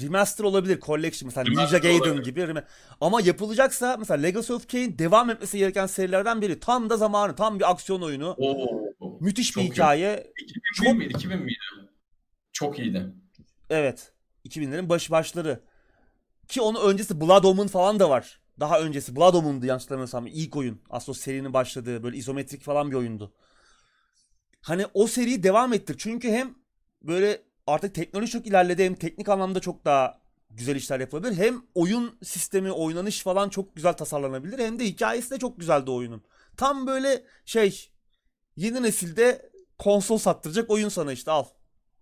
Remaster olabilir. Collection mesela Ninja Gaiden gibi. Ama yapılacaksa mesela Legacy of Kain devam etmesi gereken serilerden biri. Tam da zamanı. Tam bir aksiyon oyunu. Oo, Müthiş bir hikaye. 2000 çok... miydi? 2000 miydi? Çok iyiydi. Evet. 2000'lerin baş başları. Ki onun öncesi Blood Omen falan da var. Daha öncesi Blood Omen'dı yanlış hatırlamıyorsam. ilk oyun. Aslında serinin başladığı böyle izometrik falan bir oyundu. Hani o seriyi devam ettir. Çünkü hem böyle artık teknoloji çok ilerledi hem teknik anlamda çok daha güzel işler yapılabilir. Hem oyun sistemi, oynanış falan çok güzel tasarlanabilir. Hem de hikayesi de çok güzeldi oyunun. Tam böyle şey yeni nesilde konsol sattıracak oyun sana işte al.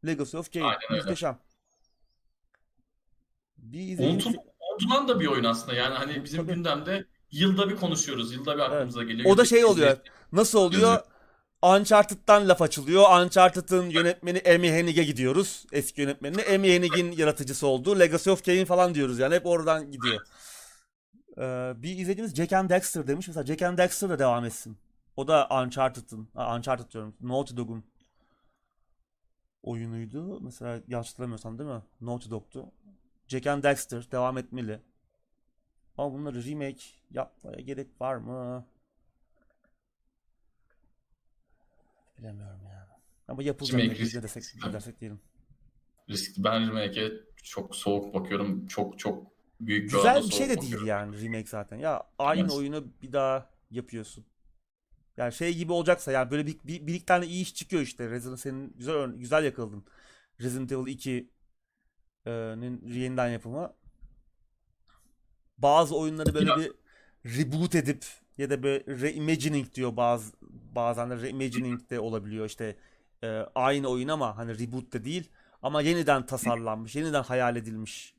Legacy of Kain. Muhteşem. Bir unutulan da bir oyun aslında. Yani hani bizim Tabii. gündemde yılda bir konuşuyoruz. Yılda bir aklımıza evet. geliyor. O da şey oluyor. Nasıl oluyor? Gözü. Uncharted'dan laf açılıyor. Uncharted'ın yönetmeni Amy Hennig'e gidiyoruz. Eski yönetmenine. Amy Hennig'in yaratıcısı oldu. Legacy of Kain falan diyoruz yani. Hep oradan gidiyor. Ee, bir izlediğimiz Jack and Dexter demiş. Mesela Jack and Dexter da devam etsin. O da Uncharted'ın. Uncharted diyorum. Naughty Dog'un oyunuydu. Mesela yanlış hatırlamıyorsam değil mi? Naughty Dog'tu. Jack and Dexter devam etmeli. Ama bunları remake yapmaya gerek var mı? Bilemiyorum yani. Ama yapılacak remake risk, desek, dersek diyelim. Risk, ben remake'e çok soğuk bakıyorum. Çok çok büyük bir Güzel bir şey de bakıyorum. değil yani remake zaten. Ya aynı evet. oyunu bir daha yapıyorsun. Yani şey gibi olacaksa yani böyle bir, bir, bir iki tane iyi iş çıkıyor işte. Resident senin güzel güzel yakaladın. Resident Evil 2'nin yeniden yapımı. Bazı oyunları böyle ya. bir reboot edip ya da böyle reimagining diyor bazı bazen de reimagining de olabiliyor işte e, aynı oyun ama hani reboot de değil ama yeniden tasarlanmış, yeniden hayal edilmiş.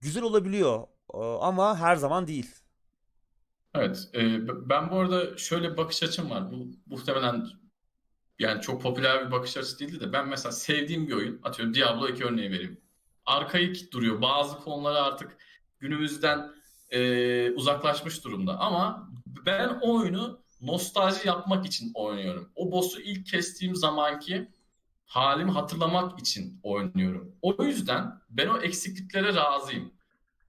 Güzel olabiliyor e, ama her zaman değil. Evet, e, ben bu arada şöyle bir bakış açım var. Bu muhtemelen yani çok popüler bir bakış açısı değildi de ben mesela sevdiğim bir oyun, atıyorum Diablo 2 örneği vereyim. Arkaik duruyor. Bazı konuları artık günümüzden e, uzaklaşmış durumda. Ama ben o oyunu nostalji yapmak için oynuyorum. O boss'u ilk kestiğim zamanki halimi hatırlamak için oynuyorum. O yüzden ben o eksikliklere razıyım.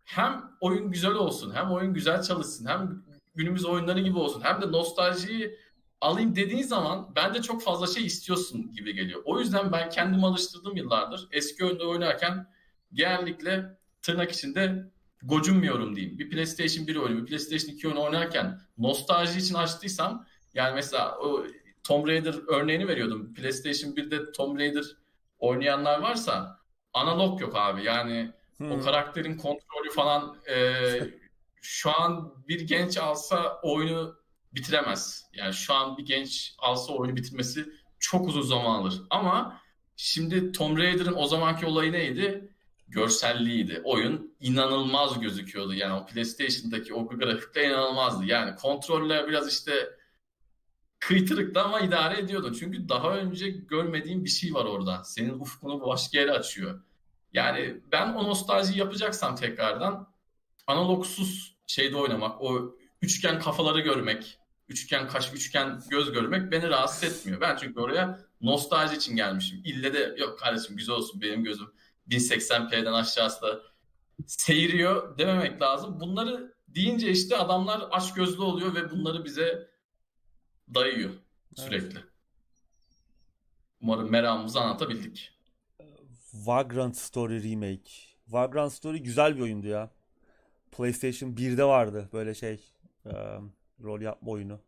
Hem oyun güzel olsun, hem oyun güzel çalışsın, hem günümüz oyunları gibi olsun, hem de nostaljiyi alayım dediğin zaman ben de çok fazla şey istiyorsun gibi geliyor. O yüzden ben kendimi alıştırdım yıllardır. Eski oyunda oynarken genellikle tırnak içinde gocunmuyorum diyeyim. Bir PlayStation 1 oyunu, bir PlayStation 2 oyunu oynarken nostalji için açtıysam yani mesela o Tomb Raider örneğini veriyordum. PlayStation 1'de Tomb Raider oynayanlar varsa analog yok abi. Yani hmm. o karakterin kontrolü falan e, şu an bir genç alsa oyunu bitiremez. Yani şu an bir genç alsa oyunu bitirmesi çok uzun zaman alır. Ama şimdi Tomb Raider'ın o zamanki olayı neydi? Görselliğiydi. Oyun inanılmaz gözüküyordu. Yani o PlayStation'daki o grafikle inanılmazdı. Yani kontrolle biraz işte kıytırıklı ama idare ediyordun. Çünkü daha önce görmediğin bir şey var orada. Senin ufkunu başka yere açıyor. Yani ben o nostalji yapacaksam tekrardan analogsuz şeyde oynamak, o üçgen kafaları görmek, üçgen kaş, üçgen göz görmek beni rahatsız etmiyor. Ben çünkü oraya nostalji için gelmişim. İlle de yok kardeşim güzel olsun benim gözüm 1080p'den aşağısı da seyiriyor dememek lazım. Bunları deyince işte adamlar aç gözlü oluyor ve bunları bize dayıyor sürekli. Evet. Umarım meramımızı anlatabildik. Vagrant Story Remake. Vagrant Story güzel bir oyundu ya. PlayStation 1'de vardı böyle şey e, rol yapma oyunu.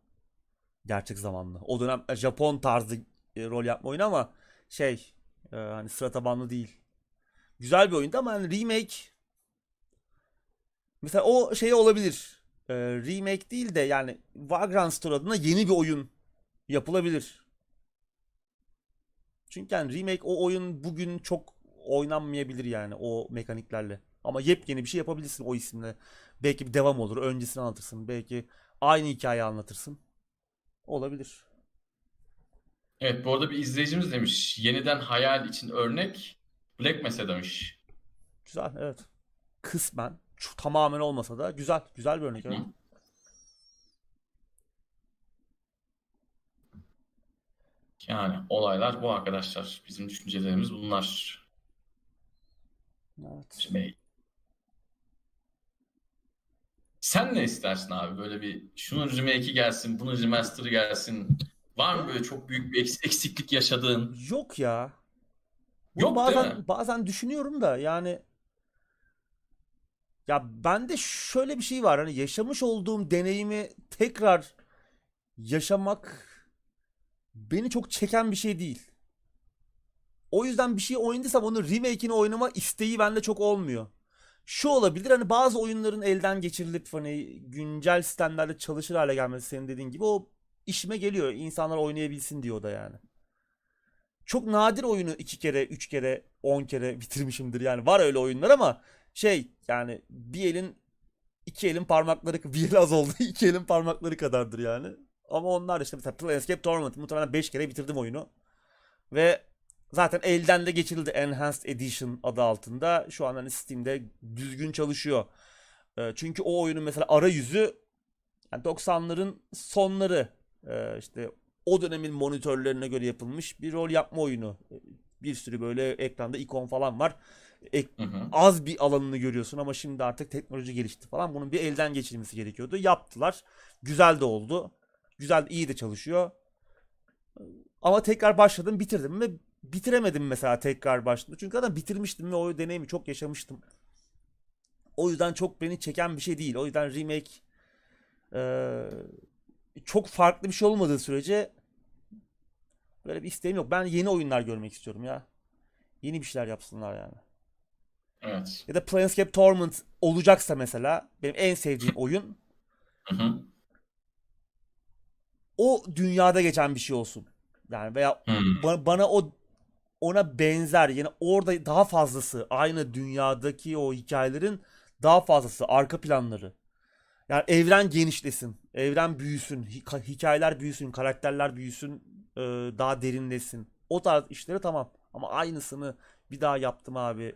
Gerçek zamanlı. O dönem Japon tarzı e, rol yapma oyunu ama şey e, hani sıra tabanlı değil. Güzel bir oyundu ama hani remake mesela o şey olabilir. E, remake değil de yani Vagrant Story adına yeni bir oyun yapılabilir. Çünkü yani remake o oyun bugün çok oynanmayabilir yani o mekaniklerle. Ama yepyeni bir şey yapabilirsin o isimle. Belki bir devam olur. Öncesini anlatırsın. Belki aynı hikayeyi anlatırsın. Olabilir. Evet bu arada bir izleyicimiz demiş. Yeniden hayal için örnek Black Mesa demiş. Güzel evet. Kısmen. Şu, tamamen olmasa da güzel. Güzel bir örnek. Evet. Yani olaylar bu arkadaşlar. Bizim düşüncelerimiz bunlar. Evet. Şimdi sen ne istersin abi? Böyle bir şunun remake'i gelsin, bunun remaster'ı gelsin. Var mı böyle çok büyük bir eksiklik yaşadığın? Yok ya. Yok bazen bazen düşünüyorum da yani ya bende şöyle bir şey var. Hani yaşamış olduğum deneyimi tekrar yaşamak beni çok çeken bir şey değil. O yüzden bir şey oynadıysam onun remake'ini oynama isteği bende çok olmuyor şu olabilir hani bazı oyunların elden geçirilip hani güncel sistemlerde çalışır hale gelmesi senin dediğin gibi o işime geliyor. İnsanlar oynayabilsin diyor da yani. Çok nadir oyunu iki kere, üç kere, on kere bitirmişimdir yani. Var öyle oyunlar ama şey yani bir elin iki elin parmakları bir el az oldu iki elin parmakları kadardır yani. Ama onlar işte mesela Planescape Torment muhtemelen 5 kere bitirdim oyunu. Ve Zaten elden de geçirildi Enhanced Edition adı altında. Şu an hani Steam'de düzgün çalışıyor. Ee, çünkü o oyunun mesela arayüzü yani 90'ların sonları ee, işte o dönemin monitörlerine göre yapılmış bir rol yapma oyunu. Bir sürü böyle ekranda ikon falan var. Ek, hı hı. Az bir alanını görüyorsun ama şimdi artık teknoloji gelişti falan. Bunun bir elden geçirilmesi gerekiyordu. Yaptılar. Güzel de oldu. Güzel, iyi de çalışıyor. Ama tekrar başladım, bitirdim ve bitiremedim mesela tekrar başladı. Çünkü zaten bitirmiştim ve o deneyimi çok yaşamıştım. O yüzden çok beni çeken bir şey değil. O yüzden remake e, çok farklı bir şey olmadığı sürece böyle bir isteğim yok. Ben yeni oyunlar görmek istiyorum ya. Yeni bir şeyler yapsınlar yani. Evet. Ya da Planescape Torment olacaksa mesela benim en sevdiğim oyun hı hı. o dünyada geçen bir şey olsun. Yani veya hmm. bana, bana o ona benzer yani orada daha fazlası aynı dünyadaki o hikayelerin daha fazlası arka planları. Yani evren genişlesin, evren büyüsün, hikayeler büyüsün, karakterler büyüsün, daha derinlesin. O tarz işleri tamam. Ama aynısını bir daha yaptım abi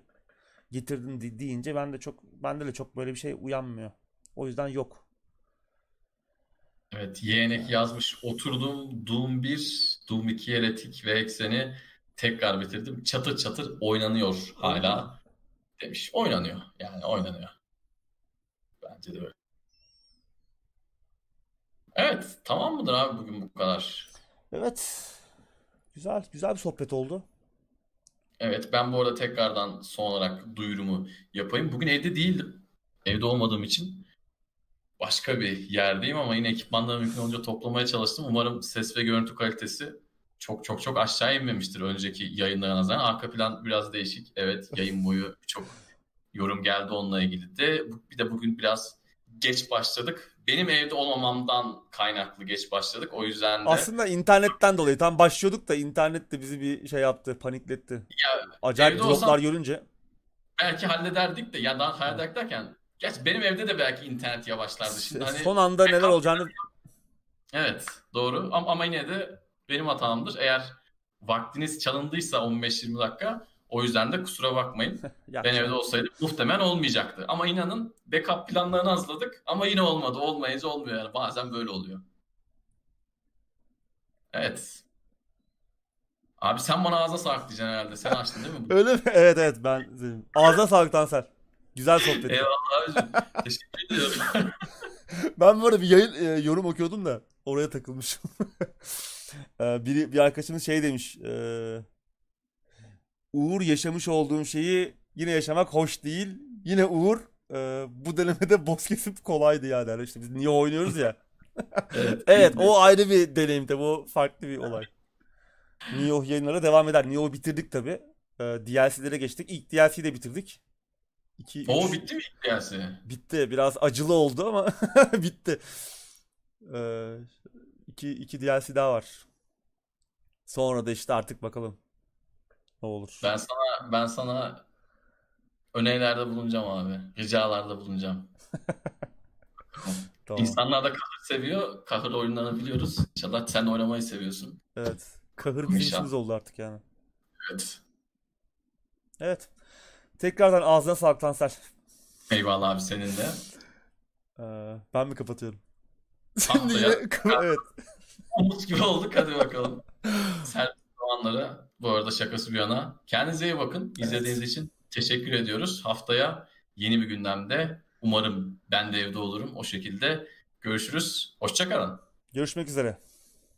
getirdin deyince ben de çok bende de çok böyle bir şey uyanmıyor. O yüzden yok. Evet, yeğenek yazmış. Oturdum Doom 1, Doom 2 Heretic ve Ekseni tekrar bitirdim. Çatır çatır oynanıyor hala demiş. Oynanıyor. Yani oynanıyor. Bence de öyle. Evet. Tamam mıdır abi bugün bu kadar? Evet. Güzel. Güzel bir sohbet oldu. Evet. Ben bu arada tekrardan son olarak duyurumu yapayım. Bugün evde değildim. Evde olmadığım için başka bir yerdeyim ama yine ekipmanları mümkün olunca toplamaya çalıştım. Umarım ses ve görüntü kalitesi çok çok çok aşağı inmemiştir önceki yayınlara nazaran. Arka plan biraz değişik. Evet yayın boyu çok yorum geldi onunla ilgili de. Bir de bugün biraz geç başladık. Benim evde olmamamdan kaynaklı geç başladık. O yüzden de... Aslında internetten dolayı tam başlıyorduk da internet de bizi bir şey yaptı, panikletti. Ya, Acayip droplar olsam, görünce. Belki hallederdik de ya daha hallederdik derken Gerçi benim evde de belki internet yavaşlardı. Şimdi hani Son anda neler olacağını... Evet doğru ama, ama yine de benim hatamdır. Eğer vaktiniz çalındıysa 15-20 dakika o yüzden de kusura bakmayın. ben evde olsaydım muhtemelen olmayacaktı. Ama inanın backup planlarını hazırladık ama yine olmadı. Olmayınca olmuyor yani. Bazen böyle oluyor. Evet. Abi sen bana ağza sağlık diyeceksin herhalde. Sen açtın değil mi? Öyle mi? Evet evet ben. Ağza sağlık Tansel. Güzel sohbet. Eyvallah abicim. Teşekkür ediyorum. ben böyle bir yayın e, yorum okuyordum da oraya takılmışım. e, biri, bir arkadaşımız şey demiş. E, Uğur yaşamış olduğum şeyi yine yaşamak hoş değil. Yine Uğur e, bu denemede boss kesip kolaydı ya der. İşte biz niye oynuyoruz ya. evet, evet o ayrı bir deneyim tabi. O farklı bir olay. Nioh yayınlara devam eder. Nioh'u bitirdik tabi. E, DLC'lere geçtik. İlk DLC'yi de bitirdik. İki, o üç... bitti mi ilk DLC? Bitti. Biraz acılı oldu ama bitti. Ee, iki, iki DLC daha var. Sonra da işte artık bakalım olur. Ben sana ben sana önerilerde bulunacağım abi. Ricalarda bulunacağım. tamam. İnsanlar da kahır seviyor. Kahır oyunlarını biliyoruz. İnşallah sen oynamayı seviyorsun. Evet. Kahır bizim işimiz oldu artık yani. Evet. Evet. Tekrardan ağzına sağlık Tansel. Eyvallah abi senin de. Ee, ben mi kapatıyorum? Şimdi yine... evet. Umut gibi olduk hadi bakalım. Servis zamanları bu arada şakası bir yana. Kendinize iyi bakın. İzlediğiniz evet. için teşekkür ediyoruz. Haftaya yeni bir gündemde umarım ben de evde olurum. O şekilde görüşürüz. Hoşçakalın. Görüşmek üzere.